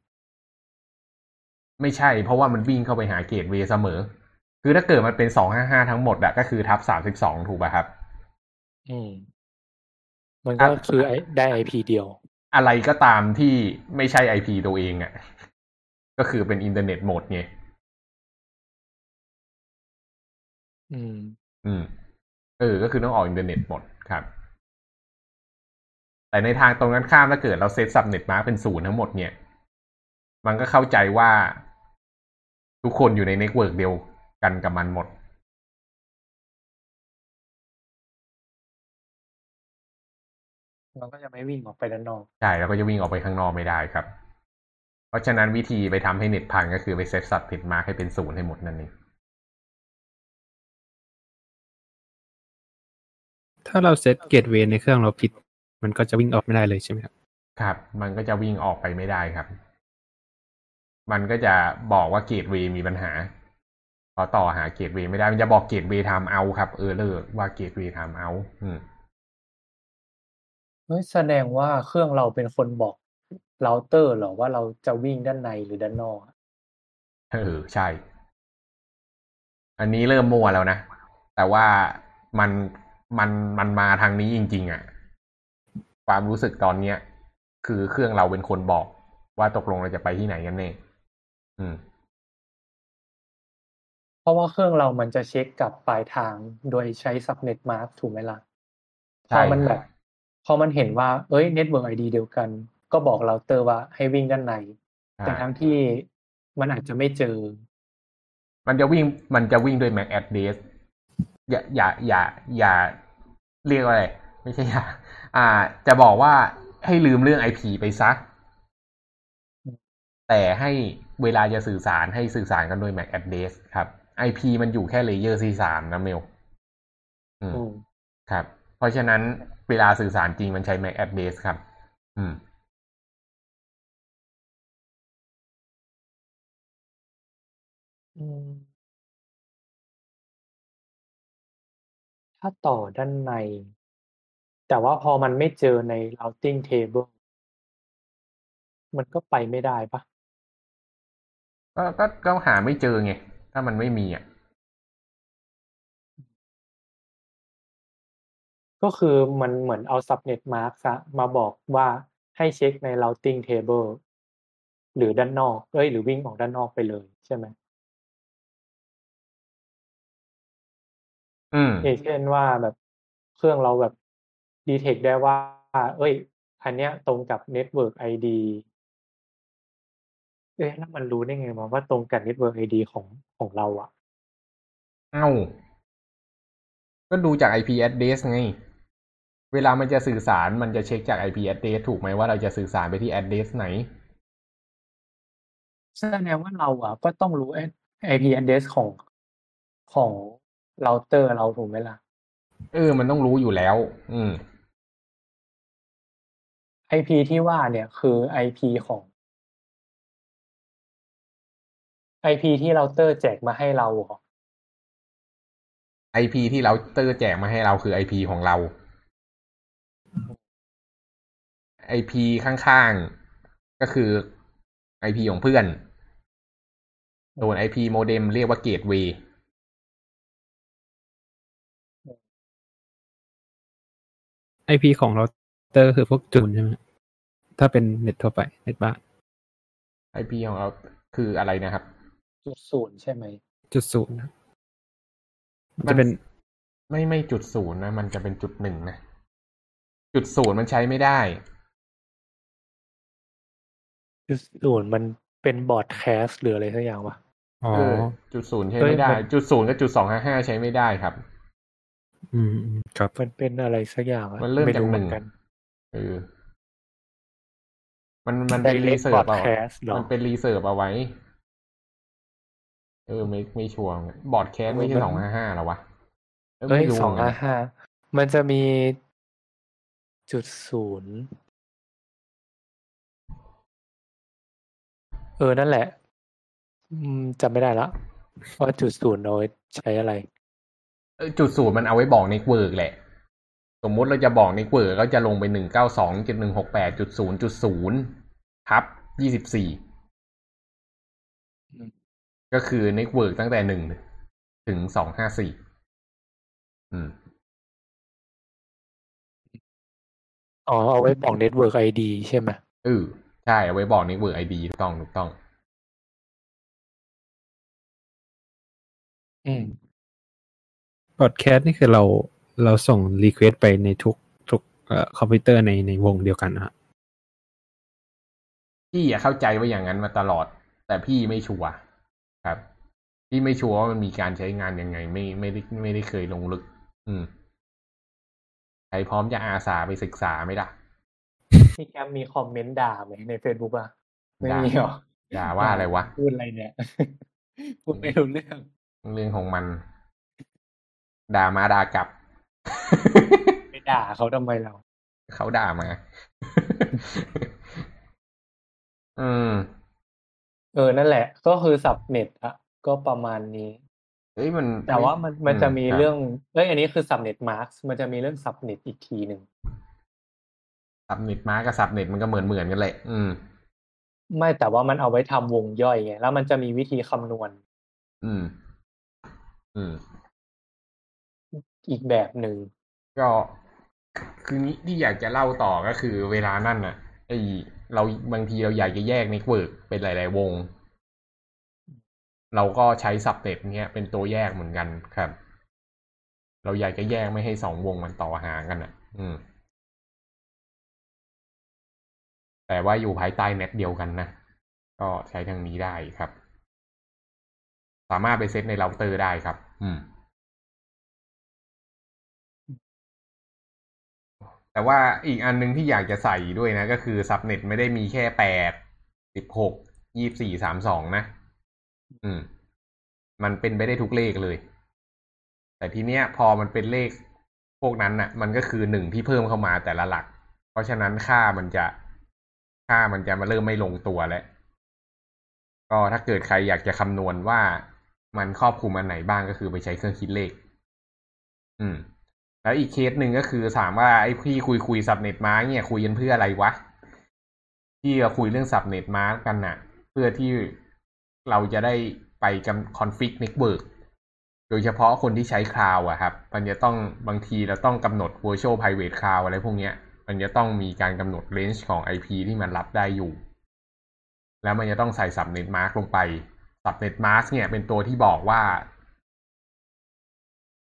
ไม่ใช่ เพราะว่ามันวิ่งเข้าไปหา gateway เสมอ คือถ้าเกิดมันเป็นสองห้าห้าทั้งหมดอะก็คือทับสามสิบสองถูกป่ะครับ อืม มันก็อะคือไอได้ IP เดียว อะไรก็ตามที่ไม่ใช่ IP ตัวเองอะก็คือเป็นอินเทอร์เน็ตหมดไงอืม อืม เออ ก็คือต้องออกอินเทอร์เน็ตหมดครับ แต่ในทางตรงกันข้ามถ้าเกิดเรา set subnet mask เป็นศูนย์ทั้งหมดเนี่ย มันก็เข้าใจว่าทุกคนอยู่ใน network เดียวกันกับมันหมด มันก็จะไม่วิ่งออกไปด้านนอกใช่แล้วก็จะวิ่งออกไปข้างนอกไม่ได้ครับ เพราะฉะนั้นวิธีไปทำให้เน็ตพังก็คือไป set subnet mask ให้เป็นศูนย์ให้หมดนั่นเองถ้าเรา set gateway ในเครื่องเราผิด มันก็จะวิ่งออกไม่ได้เลยใช่ไหมครับครับ มันก็จะวิ่งออกไปไม่ได้ครับ มันก็จะบอกว่า gateway มีปัญหาพอต่อหา gateway ไม่ได้มันจะบอก gateway timeout ครับ error ว่า gateway timeout อืม เฮ้ยแสดงว่าเครื่องเราเป็นคนบอกเราเตอร์เหรอว่าเราจะวิ่งด้านในหรือด้านนอกอะเออใช่ อันนี้เริ่มมัวแล้วนะ แต่ว่ามันมันมันมาทางนี้จริง ๆอะ่ะ ความรู้สึกตอนเนี้ย คือเครื่องเราเป็นคนบอกว่าตกลงเราจะไปที่ไหนกันแน่อืม เพราะว่าเครื่องเรามันจะเช็คกลับปลายทางโดยใช้ subnet mask ถูกไหมล่ะพใช่อมันแบบ พอมันเห็นว่า เอ้ย network ID เดียวกัน ก็บอกเราเตอร์ว่าให้วิ่งด้านใน แต่ใช่ทั้งที่มันอาจจะไม่เจอ มันจะวิ่งมันจะวิ่งด้วย MAC address อย่าอย่าอย่าอย่าเรียกว่าอะไร ไม่ใช่อย่าอ่า จะบอกว่าให้ลืมเรื่อง IP ไปซะแต่ให้เวลาจะสื่อสารให้สื่อสารกันด้วย MAC address ครับ IP มันอยู่แค่เลเยอร์ C3 นะเมล อืมอืมครับ เพราะฉะนั้นเวลาสื่อสารจริงมันใช้ MAC address ครับ อืมอืมถ้าต่อด้านใน แต่ว่าพอมันไม่เจอใน routing table มันก็ไปไม่ได้ปะก็ก็ก็หาไม่เจอไง ถ้ามันไม่มีอะ ก็คือมันเหมือนเอา subnet mask อะมาบอกว่าให้เช็คใน routing table หรือด้านนอก เอ้ย หรือวิ่งออกด้านนอกไปเลยใช่ไหมอืมอย่างเช่นว่าแบบเครื่องเราแบบ detect ได้ว่า เอ้ย อันเนี้ยตรงกับ network ID เอ๊ะแล้วมันรู้ได้ไงวะว่าตรงกับ network ID ของของเราอะเอ้า ก็ดูจาก IP address ไง เวลามันจะสื่อสารมันจะเช็คจาก IP address ถูกไหมว่าเราจะสื่อสารไปที่ address ไหน แสดงว่าเราอะก็ต้องรู้ IP address ของของเราเตอร์เราถูกไหมล่ะ เออ มันต้องรู้อยู่แล้ว อืม IP ที่ว่าเนี่ยคือ IP ของ IP ที่เราเตอร์แจกมาให้เราเหรอ IP ที่เราเตอร์แจกมาให้เราคือ IP ของเรา IP ข้างๆ ก็คือ IP ของเพื่อนส่วน IP โมเด็มเรียกว่า gateway IP ของเราเตอร์คือพวกจูนใช่ไหมถ้าเป็นเน็ตทั่วไปเน็ตบ้าน IP ของเราคืออะไรนะครับ จุดศูนย์ใช่ไหม จุดศูนย์ครับมันจะเป็นไม่ไม่จุดศูนย์นะ มันจะเป็นจุดหนึ่งนะ จุดศูนย์มันใช้ไม่ได้ จุดศูนย์มันเป็น broadcast หรืออะไรสักอย่างวะอ๋อเออจุดศูนย์ใช้ไม่ได้เฮ้ยมันจุดศูนย์กับจุดสองห้าห้าใช้ไม่ได้ครับ อืมอืมครับ มันเป็นอะไรสักอย่างอะมันเริ่มไม่จากรู้หเหมืนึ่องนกันเออมันมันเป็น Direct รีเสิร์ฟเอา broadcast เหรอมันเป็นรีเสิร์ฟเอาไว้ เออไม่ไม่ชัวร์บอร์ดแคสไม่ใช่สองห้าห้าหรอวะเอ้ยไม่รู้สองเหมือนห้ากันห้ามันจะมีจุดศูนย์ ออนั่นแหละ อืมจำไม่ได้ละว่าจุดศูนย์เอาไว้ใช้อะไรเออจุดศูนย์มันเอาไว้บอก network แหละ สมมุติเราจะบอก network ก็จะลงไปหนึ่งเก้าสองจุดหนึ่งหกแปดจุดศูนย์จุดศูนย์ทับยี่สิบสี่อืมก็คือ network ตั้งแต่หนึ่งถึงสองห้าสี่อืมอ๋อเอาไว้บอก Network ID ใช่ไหมเออ ใช่เอาไว้บอก network ID ถูกต้องถูกต้อง อืม broadcast นี่คือเราเราส่ง request ไปในทุกทุกเอ่อคอมพิวเตอร์ในในวงเดียวกันนะฮะพี่อะเข้าใจว่าอย่างนั้นมาตลอด แต่พี่ไม่ชัวร์ครับ พี่ไม่ชัวร์ว่ามันมีการใช้งานยังไง ไม่ไม่ได้ไม่ได้เคยลงลึก อืมใครพร้อมจะอาสาไปศึกษาไหมล่ะ พี่แคมมี comment ด่าไหมใน Facebook อะไม่ด่ามีหรออย่าว่าอะไรวะพูดอะไรเนี่ยพูดไม่รู้เรื่องเรื่องของมัน ด่ามาด่ากลับไปด่าเขาทำไมเราเขาด่ามา อืม เออ นั่นแหละ ก็คือสับเน็ตอะก็ประมาณนี้เอ้ยมัน แต่ว่ามันมันจะมีคบเรื่องเอ้ยอันนี้คือสับเน็ตมาร์กมันจะมีเรื่องสับเน็ตอีกทีหนึ่ง subnet mask กับ subnet มันก็เหมือนเหมือนกันแหละอืม ไม่แต่ว่ามันเอาไว้ทำวงย่อยไงแล้วมันจะมีวิธีคำนวณ อืม อืม อีกแบบหนึ่งก็คือนี้ที่อยากจะเล่าต่อก็คือเวลานั่นน่ะไอเราบางทีเราอยากจะแยก network เป็นหลาย ๆ วง เราก็ใช้ subnet เนี้ยเป็นตัวแยกเหมือนกันครับ เราอยากจะแยกไม่ให้สองวงมันต่อหากันอะ อืม แต่ว่าอยู่ภายใต้เน็ตเดียวกันนะ ก็ใช้ทางนี้ได้ครับ สามารถไปเซตในเราเตอร์ได้ครับ อืม แต่ว่าอีกอันหนึงที่อยากจะใส่ด้วยนะ ก็คือ subnet ไม่ได้มีแค่แปดสิบหกยี่สี่สามสองนะ อืม มันเป็นไปได้ทุกเลขเลย แต่ทีเนี้ย พอมันเป็นเลขพวกนั้นน่ะ มันก็คือหนึ่งที่เพิ่มเข้ามาแต่ละหลัก เพราะฉะนั้นค่ามันจะ ค่ามันจะมาเริ่มไม่ลงตัวแล้ว ก็ถ้าเกิดใครอยากจะคำนวณว่ามันครอบคลุมอันไหนบ้างก็คือไปใช้เครื่องคิดเลข อืม แล้วอีกเคสหนึ่งก็คือถามว่าไอ้พี่คุยคุยสับเน็ตมาเนี่ย คุยกันเพื่ออะไรวะพี่ก็คุยเรื่อง subnet mask กันน่ะ เพื่อที่เราจะได้ไปกับ config network โดยเฉพาะคนที่ใช้ cloud อะครับ มันจะต้องบางทีเราต้องกำหนด virtual private cloud อะไรพวกเนี้ย มันจะต้องมีการกำหนด range ของ IP ที่มันรับได้อยู่ แล้วมันจะต้องใส่ subnet mask ลงไป subnet mask เนี่ยเป็นตัวที่บอกว่า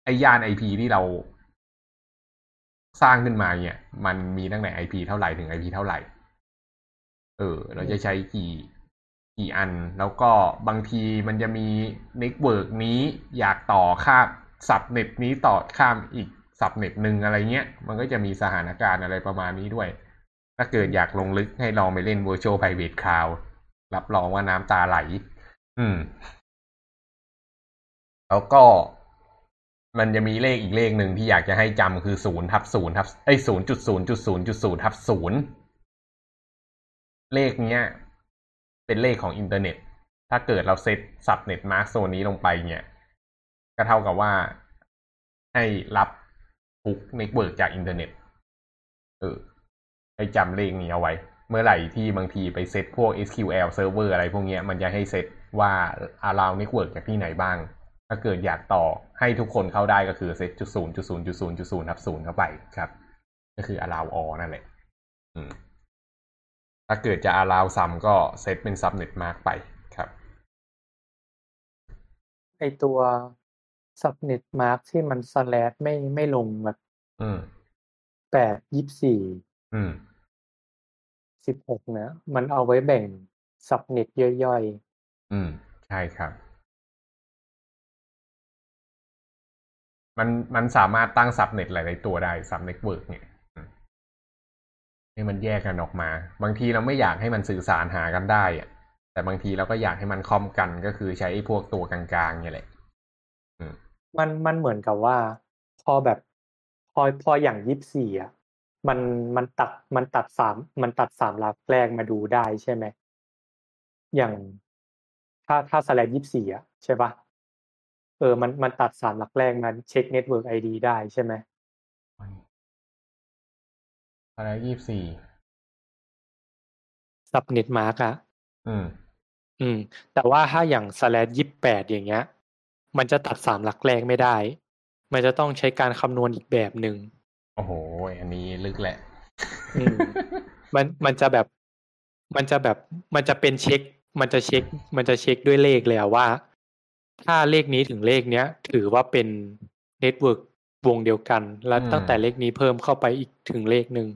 ไอยาน IP ที่เราสร้างขึ้นมาเนี่ย มันมีตั้งแต่ IP เท่าไหร่ถึง IP เท่าไหร่ เออ เราจะใช้กี่กี่อัน แล้วก็บางทีมันจะมี network นี้อยากต่อข้าม subnet นี้ต่อข้ามอีก subnet หนึ่งอะไรเงี้ย มันก็จะมีสถานการณ์อะไรประมาณนี้ด้วย ถ้าเกิดอยากลงลึกให้ลองไปเล่น Virtual Private Cloud รับรองว่าน้ำตาไหล อืม แล้วก็มันจะมีเลขอีกเลขหนึ่งที่อยากจะให้จำคือศูนย์ทับศูนย์ทับไอ้ศูนย์จุดศูนย์จุดศูนย์จุดศูนย์ทับศูนย์เลขเนี้ย เป็นเลขของอินเทอร์เน็ต ถ้าเกิดเรา set subnet mask โซนนี้ลงไปเนี่ย ก็เท่ากับว่าให้รับ ทุก network จากอินเทอร์เน็ต เออให้จำเลขนี้เอาไว้ เมื่อไหร่ที่บางทีไปเซตพวก SQL server อะไรพวกเนี้ยมันจะให้เซตว่า allow network จากที่ไหนบ้าง ถ้าเกิดอยากต่อให้ทุกคนเข้าได้ก็คือเซตจุดศูนย์จุดศูนย์จุดศูนย์จุดศูนย์ทับศูนย์เข้าไปครับ ก็คือ allow all นั่นแหละ อืม ถ้าเกิดจะ allow sum ก็เซตเป็น subnet mark ไปครับ ไอตัว subnet mark ที่มัน slash ไม่ไม่ลงแบบอืมแปดยี่สี่อืมสิบหกนะมันเอาไว้แบ่ง subnet ย่อยอืม ใช่ครับ มันมันสามารถตั้งซับเน็ตหลายๆตัวได้ซับเน็ตเวิร์กเนี่ยอืมให้มันแยกกันออกมา บางทีเราไม่อยากให้มันสื่อสารหากันได้อะแต่บางทีเราก็อยากให้มัน com กันก็คือใช้ไอ้พวกตัวกลางๆเนี่ยแหละๆ มันมันเหมือนกับว่า พอแบบพอพออย่างยี่สี่อะมันมันตัดมันตัดสามมันตัดสามหลักแรกมาดูได้ใช่ไหมอย่างถ้าถ้า slash ยี่สี่อะใช่ปะเออมันมันตัดสามหลักแรกมาเช็ค network ID ได้ใช่ไหมอะไรยี่สี่ subnet mark อะอืม อืม แต่ว่าถ้าอย่าง slash ยี่แปดอย่างเงี้ย มันจะตัดสามหลักแรกไม่ได้ มันจะต้องใช้การคำนวณอีกแบบหนึ่งโอ้โห อันนี้ลึกแหละอืมมันมันจะแบบ มันจะแบบ มันจะเป็นเช็ค มันจะเช็ค มันจะเช็คด้วยเลขเลยอะว่า ถ้าเลขนี้ถึงเลขเนี้ย ถือว่าเป็น network วงเดียวกัน แล้วอืมตั้งแต่เลขนี้เพิ่มเข้าไปอีกถึงเลขหนึ่ง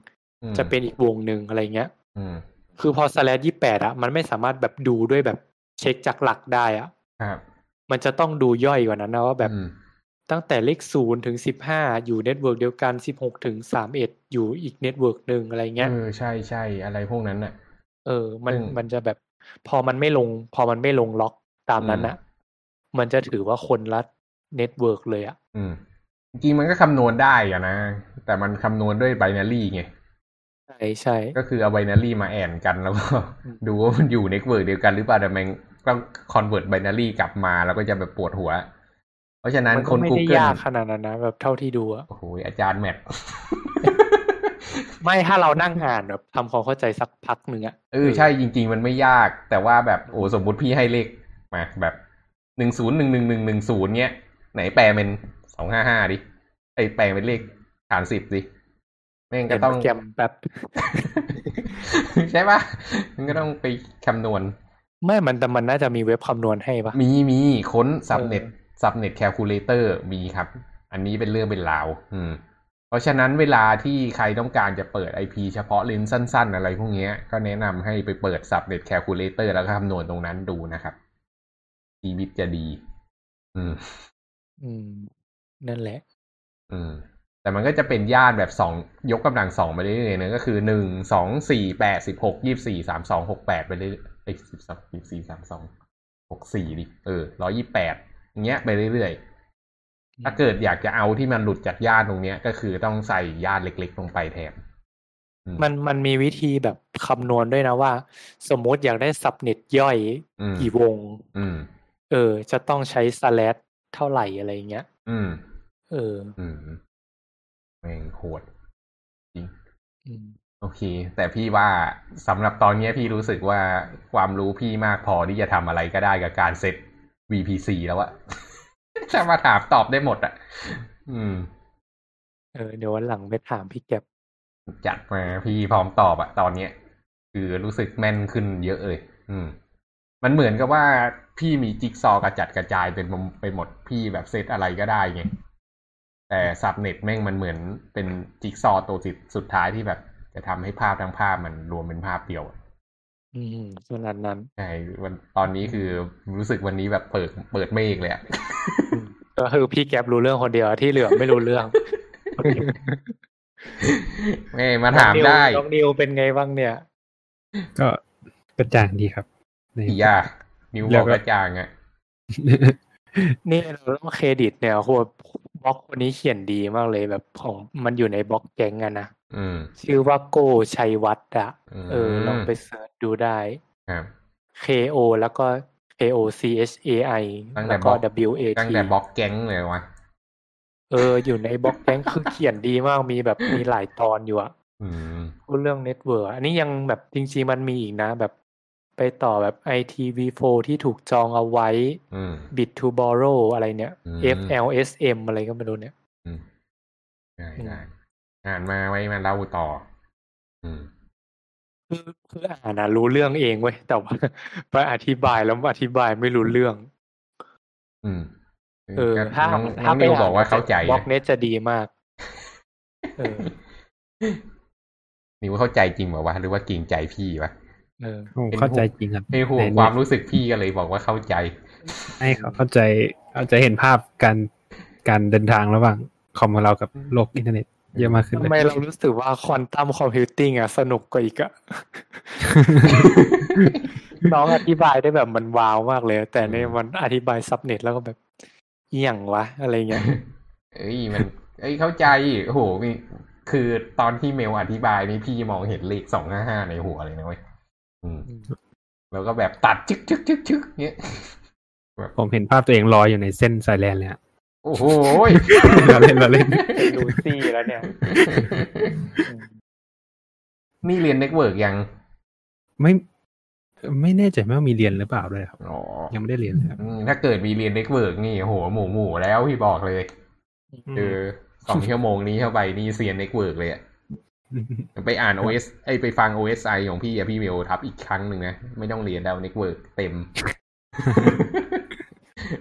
อืมจะเป็นอีกวงหนึ่งอะไรเงี้ยอืมคือพอ slash ยี่แปดอะมันไม่สามารถแบบดูด้วยแบบเช็คจากหลักได้อะครับ มันจะต้องดูย่อยกว่านั้นนะว่าแบบอืมตั้งแต่เลขศูนย์ถึงสิบห้าอยู่ network เดียวกันสิบหกถึงสามเอ็ดอยู่อีก network หนึ่งอะไรเงี้ยเออใช่ใช่อะไรพวกนั้นน่ะ เออ มันซึ่งมันจะแบบ พอมันไม่ลง พอมันไม่ลงล็อกตามนั้นอืมอะมันจะถือว่าคนละ network เลยอะอืมจริงๆมันก็คำนวณได้อะนะ แต่มันคำนวณด้วย binary ไงใช่ใช่ก็คือเอา binary มา AND กันแล้วก็อืมดูว่ามันอยู่ network เดียวกันหรือเปล่าแต่มัน ต้อง convert binary กลับมาแล้วก็จะแบบปวดหัว เพราะฉะนั้นมันคก็นไม่ได้ Google ยากขนาดนั้นนะแบบเท่าที่ดูอะโอ้โหอาจารย์แมทไม่ถ้าเรานั่งอ่านแบบทำความเข้าใจสักพักหนึ่งอะเออใช่จริง ๆ มันไม่ยาก แต่ว่าแบบโอ้สมมุติพี่ให้เลขมาแบบหนึ่งศูนย์หนึ่งหนึ่งหนึ่งหนึ่งศูนย์เนี้ย ไหนแปลเป็นสองห้าห้าดิไอยแปลเป็นเลขฐานสิบดิแม่งก็เห็นต้องโปรแกรมแบบใช่ปะมันก็ต้องไปคำนวณ ไม่มันแต่มันน่าจะมีเว็บคำนวณให้ปะมีมีค้น subnet เออ subnet calculator มีครับ อันนี้เป็นเรื่องเป็นราว อืม เพราะฉะนั้นเวลาที่ใครต้องการจะเปิด IP เฉพาะเลนส์สั้น ๆ อะไรพวกเนี้ยก็แนะนำให้ไปเปิด subnet calculator แล้วก็คำนวณตรงนั้นดูนะครับ ชีวิตจะดี อืม อืม นั่นแหละ อืมแต่มันก็จะเป็นญาติแบบสองยกกำลังสองไปเรื่อยๆนะก็คือหนึ่งสองสี่แปดสิบหกยี่สี่สามสองหกแปดไปเรื่อยๆไอ้สิบสองยี่สี่สามสองหกสี่ดิเออร้อยี่แปดอย่างเงี้ยไปเรื่อยๆ ถ้าเกิดอยากจะเอาที่มันหลุดจากญาติตรงเนี้ย ก็คือต้องใส่ญาติเล็กๆ ลงไปแทนอืมันมันมีวิธีแบบคำนวณด้วยนะว่า สมมติอยากได้สับเน็ตย่อยอืมกี่วงอืมเออ จะต้องใช้ slash เท่าไหร่อะไรเงี้ย อืม เออ อืมแม่งโหดจริงอืม โอเค แต่พี่ว่าสำหรับตอนเนี้ยพี่รู้สึกว่าความรู้พี่มากพอที่จะทำอะไรก็ได้กับการเซต VPC แล้วอะจะมาถามตอบได้หมดอะอืม เออเดี๋ยววันหลังไปถามพี่แก็บจัดมาพี่พร้อมตอบอะตอนเนี้ย คือรู้สึกแม่นขึ้นเยอะเลยอืม มันเหมือนกับว่าพี่มีจิ๊กซอว์กระจัดกระจายเป็นมุมไปหมดพี่แบบเซตอะไรก็ได้ไงแต่ซับเน็ตแม่งมันเหมือนเป็นจิ๊กซอว์ตัวสุดสุดท้ายที่แบบ จะทำให้ภาพทั้งภาพมันรวมเป็นภาพเดียวอะอืมขนาดนั้นใช่วันตอนนี้คือรู้สึกวันนี้แบบเปิดเปิดเมฆเลยอะอืมก็คือพี่แก็บรู้เรื่องคนเดียวที่เหลือไม่รู้เรื่องแม่มาถามได้น้องนิวเป็นไงบ้างเนี่ย ก็กระจ่างดีครับในอียานิวบอกกระจ่างอะนี่เราต้องเครดิตเนี่ยโห บล็อกคนนี้เขียนดีมากเลยแบบของมันอยู่ในบล็อกแก๊งอะนะอืมชื่อว่าโกชัยวัฒน์อะอืมเออลองไป search ดูได้ครับ K O แล้วก็ K O C H A I ตั้งแต่แล้วก็บล็อก W A ตั้ง T แต่บล็อกแก๊งเลยวะเออ อยู่ในบล็อกแก๊งคือเขียนดีมากมีแบบมีหลายตอนอยู่อะอืมพูดเรื่อง network อันนี้ยังแบบจริงๆมันมีอีกนะ แบบ ไปต่อแบบ IPv4 ที่ถูกจองเอาไว้อืม Bit to Borrow อะไรเนี่ยอืม FLSM อะไรก็ไม่รู้เนี่ยอืมได้อืมได้อ่านมาไว้มาเล่าต่อ อืมคือคืออ่านนะรู้เรื่องเองเว้ยแต่ว่าไปอธิบายแล้วอธิบายไม่รู้เรื่อง อืมเออก็ถ้าน้องน้ถ้าองไปนิวอ่านบอกว่าเข้าใจบล็อกนะเน็ตจะดีมาก เออนิวเข้าใจจริงเหรอวะหรือว่าเกรงใจพี่วะ เออผมเข้าใจจริงครับให้ห่วงในความรู้สึกพี่ก็เลยบอกว่าเข้าใจให้เขาเข้าใจเข้าใจเห็นภาพการการเดินทางระหว่างคอมของเรากับโลกอินเทอร์เน็ตเยอะมากขึ้นเลยทำไมเรารู้สึกว่า quantum computing อะสนุกกว่าอีกอะน้องอธิบายได้แบบมัน wow มากเลย แต่เนี่ยมันอธิบาย subnet แล้วก็แบบเอี่ยงวะ อะไรเงี้ยเอ้ยมัน เอ้ยเข้าใจโอ้โหมีคือตอนที่เมลอธิบายนี่พี่มองเห็นเลขสองห้าห้าในหัวเลยนะเว้ยอืมอืม แล้วก็แบบตัดชึกชึกชึกชึกเงี้ยผมเห็นภาพตัวเองลอยอยู่ในเส้นสายแลนเลยฮะโอ้โหเราเล่นเราเล่นเป็นลูซี่แล้วเนี่ยอืมนี่เรียน network ยัง ไม่ไม่แน่ใจว่ามีเรียนหรือเปล่าด้วยครับอ๋อยังไม่ได้เรียนเลยครับอืมถ้าเกิดมีเรียน network นี่โอ้โหหมู่หมู่แล้วพี่บอกเลยเออสองชั่วโมงนี้เข้าไปนี่เซียน network เลยอะ ไปอ่าน OS เอ้ยไปฟัง OSI ของพี่อะพี่เมลทับอีกครั้งหนึ่งนะ ไม่ต้องเรียนดาว network เต็ม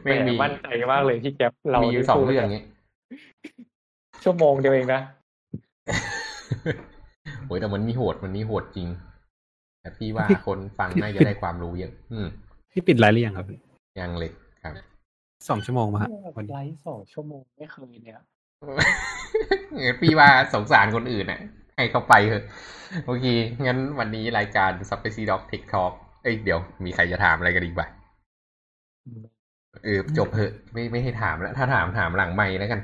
ไม่งมีมั่นใจมากเลยที่แกปเรามีอยู่สองเรื่องนี้ ชั่วโมงเดียวเองนะโอ้ยแต่มันมีโหดมันมีโหดจริง แต่พี่ว่าคนฟังน่าจะได้ความรู้เยอะ อืมพี่ปิดไลฟ์หรือยังครับ ยังเลยครับสองชั่วโมงมาฮะวันนี้ไลฟ์สองชั่วโมงไม่เคยเนี่ยงั้นพี่ว่าสงสารคนอื่นน่ะ ให้เขาไปเถอะโอเค งั้นวันนี้รายการ s u p p e c y Dog Tech Talk เอ้ยเดี๋ยวมีใครจะถามอะไรกันอีกบ่างเออจบเถอะไม่ไม่ให้ถามแล้ว ถ้าถามถามหลังไม่แล้วกัน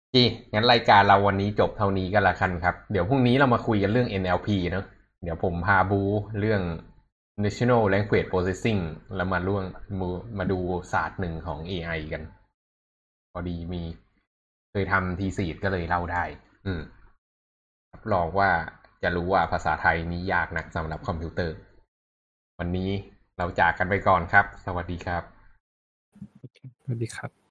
โอเคงั้นรายการเราวันนี้จบเท่านี้กันละกันครับ เดี๋ยวพรุ่งนี้เรามาคุยกันเรื่อง NLP เนอะเดี๋ยวผมพาบูเรื่อง National Language Processing แล้วมาล่วงมามาดูศาสตร์หนึ่งของ AI กัน พอดีมี เคยทำทีสีดก็เลยเล่าได้ อืม รับรองว่าจะรู้ว่าภาษาไทยนี้ยากนักสำหรับคอมพิวเตอร์ วันนี้เราจากกันไปก่อนครับ สวัสดีครับ สวัสดีครับ